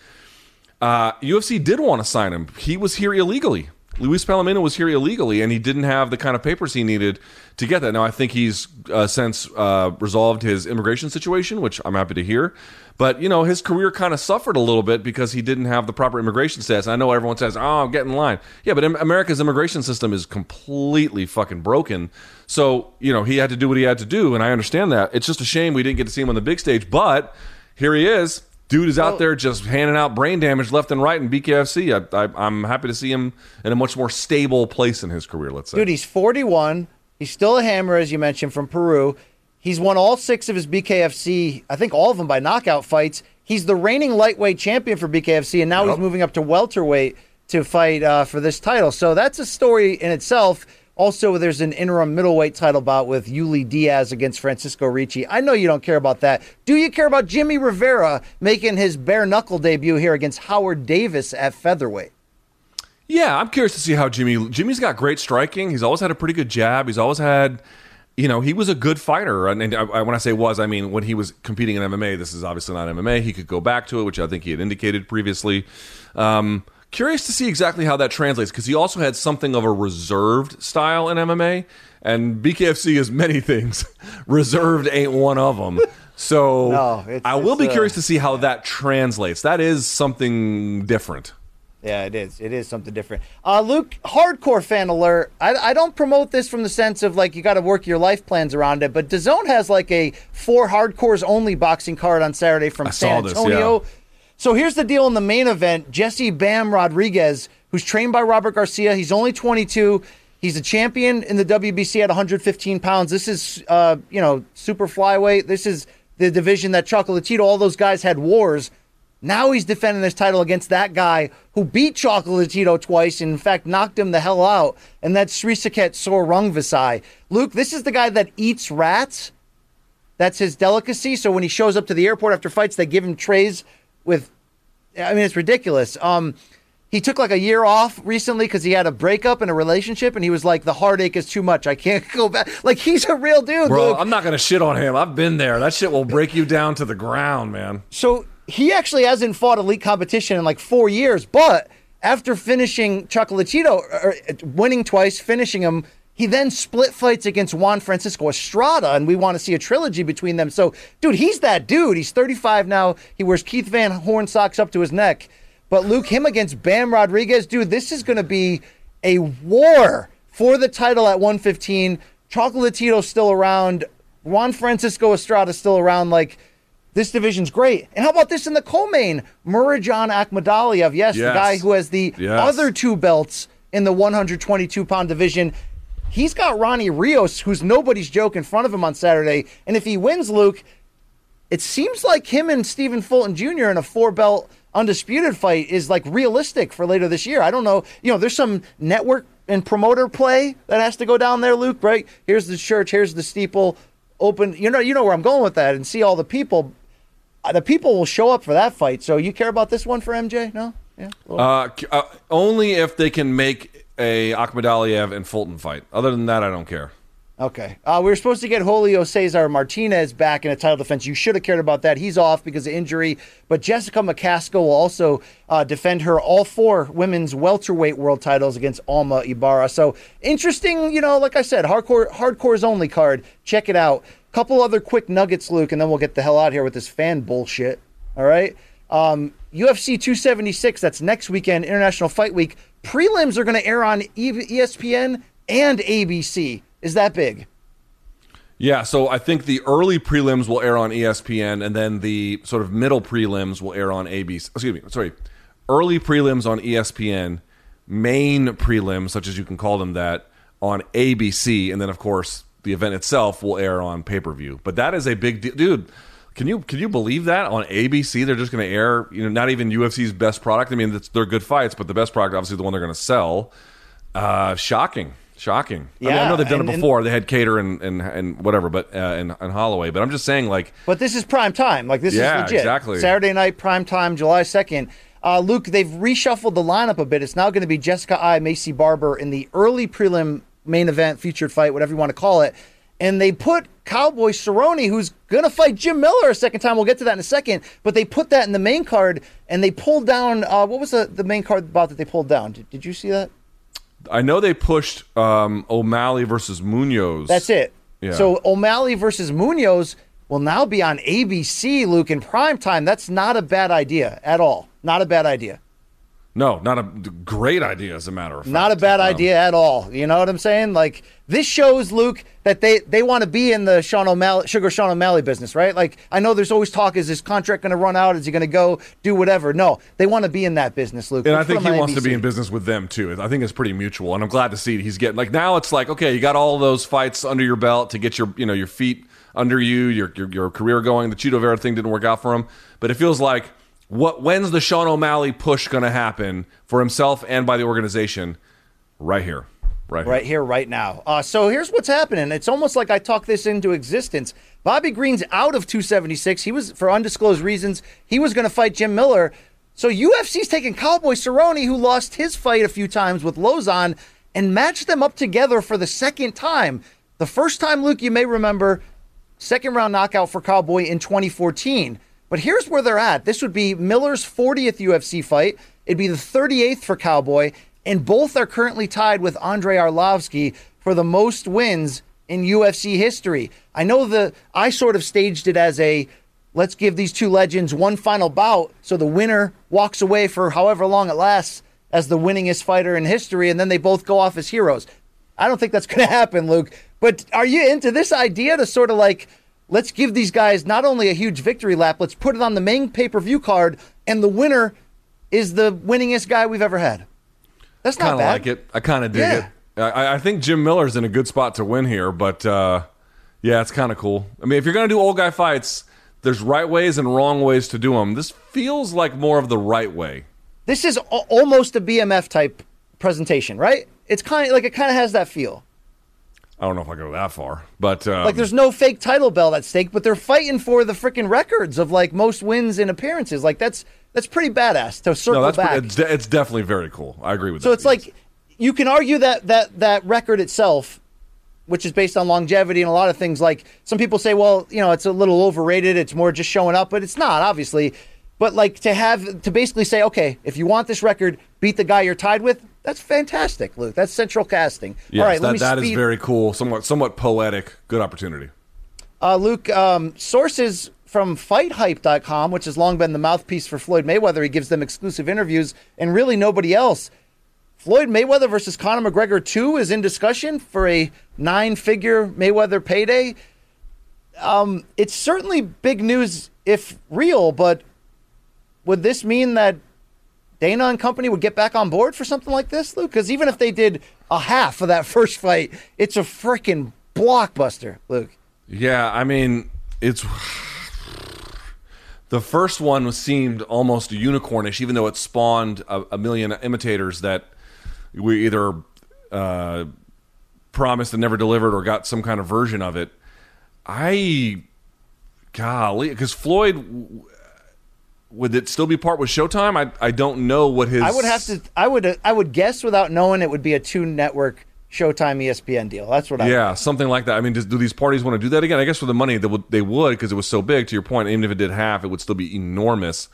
Uh, UFC did want to sign him. He was here illegally. Luis Palomino was here illegally, and he didn't have the kind of papers he needed to get that. Now, I think he's uh, since uh, resolved his immigration situation, which I'm happy to hear. But you know, his career kind of suffered a little bit because he didn't have the proper immigration status. I know everyone says, "Oh, I'm getting in line." Yeah, but America's immigration system is completely fucking broken. So you know, he had to do what he had to do, and I understand that. It's just a shame we didn't get to see him on the big stage. But here he is. Dude is out there just handing out brain damage left and right in BKFC. I, I, I'm happy to see him in a much more stable place in his career. Let's say. Dude, he's 41. He's still a hammer, as you mentioned, from Peru. He's won all six of his BKFC, I think all of them by knockout fights. He's the reigning lightweight champion for BKFC, and now he's moving up to welterweight to fight uh, for this title. So that's a story in itself. Also, there's an interim middleweight title bout with Uly Diaz against Francesco Ricchi. I know you don't care about that. Do you care about Jimmy Rivera making his bare knuckle debut here against Howard Davis at featherweight? Yeah, I'm curious to see how Jimmy. Jimmy's got great striking. He's always had a pretty good jab. He's always had, you know, he was a good fighter. And, I, when I say was, I mean when he was competing in MMA. This is obviously not MMA. He could go back to it, which I think he had indicated previously. Um, curious to see exactly how that translates because he also had something of a reserved style in MMA, and BKFC is many things. reserved ain't one of them. So No, it's- I will be uh, curious to see how that translates. That is something different. Yeah, it is. It is something different. Uh, Luke, hardcore fan alert. I, I don't promote this from the sense of like you got to work your life plans around it, but DAZN has like a four hardcores only boxing card on Saturday from I San saw this, Antonio. yeah. So here's the deal in the main event: Jesse Bam Rodriguez, who's trained by Robert Garcia. He's only 22. He's a champion in the WBC at 115 pounds. This is, uh, you know, super flyweight. This is the division that Chocolatito, all those guys had wars. Now he's defending his title against that guy who beat Chocolatito twice and, in fact, knocked him the hell out. And that's Srisaket Sor Rungvisai. Luke, this is the guy that eats rats. That's his delicacy. So when he shows up to the airport after fights, they give him trays with. I mean, it's ridiculous. Um, he took like a year off recently because he had a breakup in a relationship, and he was like, "The heartache is too much. I can't go back." Like he's a real dude, Bro, Luke. I'm not gonna shit on him. I've been there. That shit will break you down to the ground, man. So he actually hasn't fought elite competition in like four years, but after finishing Chocolatito, or winning twice, finishing him, he then split fights against Juan Francisco Estrada, and we want to see a trilogy between them. So, dude, he's that dude. He's 35 now. He wears Keith Van Horn socks up to his neck. But Luke, him against Bam Rodriguez, dude, this is going to be a war for the title at 115. Chocolatito's still around. Juan Francisco Estrada's still around. Like, this division's great. And how about this in the co-main? Murodjon Akhmadaliev, yes, the guy who has the Yes. other two belts in the 122 pound division. He's got Ronnie Rios, who's nobody's joke, in front of him on Saturday. And if he wins, Luke, it seems like him and Stephen Fulton Jr. in a four belt undisputed fight is like realistic for later this year. I don't know. You know, there's some network and promoter play that has to go down there, Luke, right? Here's the church, here's the steeple. Open you know you know where I'm going with that and see all the people. Uh, The people will show up for that fight. So you care about this one for MJ? No? Yeah. Uh, uh, only if they can make a Akhmadaliev and Fulton fight. Other than that, I don't care. Okay. Uh, we were supposed to get Julio Cesar Martinez back in a title defense. You should have cared about that. He's off because of injury. But Jessica McCaskill will also uh, defend her all four women's welterweight world titles against Alma Ibarra. So interesting, you know, like I said, hardcore hardcore's only card. Check it out. Couple other quick nuggets, Luke, and then we'll get the hell out here with this fan bullshit. All right. Um, UFC 276, that's next weekend, International Fight Week. Prelims are going to air on ESPN and ABC. Is that big? Yeah, so I think the early prelims will air on ESPN, and then the sort of middle prelims will air on ABC. Excuse me, sorry, early prelims on ESPN, main prelims, such as you can call them that, on ABC, and then of course the event itself will air on pay per view. But that is a big deal, dude. Can you can you believe that on ABC they're just going to air you know not even UFC's best product? I mean they're good fights, but the best product obviously the one they're going to sell. Uh, shocking, shocking. I mean I know they've done and- it before. They had Kattar and, and and whatever, but uh, and, and Holloway. But I'm just saying like But this is prime time. Like this Yeah, is legit. exactly. Saturday night prime time, July second. Uh, Luke, they've reshuffled the lineup a bit. It's now going to be Jessica Eye, Maycee Barber in the early prelim main event featured fight, whatever you want to call it. And they put Cowboy Cerrone, who's going to fight Jim Miller a second time. We'll get to that in a second. But they put that in the main card, and they pulled down. Uh, what was the, the main card bout that they pulled down? Did, did you see that? I know they pushed um, O'Malley versus Munoz. That's it. Yeah. So O'Malley versus Munoz will now be on ABC, Luke, in prime time. That's not a bad idea at all. Not a bad idea. No, not a great idea, as a matter of fact. Not a bad Um, idea at all. You know what I'm saying? Like this shows Luke that they they want to be in the Sean O'Malley, Sugar Sean O'Malley business, right? Like I know there's always talk: is his contract going to run out? Is he going to go do whatever? No, they want to be in that business, Luke. And I Let's think he wants to be in business with them too. I think it's pretty mutual, and I'm glad to see he's getting like now. It's like okay, you got all those fights under your belt to get your you know your feet under you, your your, your career going. The Chito Vera thing didn't work out for him, but it feels like what when's the Sean O'Malley push going to happen for himself and by the organization? Right here, right, here. right here, right now. Uh, so here's what's happening. It's almost like I talked this into existence. Bobby Green's out of 276. He was, for undisclosed reasons, he was going to fight Jim Miller. So UFC's taking Cowboy Cerrone, who lost his fight a few times with Lauzon, and matched them up together for the second time. The first time, Luke, you may remember, second round knockout for Cowboy in 2014. But here's where they're at. This would be Miller's 40th UFC fight. It'd be the 38th for Cowboy, and both are currently tied with Andrei Arlovsky for the most wins in UFC history. I know the I sort of staged it as a let's give these two legends one final bout so the winner walks away for however long it lasts as the winningest fighter in history and then they both go off as heroes. I don't think that's going to happen, Luke. But are you into this idea to sort of like, let's give these guys not only a huge victory lap, let's put it on the main pay per view card, and the winner is the winningest guy we've ever had? That's not kind of bad. like it. I kind of dig Yeah. it. I, I think Jim Miller's in a good spot to win here, but uh, yeah, it's kind of cool. I mean, if you're gonna do old guy fights, there's right ways and wrong ways to do them. This feels like more of the right way. This is al- almost a BMF type presentation, right? It's kind of like it kind of has that feel. I don't know if I go that far, but um, Like there's no fake title belt at stake, but they're fighting for the freaking records of like most wins and appearances. Like that's that's pretty badass to circle no, that's back. it's, de- it's definitely very cool. I agree with that. So that. it's like you can argue that that that record itself, which is based on longevity and a lot of things. Like some people say, well, you know, it's a little overrated. It's more just showing up, but it's not obviously. But like to have to basically say, okay, if you want this record, beat the guy you're tied with. That's fantastic, Luke. That's central casting. yes, All right, let that, that is very cool. Somewhat somewhat poetic. Good opportunity. Uh, Luke, um, sources from FightHype.com, which has long been the mouthpiece for Floyd Mayweather. He gives them exclusive interviews, and really nobody else. Floyd Mayweather versus Conor McGregor 2 is in discussion for a nine figure Mayweather payday. Um, it's certainly big news if real, but would this mean that Dana and company would get back on board for something like this, Luke? Because even if they did a half of that first fight, it's a freaking blockbuster, Luke. Yeah, I mean, it's the first one seemed almost unicornish, even though it spawned a, a million imitators that we either uh, promised and never delivered or got some kind of version of it. I, golly, because Floyd would it still be part with Showtime? I I don't know what his. I would have to. I would. I would guess without knowing it would be a two network Showtime ESPN deal. That's what I. Yeah, would. something like that. I mean, does, do these parties want to do that again? I guess for the money they would they would because it was so big. To your point, even if it did half, it would still be enormous.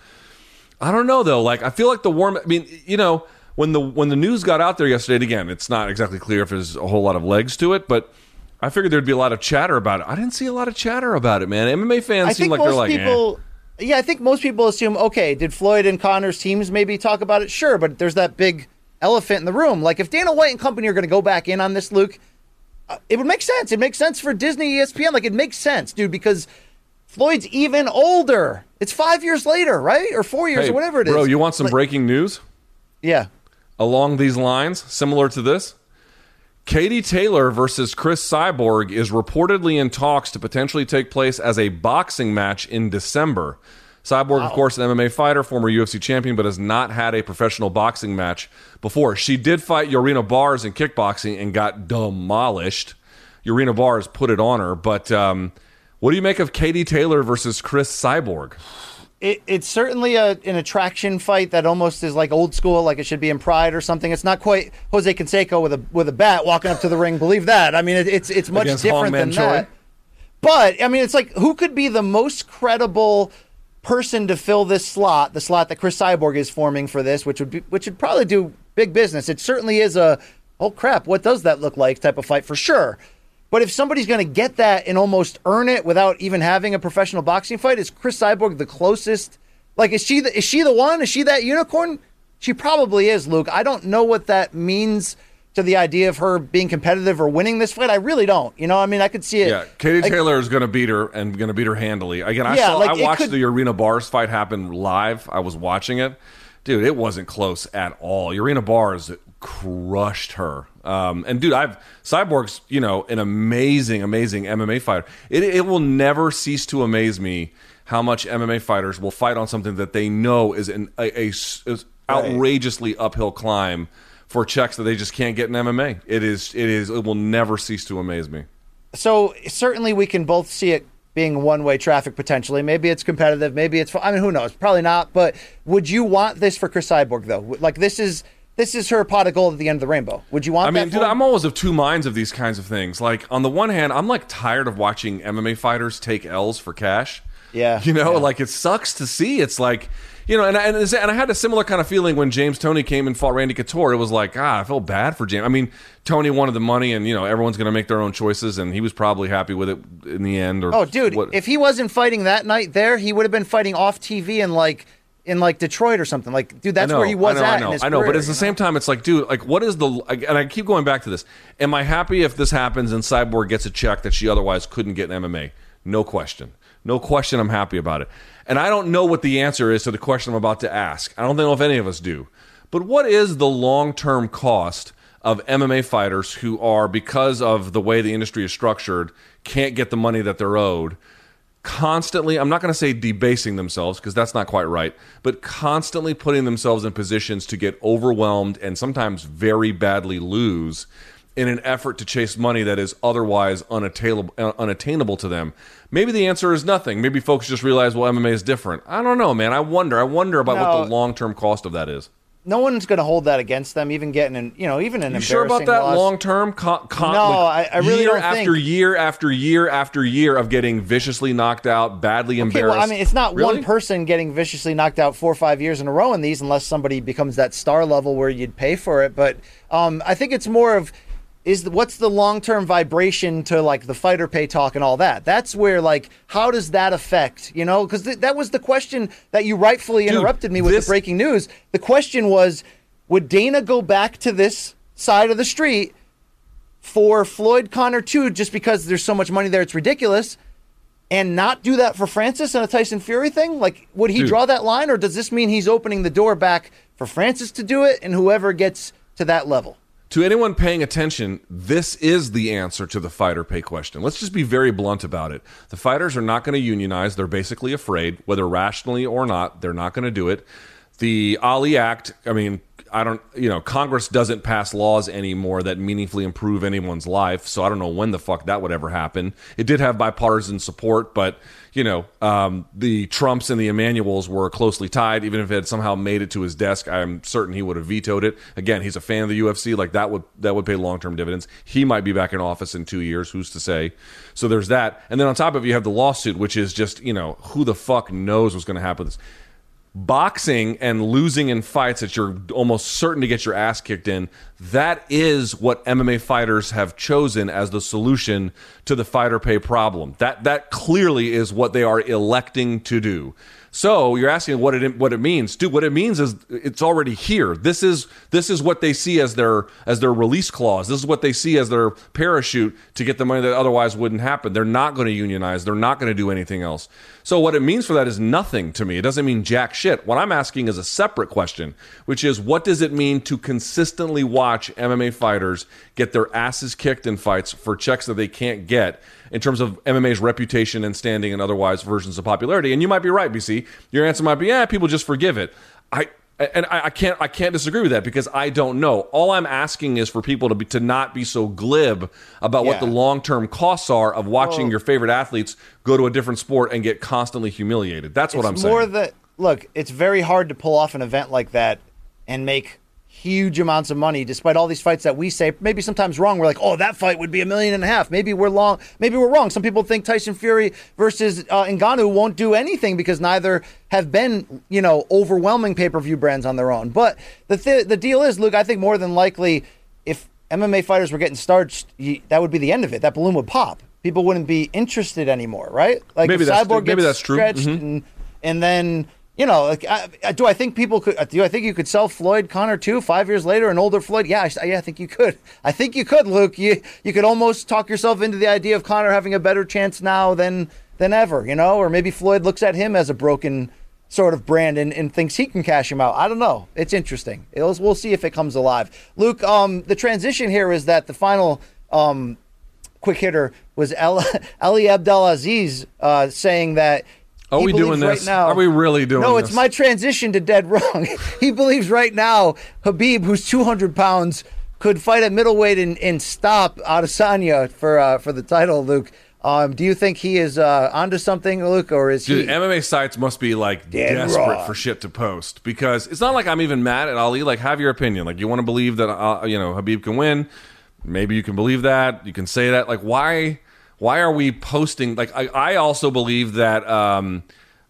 I don't know though. Like I feel like the warm. I mean, you know, when the when the news got out there yesterday, and again, it's not exactly clear if there's a whole lot of legs to it, but. I figured there'd be a lot of chatter about it. I didn't see a lot of chatter about it, man. MMA fans I seem like they're like, eh. Yeah, I think most people assume, okay, did Floyd and Conor's teams maybe talk about it? Sure, but there's that big elephant in the room. Like if Dana White and company are going to go back in on this, Luke, uh, it would make sense. It makes sense for Disney, ESPN. Like it makes sense, dude, because Floyd's even older. It's five years later, right, or four years, Hey, or whatever it is. Bro, you want some Like- breaking news? Yeah. along these lines, similar to this. Katie Taylor versus Cris Cyborg is reportedly in talks to potentially take place as a boxing match in December. Cyborg, of course, an MMA fighter, former UFC champion, but has not had a professional boxing match before. She did fight Jorina Baars in kickboxing and got demolished. Jorina Baars put it on her, but um, what do you make of Katie Taylor versus Cris Cyborg? It, it's certainly a, an attraction fight that almost is like old school, like it should be in Pride or something. It's not quite Jose Canseco with a with a bat walking up to the ring. Believe that. I mean, it, it's it's much Against different Hongman than Choi? that. But I mean, it's like who could be the most credible person to fill this slot, the slot that Cris Cyborg is forming for this, which would be which would probably do big business. It certainly is a oh crap, what does that look like type of fight for sure. But if somebody's going to get that and almost earn it without even having a professional boxing fight, is Cris Cyborg the closest? Like, is she the, is she the one? Is she that unicorn? She probably is, Luke. I don't know what that means to the idea of her being competitive or winning this fight. I really don't. You know, I mean, I could see it. Yeah, Katie like- Taylor is going to beat her and going to beat her handily. Again, I Yeah, saw, like, I watched could- the Arena Bars fight happen live. I was watching it, dude. It wasn't close at all. Arena Bars crushed her. Um, and dude, I've Cyborg's you know an amazing, amazing MMA fighter. It it will never cease to amaze me how much MMA fighters will fight on something that they know is an a, a is outrageously uphill climb for checks that they just can't get in MMA. It is it is it will never cease to amaze me. so certainly we can both see it being one-way traffic potentially. Maybe it's competitive. Maybe it's. I mean, who knows? Probably not. But would you want this for Cris Cyborg though? Like this is this is her pot of gold at the end of the rainbow. Would you want? That? I mean, dude, I'm always of two minds of these kinds of things. Like, on the one hand, I'm like tired of watching MMA fighters take L's for cash. Yeah, You know, yeah. like it sucks to see. It's like, you know, and, and, and I had a similar kind of feeling when James Toney came and fought Randy Couture. It was like, ah, I felt bad for James. I mean, Toney wanted the money, and, you know, everyone's going to make their own choices, and he was probably happy with it in the end. Or Oh, dude! what- If he wasn't fighting that night there, he would have been fighting off TV in like in like Detroit or something. Like, dude, that's know, where he was I know, at I know, I know, career, but at the same know? time, it's like, dude, like, what is the? like, And I keep going back to this. Am I happy if this happens and Cyborg gets a check that she otherwise couldn't get in MMA? No question, no question. I'm happy about it, and I don't know what the answer is to the question I'm about to ask. I don't know if any of us do. But what is the long term cost of MMA fighters who are, because of the way the industry is structured, can't get the money that they're owed? Constantly i'm not going to say debasing themselves because that's not quite right but constantly putting themselves in positions to get overwhelmed and sometimes very badly lose in an effort to chase money that is otherwise unattainable, uh, unattainable to them. Maybe the answer is nothing. Maybe folks just realize well mma is different. I don't know man. I wonder. I wonder about what the long-term cost of that is no one's going to hold that against them, even getting an you know even an you sure about that loss. long term? Con- con- No, I- I really year don't after think- year after year after year of getting viciously knocked out, badly Okay, embarrassed. well, I mean, it's not Really? one person getting viciously knocked out four or five years in a row in these, unless somebody becomes that star level where you'd pay for it. But um, I think it's more of is the, what's the long term vibration to like the fighter pay talk and all that? That's where like how does that affect you know? Because th- that was the question that you rightfully interrupted me with this- the breaking news. The question was, would Dana go back to this side of the street for Floyd Conor two just because there's so much money there? It's ridiculous. And not do that for Francis and a Tyson Fury thing? Like, would he Dude. draw that line, or does this mean he's opening the door back for Francis to do it and whoever gets to that level? To anyone paying attention, this is the answer to the fighter pay question. Let's just be very blunt about it. The fighters are not going to unionize. They're basically afraid, whether rationally or not, they're not going to do it. The Ali Act, I mean, I don't, you know, Congress doesn't pass laws anymore that meaningfully improve anyone's life. So I don't know when the fuck that would ever happen. It did have bipartisan support, but, you know, um, the Trumps and the Emanuels were closely tied. Even if it had somehow made it to his desk, I'm certain he would have vetoed it. Again, he's a fan of the UFC. Like that would, that would pay long term dividends. He might be back in office in two years. Who's to say? So there's that. And then on top of it, you have the lawsuit, which is just, you know, who the fuck knows what's going to happen with this boxing and losing in fights that you're almost certain to get your ass kicked in, that is what MMA fighters have chosen as the solution to the fighter pay problem. That that clearly is what they are electing to do. So you're asking what it what it means, dude. What it means is it's already here. This is this is what they see as their as their release clause. This is what they see as their parachute to get the money that otherwise wouldn't happen. They're not going to unionize. They're not going to do anything else. So what it means for that is nothing to me. It doesn't mean jack shit. What I'm asking is a separate question, which is what does it mean to consistently watch MMA fighters get their asses kicked in fights for checks that they can't get in terms of MMA's reputation and standing and otherwise versions of popularity. And you might be right, BC. Your answer might be, yeah, people just forgive it. I and I, I can't I can't disagree with that because I don't know. All I'm asking is for people to be to not be so glib about what the long term costs are of watching your favorite athletes go to a different sport and get constantly humiliated. That's what I'm saying. more that look, it's very hard to pull off an event like that and make huge amounts of money despite all these fights that we say maybe sometimes wrong. We're like oh that fight would be a million and a half. Maybe we're long maybe we're wrong. Some people think tyson fury versus uh, Ngannou won't do anything because neither have been you know overwhelming pay-per-view brands on their own. But the th- the deal is luke i think more than likely if mma fighters were getting starched you, that would be the end of it. That balloon would pop. People wouldn't be interested anymore right? Like Maybe if that's- cyborg maybe gets that's true. Mm-hmm. stretched and and then you know, like, I, I- do I think people could? Do I think you could sell Floyd Conor too five years later, an older Floyd? Yeah, I, yeah, I think you could. I think you could, Luke. You you could almost talk yourself into the idea of Conor having a better chance now than than ever. You know, or maybe Floyd looks at him as a broken sort of brand and, and thinks he can cash him out. I don't know. It's interesting. It'll, we'll see if it comes alive. Luke, um, the transition here is that the final um, quick hitter was Ali Abdelaziz uh, saying that. Are he we doing right this? now- Are we really doing this? No, it's this? my transition to dead wrong. he believes right now Khabib, who's 200 pounds, could fight at middleweight and, and stop Adesanya for uh, for the title. Luke, um, do you think he is uh, onto something, Luke, or is Dude, he? MMA sites must be like Dead desperate wrong. for shit to post because it's not like I'm even mad at Ali. Like, have your opinion. Like, you want to believe that uh, you know Khabib can win. Maybe you can believe that. You can say that. Like, why? Why are we posting? Like, I, I also believe that um,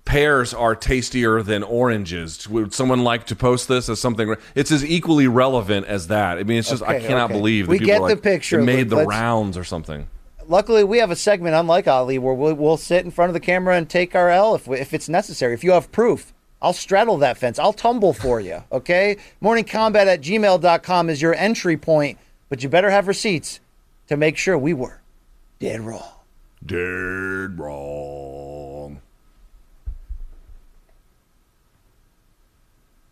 pears are tastier than oranges. Would someone like to post this as something? It's as equally relevant as that. I mean, it's just I cannot okay. believe that We get the like, picture, It made Luke. the rounds or something. Luckily, we have a segment unlike Ali where we'll, we'll sit in front of the camera and take our L if, we, if it's necessary. If you have proof, I'll straddle that fence. I'll tumble for you, okay? Morningcombat at gmail.com is your entry point, but you better have receipts to make sure we were dead wrong. Dead wrong.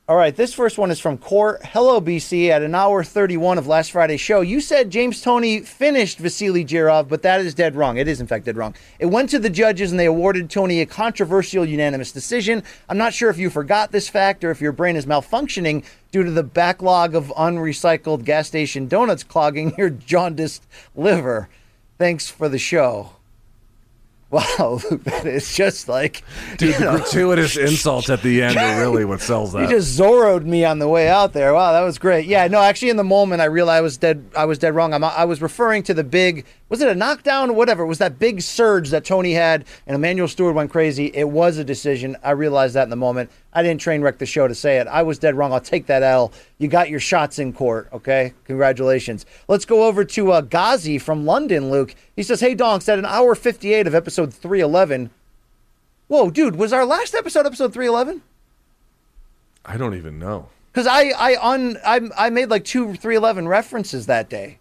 All right, this first one is from Court. Hello, BC. At an hour 31 of last Friday's show, you said James Toney finished Vasily Jirov, but that is dead wrong. It is, in fact, dead wrong. It went to the judges and they awarded Toney a controversial unanimous decision. I'm not sure if you forgot this fact or if your brain is malfunctioning due to the backlog of unrecycled gas station donuts clogging your jaundiced liver. Thanks for the show. Wow, that is just like. Dude, the know. gratuitous insults at the end are really what sells that. You just Zorroed me on the way out there. Wow, that was great. Yeah, no, actually, in the moment, I realized I was dead. I was dead wrong. I'm, I was referring to the big. Was it a knockdown whatever? It was that big surge that Toney had, and Emanuel Steward went crazy. It was a decision. I realized that in the moment. I didn't train wreck the show to say it. I was dead wrong. I'll take that L. You got your shots in court, okay? Congratulations. Let's go over to uh, Ghazi from London, Luke. He says, Hey, Donks, at an hour 58 of episode 311. Whoa, dude, was our last episode episode 311? I don't even know. Because I, I, un, I, I made like two 311 references that day.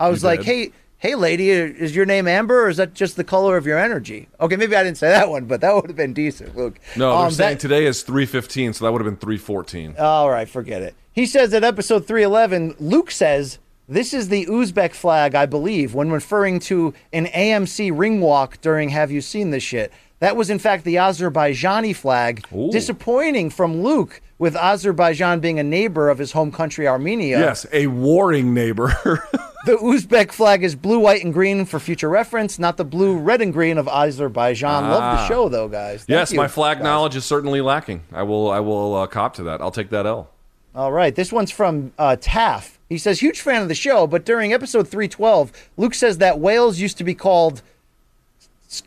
I was You like, did? hey, hey, lady, is your name Amber or is that just the color of your energy? Okay, maybe I didn't say that one, but that would have been decent, Luke. No, they're Um, saying that- today is 315, so that would have been 314. All right, forget it. He says at episode 311, Luke says, This is the Uzbek flag, I believe, when referring to an AMC ring walk during Have You Seen This Shit? That was, in fact, the Azerbaijani flag. Ooh. Disappointing from Luke, with Azerbaijan being a neighbor of his home country, Armenia. Yes, a warring neighbor. The Uzbek flag is blue, white, and green for future reference, not the blue, red, and green of Azerbaijan. Love the Ah. show, though, guys. Thank yes, you, my flag guys. knowledge is certainly lacking. I will I will uh, cop to that. I'll take that L. All right, this one's from uh, Taff. He says, huge fan of the show, but during episode 312, Luke says that Wales used to be called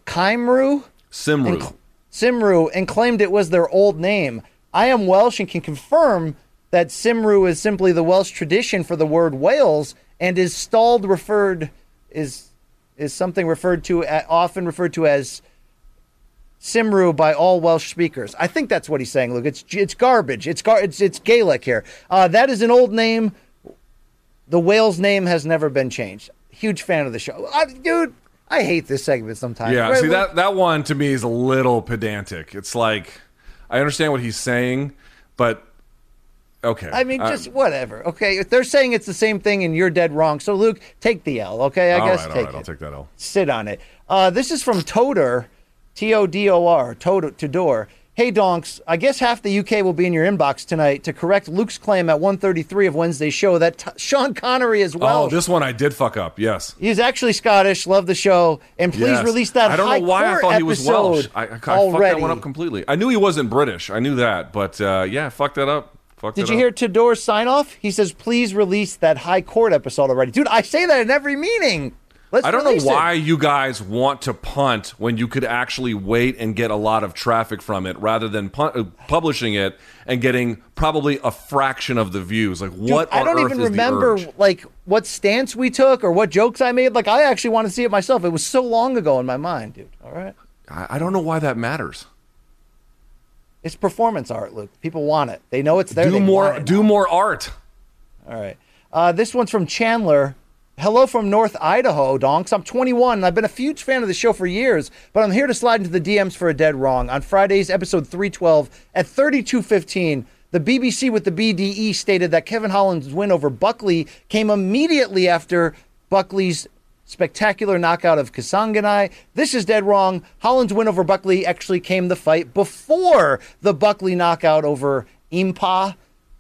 Kymru, Simru. Simru, and claimed it was their old name. I am Welsh and can confirm that Simru is simply the Welsh tradition for the word Wales and is stalled referred is is something referred to often referred to as Simru by all Welsh speakers. I think that's what he's saying. Look, it's it's garbage. It's gar- it's it's Gaelic here. Uh, that is an old name. The Wales name has never been changed. Huge fan of the show, I, dude. I hate this segment sometimes. Yeah, Right, see Luke? that that one to me is a little pedantic. It's like I understand what he's saying, but okay. I mean, Uh, just whatever. Okay, if they're saying it's the same thing and you're dead wrong, so Luke, take the L. Okay, I all guess right, take right, it. I'll take that L. sit on it. Uh, this is from Todor, T O D O R, Todor. Todor. Hey, Donks, I guess half the UK will be in your inbox tonight to correct Luke's claim at 133 of Wednesday's show that t- Sean Connery is Welsh. Oh, this one I did fuck up. Yes. He's actually Scottish. Love the show. And please Yes. release that I don't know why I thought he was Welsh. I, I, I fucked that one up completely. I knew he wasn't British. I knew that, but uh, yeah, fuck that up. Fucked Did you up. hear Todor's sign off? He says, please release that high court episode already. Dude, I say that in every meeting. Let's I don't know release it. why you guys want to punt when you could actually wait and get a lot of traffic from it rather than punt, uh, publishing it and getting probably a fraction of the views. Like, Dude, what I don't even remember like what stance we took or what jokes I made. Like I actually want to see it myself. It was so long ago in my mind, dude. All right. I, I don't know why that matters. It's performance art, Luke. People want it. They know it's there. do more. it Do now. more art. All right. Uh, this one's from Chandler. Hello from North Idaho, Donks. I'm 21 and I've been a huge fan of the show for years, but I'm here to slide into the DMs for a dead wrong. On Friday's episode 312 at 32:15, the BBC with the BDE stated that Kevin Holland's win over Buckley came immediately after Buckley's spectacular knockout of Kasanganay. This is dead wrong. Holland's win over Buckley actually came the fight before the Buckley knockout over Impa.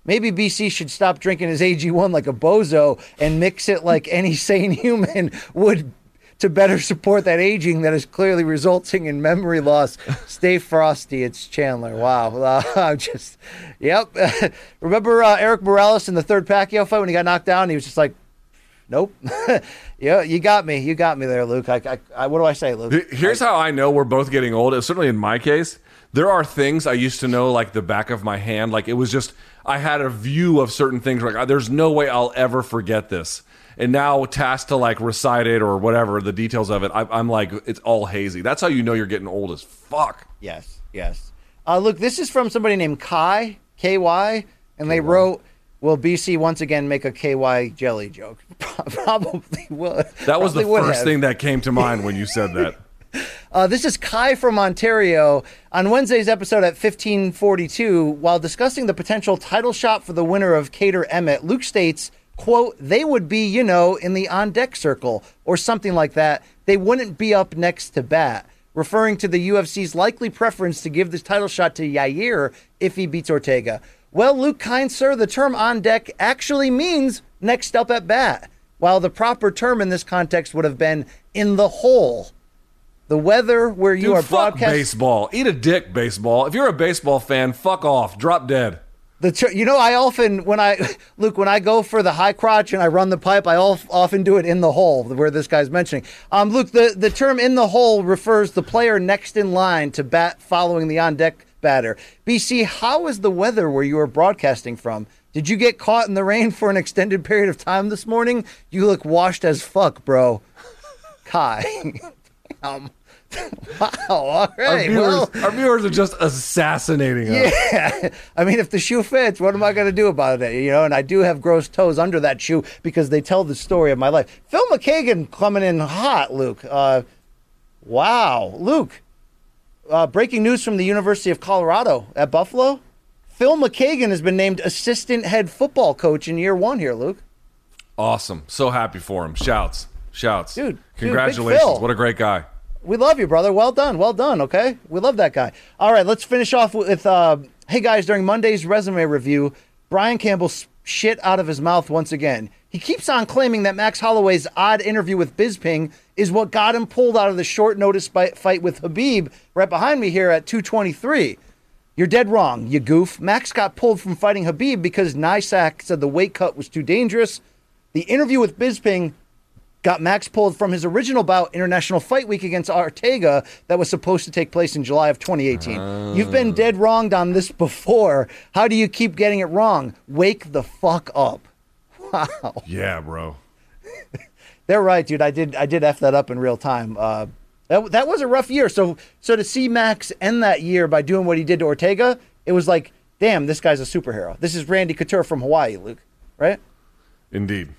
Maybe BC should stop drinking his AG1 like a bozo and mix it like any sane human would to better support that aging that is clearly resulting in memory loss. Stay frosty. It's Chandler. Wow. Uh, I'm just, yep. Remember uh, Erik Morales in the third Pacquiao fight when he got knocked down? He was just like, nope. yeah, you got me. You got me there, Luke. I, I, I, what do I say, Luke? Here's how I know we're both getting old. Certainly in my case, there are things I used to know like the back of my hand. Like it was just I had a view of certain things. Like "Ah, there's no way I'll ever forget this. And now tasked to like recite it or whatever the details of it, I, I'm like it's all hazy. That's how you know you're getting old as fuck. Yes, yes. Uh, look, this is from somebody named Kai, K Y, and they wrote, Will BC once again make a KY jelly joke? Probably will. That was the first have. thing that came to mind when you said that. Uh, this is Kai from Ontario. On Wednesday's episode at 1542, while discussing the potential title shot for the winner of Kattar Emmett, Luke states, quote, they would be, you know, in the on deck circle or something like that. They wouldn't be up next to bat, referring to the UFC's likely preference to give this title shot to Yair if he beats Ortega. Well, Luke, kind sir, the term on deck actually means next up at bat, while the proper term in this context would have been in the hole. The weather where you Dude, are fuck broadcast baseball. Eat a dick, baseball. If you're a baseball fan, fuck off. Drop dead. the ter- you know I often when I Luke when I go for the high crotch and I run the pipe I al- often do it in the hole where this guy's mentioning. Um Luke the the term in the hole refers the player next in line to bat following the on deck batter. BC, how is the weather where you are broadcasting from? Did you get caught in the rain for an extended period of time this morning? You look washed as fuck, bro. Kai. um, wow. All Our viewers, well, our viewers are just assassinating us. yeah. I mean, if the shoe fits, what am I going to do about it? You know, and I do have gross toes under that shoe because they tell the story of my life. Phil McKagan coming in hot, Luke. Uh, wow. Luke, uh, breaking news from the University of Colorado at Buffalo. Phil McKagan has been named assistant head football coach in year one here, Luke. Awesome. So happy for him. Shouts. Shouts. Dude, dude, Congratulations. Phil. what a great guy. We love you, brother. Well done. Well done. Okay. We love that guy. All right. Let's finish off with uh, hey, guys, during Monday's resume review, Brian Campbell shit out of his mouth once again. He keeps on claiming that Max Holloway's odd interview with Bisping is what got him pulled out of the short notice fi- fight with Khabib right behind me here at 223. You're dead wrong, you goof. Max got pulled from fighting Khabib because NYSAC said the weight cut was too dangerous. The interview with Bisping got Max pulled from his original bout International Fight Week against Ortega that was supposed to take place in July of 2018. You've been dead wronged on this before. How do you keep getting it wrong? Wake the fuck up. Wow. Yeah, bro. They're right, dude. I did I did f that up in real time. Uh, that that was a rough year. So so to see Max end that year by doing what he did to Ortega, it was like, damn, this guy's a superhero. This is Randy Couture from Hawaii, Luke. Right? Indeed.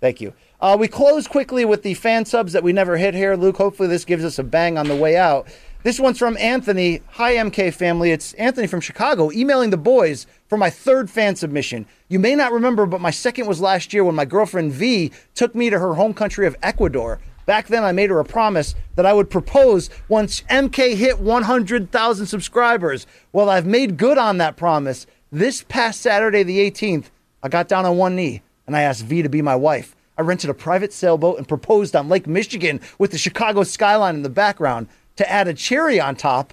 Thank you. Uh, we close quickly with the fan subs that we never hit here, Luke. Hopefully, this gives us a bang on the way out. This one's from Anthony. Hi, MK family. It's Anthony from Chicago emailing the boys for my third fan submission. You may not remember, but my second was last year when my girlfriend V took me to her home country of Ecuador. Back then, I made her a promise that I would propose once MK hit 100,000 subscribers. Well, I've made good on that promise. This past Saturday, the 18th, I got down on one knee and I asked V to be my wife. I rented a private sailboat and proposed on Lake Michigan with the Chicago skyline in the background. To add a cherry on top,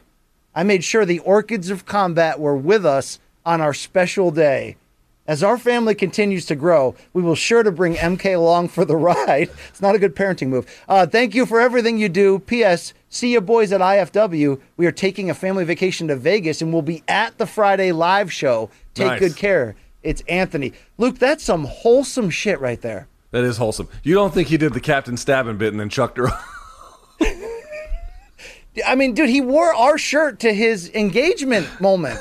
I made sure the Orchids of Combat were with us on our special day. As our family continues to grow, we will sure to bring MK along for the ride. It's not a good parenting move. Uh, thank you for everything you do. P.S. See you boys at IFW. We are taking a family vacation to Vegas and we'll be at the Friday live show. Take Nice. good care. It's Anthony. Luke, that's some wholesome shit right there. That is wholesome. You don't think he did the Captain Stabbing bit and then chucked her? I mean, dude, he wore our shirt to his engagement moment.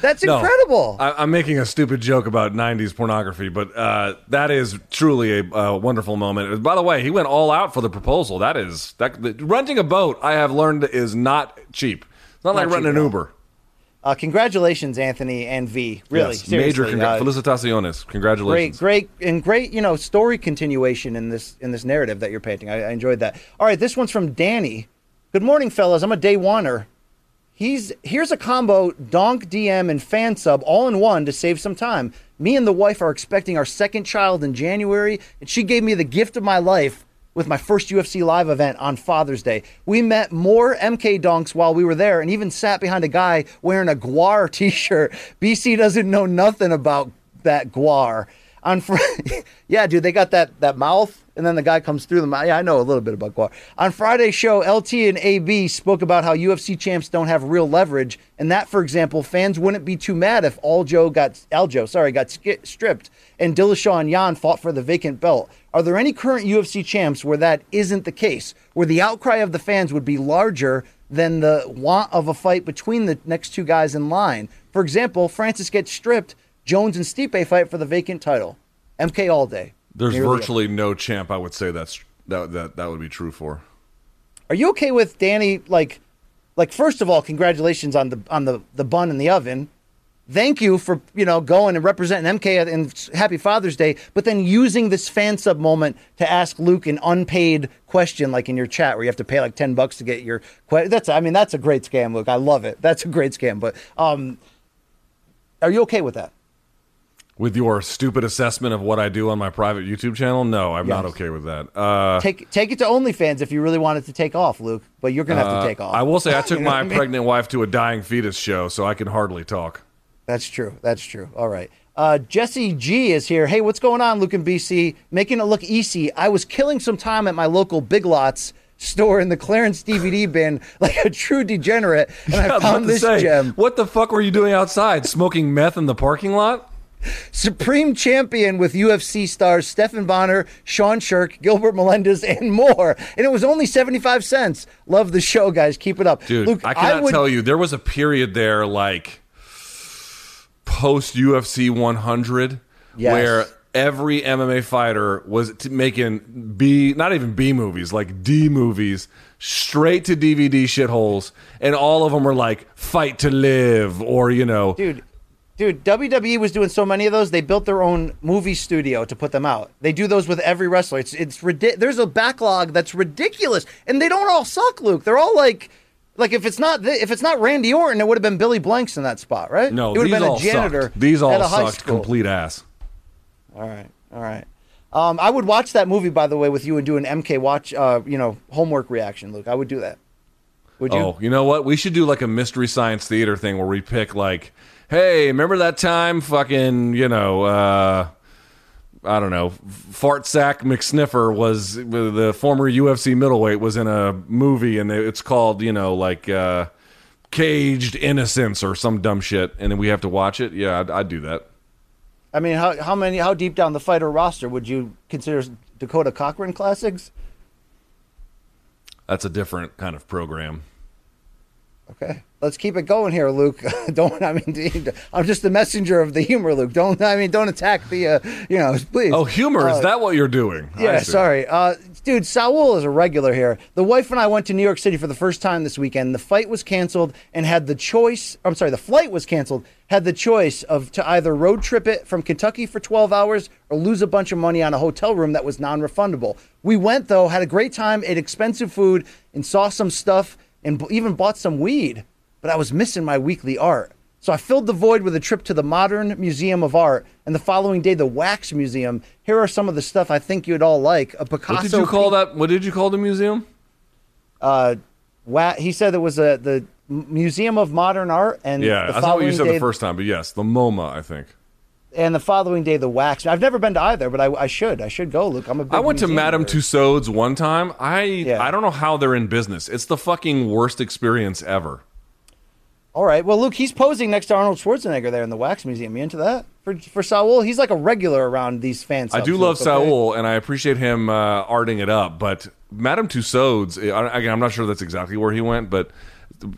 That's No. incredible. I, I'm making a stupid joke about '90s pornography, but uh, that is truly a uh, wonderful moment. By the way, he went all out for the proposal. That is that the, renting a boat. I have learned is not cheap. It's not, like renting an. Uber. Uh, congratulations, Anthony and V. Really, Yes, major congra- Uh, felicitaciones. Congratulations. Great, great, and great. You know, story continuation in this in this narrative that you're painting. I, I enjoyed that. All right, this one's from Danny. Good morning, fellas. I'm a day oneer. He's here's a combo donk DM and fan sub all in one to save some time. Me and the wife are expecting our second child in January, and she gave me the gift of my life with my first UFC live event on Father's Day. We met more MK donks while we were there, and even sat behind a guy wearing a GWAR T-shirt. BC doesn't know nothing about that GWAR. On fr- yeah, dude, they got that that mouth, and then the guy comes through the mouth. Yeah, I know a little bit about GWAR. On Friday's show, LT and AB spoke about how UFC champs don't have real leverage, and that, for example, fans wouldn't be too mad if Aljo got Aljo, sorry, got sk- stripped, and Dillashaw and Yan fought for the vacant belt. Are there any current UFC champs where that isn't the case, where the outcry of the fans would be larger than the want of a fight between the next two guys in line? For example, Francis gets stripped. Jones and Stipe fight for the vacant title. MK all day. There's virtually no champ I would say that's that that that would be true for. Are you okay with Danny? Like, like first of all, congratulations on the on the the bun in the oven. Thank you for you know going and representing MK and Happy Father's Day, but then using this fan sub moment to ask Luke an unpaid question, like in your chat, where you have to pay like ten bucks to get your question. That's I mean that's a great scam, Luke. I love it. That's a great scam. But um, are you okay with that? With your stupid assessment of what I do on my private YouTube channel, no, I'm not okay with that. Uh, Take take it to OnlyFans if you really want it to take off, Luke. But you're gonna have to take off. I will say I took You know my I mean? pregnant wife to a dying fetus show, so I can hardly talk. That's true. That's true. All right. Uh, Jesse G is here. Hey, what's going on, Luke and BC? Making it look easy. I was killing some time at my local Big Lots store in the clearance DVD bin like a true degenerate, and I, I found this say, gem. What the fuck were you doing outside? Smoking meth in the parking lot? Supreme champion with UFC stars Stephan Bonnar, Sean Sherk, Gilbert Melendez, and more. And it was only 75 cents. Love the show, guys. Keep it up. Dude, Luke, I cannot would, tell you. There was a period there, like post UFC 100, Yes. where every MMA fighter was making B, not even B movies, like D movies, straight to DVD shitholes, and all of them were like "Fight to Live" or you know, Dude, dude, WWE was doing so many of those. They built their own movie studio to put them out. They do those with every wrestler. It's it's ridiculous. There's a backlog that's ridiculous, and they don't all suck, Luke. They're all like. Like if it's not th- if it's not Randy Orton, it would have been Billy Blanks in that spot, right? no, it would have been a janitor. sucked. These all sucked school. complete ass. All right, all right. Um, I would watch that movie, by the way, with you and do an MK watch, uh, you know, homework reaction, Luke. I would do that. Would you? Oh, you know what? We should do like a mystery science theater thing where we pick like, hey, remember that time fucking, you know, uh I don't know, Fart Sack McSniffer was the former UFC middleweight was in a movie and it's called, you know, like uh Caged Innocence or some dumb shit and then we have to watch it. Yeah, I'd, I'd do that. I mean, how how many how deep down the fighter roster would you consider Dakota Cochrane classics? That's a different kind of program. Okay, let's keep it going here, Luke. don't I mean? I'm just the messenger of the humor, Luke. Don't I mean? Don't attack the, uh, you know, please. Oh, humor, is Uh, that what you're doing? Yeah, sorry. Uh, dude, Saul is a regular here. The wife and I went to New York City for the first time this weekend. The fight was canceled and had the choice. I'm sorry, the flight was canceled. Had the choice of to either road trip it from Kentucky for 12 hours or lose a bunch of money on a hotel room that was non-refundable. We went though, had a great time, ate expensive food, and saw some stuff, and b- even bought some weed. But I was missing my weekly art. So I filled the void with a trip to the Modern Museum of Art, and the following day, the Wax Museum. Here are some of the stuff I think you'd all like. A Picasso. What did you call that? What did you call the museum? Uh, wa- he said it was a, the Museum of Modern Art, and Yeah, the that's not what you said the first time, but yes, the MoMA, I think. And the following day, the Wax. I've never been to either, but I, I should. I should go. Luke, I'm a big I went to Madame nerd. Tussauds one time. I Yeah. I don't know how they're in business. It's the fucking worst experience ever. All right. Well, Luke, he's posing next to Arnold Schwarzenegger there in the Wax Museum. You into that? For for Saul, he's like a regular around these fans. I do love Saul, and I appreciate him uh, arting it up. But Madame Tussauds, I- again, I'm not sure that's exactly where he went, but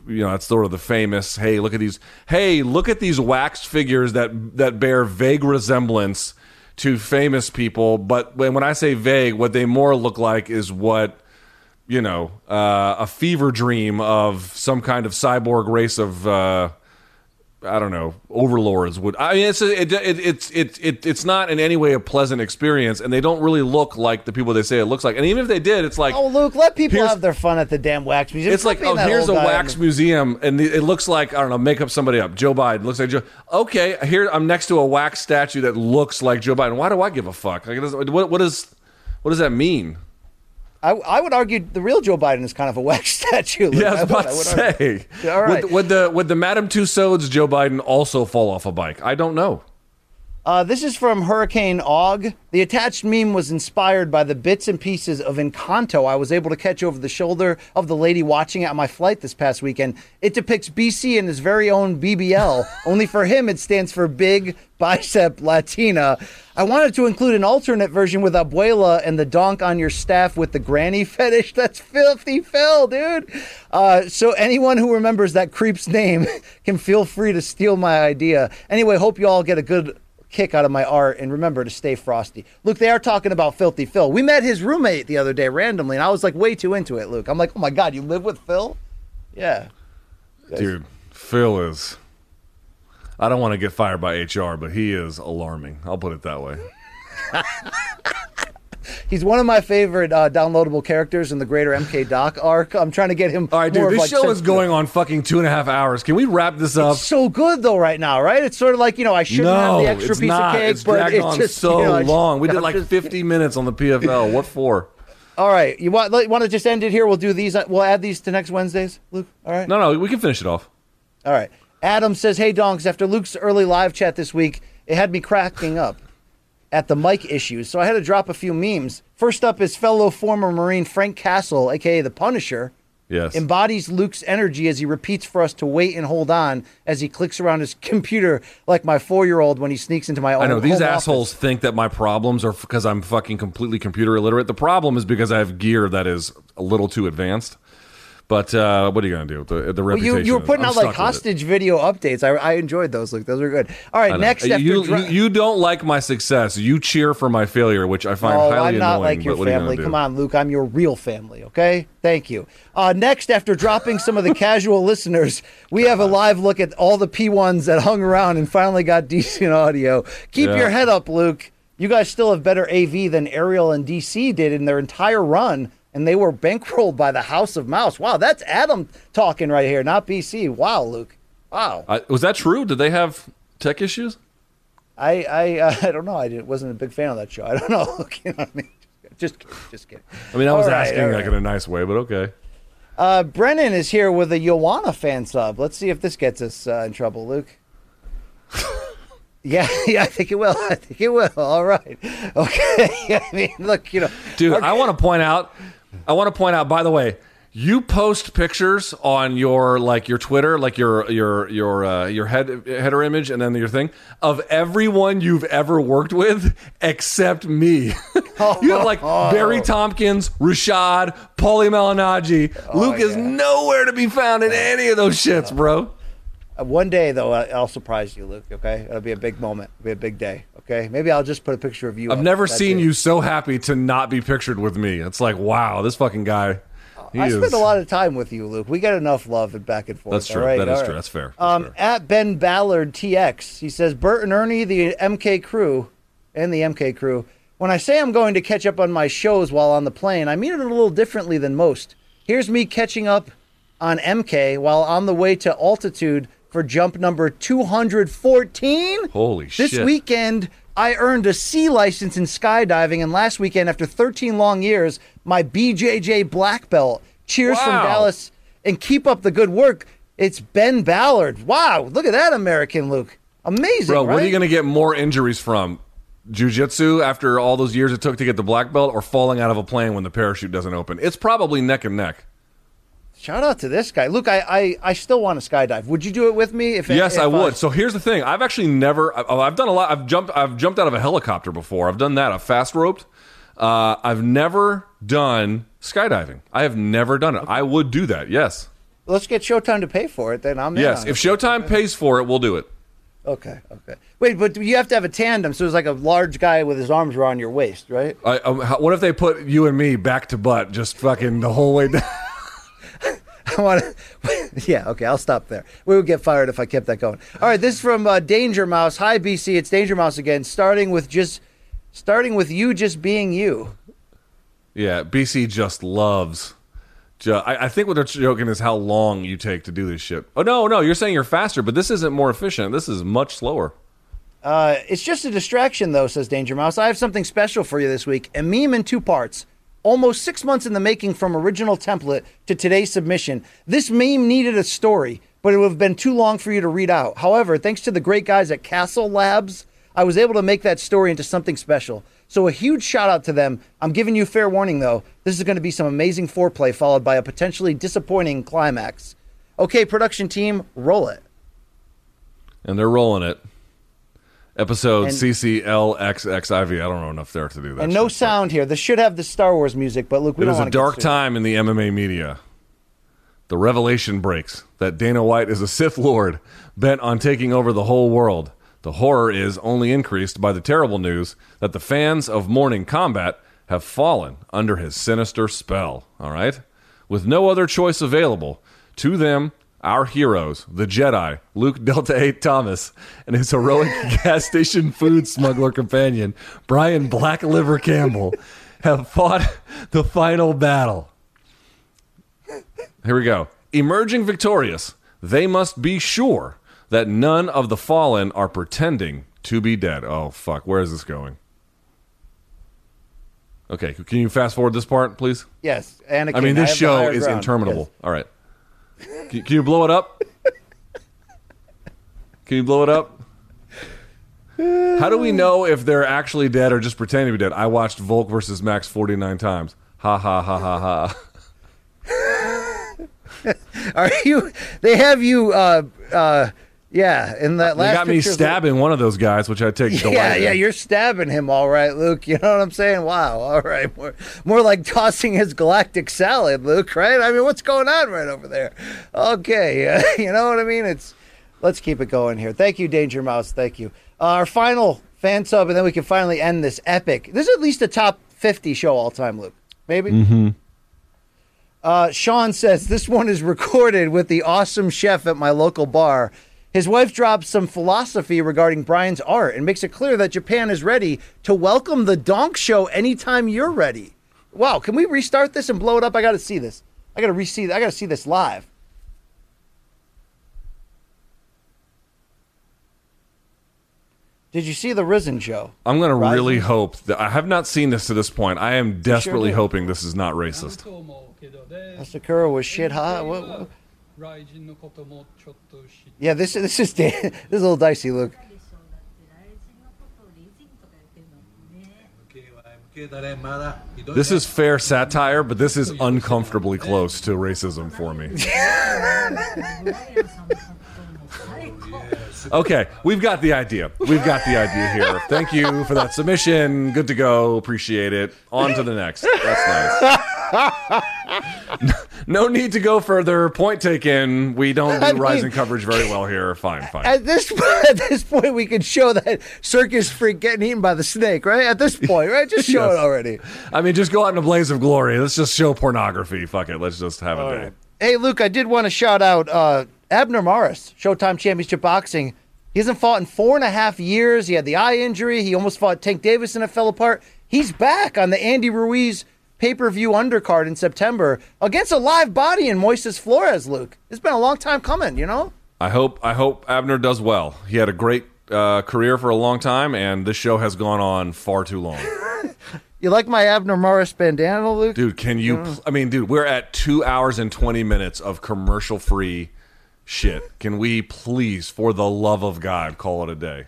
you know, that's sort of the famous. Hey, look at these. Hey, look at these wax figures that that bear vague resemblance to famous people. But when when I say vague, what they more look like is what you know, uh, a fever dream of some kind of cyborg race of. Uh, I don't know, overlords would. I mean, it's a, it, it, it's it, it it's not in any way a pleasant experience, and they don't really look like the people they say it looks like. And even if they did, it's like Oh, Luke, let people have their fun at the damn Wax Museum. it's Stop like oh, here's a wax the- museum, and it looks like I don't know, make up somebody up. Joe Biden looks like Joe. Okay, here I'm next to a wax statue that looks like Joe Biden. Why do I give a fuck? Like, it doesn't- what what is what does that mean? I, I would argue the real Joe Biden is kind of a wax statue. Luke. Yeah, I was would- about I to say. argue. All right. Would, would the would the Madame Tussauds Joe Biden also fall off a bike? I don't know. Uh, this is from Hurricane Og. The attached meme was inspired by the bits and pieces of Encanto I was able to catch over the shoulder of the lady watching at my flight this past weekend. It depicts BC in his very own BBL. Only for him, it stands for Big Bicep Latina. I wanted to include an alternate version with Abuela and the donk on your staff with the granny fetish. That's filthy Phil, dude. Uh, so anyone who remembers that creep's name can feel free to steal my idea. Anyway, hope you all get a good kick out of my art and remember to stay frosty. Luke, they are talking about Filthy Phil. We met his roommate the other day randomly, and I was like way too into it, Luke. I'm like, oh my God, you live with Phil? Yeah. Dude, Phil is. I don't want to get fired by HR, but he is alarming. I'll put it that way. He's one of my favorite uh, downloadable characters in the greater MK Doc arc. I'm trying to get him. All right, dude, this like, show is going on fucking two and a half hours. Can we wrap this up? It's so good though right now, right? It's sort of like you know I shouldn't have the extra piece not. of cake, it's but it's on just so you know, long. We did like just- 50 minutes on the PFL. What for? All right, you want want to just end it here? We'll do these. We'll add these to next Wednesdays, Luke. All right. No, no, we can finish it off. All right. Adam says, "Hey donks, after Luke's early live chat this week, it had me cracking up. At the mic issues, so I had to drop a few memes. First up is fellow former Marine Frank Castle, aka the Punisher, Yes. embodies Luke's energy as he repeats for us to wait and hold on as he clicks around his computer like my four year old when he sneaks into my own I know these assholes office. think that my problems are because I'm fucking completely computer illiterate. The problem is because I have gear that is a little too advanced. But uh, what are you going to do? The, the Well, reputation. you, you were putting I'm out like stuck with it. hostage video updates. I, I enjoyed those, Luke. Those are good. All right, next after you, dri- you, you don't like my success. You cheer for my failure, which I find Oh, highly I'm not annoying. like your you family. Come on, Luke. I'm your real family. Okay. Thank you. Uh, next, after dropping some of the casual listeners, we have a live look at all the P1s that hung around and finally got decent audio. Keep Yeah. your head up, Luke. You guys still have better AV than Ariel and DC did in their entire run, and they were bankrolled by the House of Mouse. Wow, that's Adam talking right here, not BC. Wow, Luke. Wow. I, was that true? Did they have tech issues? I I uh, I don't know. I didn't, wasn't a big fan of that show. I don't know. Luke, you know what I mean? Just kidding. Just kidding. I mean, I was right, asking all like right. in a nice way, but okay. Uh, Brennan is here with a Joanna fan sub. Let's see if this gets us uh, in trouble, Luke. yeah, yeah, I think it will. I think it will. All right. Okay. I mean, look, you know, Dude, I want to point out. I want to point out. By the way, you post pictures on your like your Twitter, like your your your uh, your head header image, and then your thing of everyone you've ever worked with except me. you have like Barry Tompkins, Rashad, Paulie Malignaggi. Luke is nowhere to be found in any of those shits, bro. Uh, one day though, I'll surprise you, Luke. Okay, it'll be a big moment. It'll be a big day. Okay, maybe I'll just put a picture of you. I've up. never That's seen it. you so happy to not be pictured with me. It's like, wow, this fucking guy. He I is, spend a lot of time with you, Luke. We get enough love and back and forth. That's true. right? That is true. That's fair. That's Um, fair. at Ben Ballard TX, he says Bert and Ernie, the MK crew, and the MK crew. When I say I'm going to catch up on my shows while on the plane, I mean it a little differently than most. Here's me catching up on MK while on the way to altitude for jump number 214. Holy This shit. This weekend, I earned a C license in skydiving, and last weekend, after 13 long years, my BJJ black belt. Cheers from Dallas, and keep up the good work. It's Ben Ballard. Wow, look at that American Luke. Amazing, Bro, right? what are you going to get more injuries from? Jiu-jitsu after all those years it took to get the black belt or falling out of a plane when the parachute doesn't open? It's probably neck and neck. Shout out to this guy. Luke, I, I, I still want to skydive. Would you do it with me? If Yes, if, I would. So here's the thing. I've actually never I- I've done a lot I've jumped I've jumped out of a helicopter before. I've done that. I've fast roped. Uh, I've never done skydiving. I have never done it. I would do that. Yes. let's get Showtime to pay for it. Then I'm Yes, if. Showtime pays for it, we'll do it. Okay, okay. Wait, but you have to have a tandem, so it's like a large guy with his arms around your waist, right? I, um, how- what if they put you and me back to butt, just fucking the whole way down? I want to. Yeah, okay, I'll stop there. We would get fired if I kept that going. All right, this is from uh, Danger Mouse. Hi, BC. It's Danger Mouse again. Starting with just, starting with you just being you. Yeah, BC just loves. Ju- I, I think what they're joking is how long you take to do this shit. Oh no, no, you're saying you're faster, but this isn't more efficient. This is much slower. Uh, it's just a distraction, though, says Danger Mouse. I have something special for you this week. A meme in two parts. Almost six months in the making from original template to today's submission. This meme needed a story, but it would have been too long for you to read out. However, thanks to the great guys at Castle Labs, I was able to make that story into something special. So a huge shout out to them. I'm giving you fair warning, though. This is going to be some amazing foreplay followed by a potentially disappointing climax. Okay, production team, roll it. And they're rolling it. Episode And- CCLXXIV. I don't know enough there to do that. And no sound here. This should have the Star Wars music, but look, we It is a dark time in the MMA media. The revelation breaks that Dana White is a Sith Lord bent on taking over the whole world. The horror is only increased by the terrible news that the fans of Morning Combat have fallen under his sinister spell. All right? With no other choice available, to them, our heroes, the Jedi, Luke Delta 8 Thomas, and his heroic gas station food smuggler companion, Brian Black Liver Campbell, have fought the final battle. Here we go. Emerging victorious, they must be sure that none of the fallen are pretending to be dead. Oh, fuck. Where is this going? Okay, can you fast forward this part, please? Yes, Anakin. I mean, this have the show is ground. interminable. All right. Can, can you blow it up? Can you blow it up? How do we know if they're actually dead or just pretending to be dead? I watched Volk versus Max 49 times. Ha ha ha ha ha. Are you? They have you. Uh, uh, yeah. In that last. got me stabbing one of those guys, which I take delight Yeah, in. yeah, you're stabbing him, all right, Luke. You know what I'm saying? Wow, all right, more, more like tossing his galactic salad, Luke. Right? I mean, what's going on right over there? Okay, uh, you know what I mean? It's let's keep it going here. Thank you, Danger Mouse. Thank you. Uh, our final fan sub, and then we can finally end this epic. This is at least a top 50 show all time, Luke. Maybe. Mm-hmm. Uh, Sean says this one is recorded with the awesome chef at my local bar. His wife drops some philosophy regarding Brian's art and makes it clear that Japan is ready to welcome the Donk Show anytime you're ready. Wow, can we restart this and blow it up? I got to see this. I got to re-see. I got to see this live. Did you see the Rizin show? I'm going to really hope that I have not seen this to this point. I am desperately sure hoping this is not racist. Asakura was shit hot. What, what, yeah, this this is this is a little dicey, Look, This is fair satire, but this is uncomfortably close to racism for me. okay, we've got the idea. We've got the idea here. Thank you for that submission. Good to go. Appreciate it. On to the next. That's nice. no need to go further. Point taken. We don't do I mean- Rizin coverage very well here. Fine, fine. At this at this point, we could show that circus freak getting eaten by the snake, right? At this point, right? Just show Yes. it already. I mean, just go out in a blaze of glory. Let's just show pornography. Fuck it. Let's just have a day. Hey, Luke, I did want to shout out uh, Abner Mares, Showtime Championship Boxing. He hasn't fought in four and a half years. He had the eye injury. He almost fought Tank Davis and it fell apart. He's back on the Andy Ruiz pay per view undercard in September against a live body in Moises Flores, Luke. It's been a long time coming, you know? I hope I hope Abner does well. He had a great uh, career for a long time, and this show has gone on far too long. You like my Abner Mares bandana, Luke? Dude, can you? pl- I mean, dude, we're at two hours and twenty minutes of commercial free shit. Can we please, for the love of God, call it a day?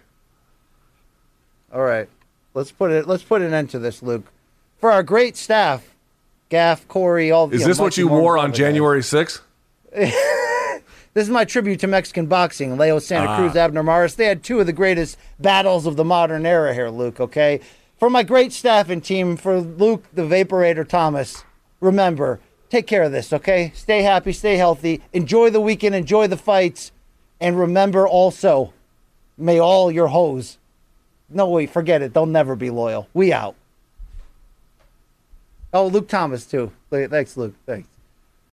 All right, let's put it. Let's put an end to this, Luke. For our great staff, Gaff, Corey, all. Is know, this what you wore on. January sixth? This is my tribute to Mexican boxing. Leo Santa ah. Cruz, Abner Mares. They had two of the greatest battles of the modern era here, Luke, okay? For my great staff and team, for Luke the Vaporator Thomas, remember, take care of this, okay? Stay happy, stay healthy, enjoy the weekend, enjoy the fights, and remember also, may all your hoes, no, wait, forget it, they'll never be loyal. We out. Oh, Luke Thomas, too. Thanks, Luke. Thanks.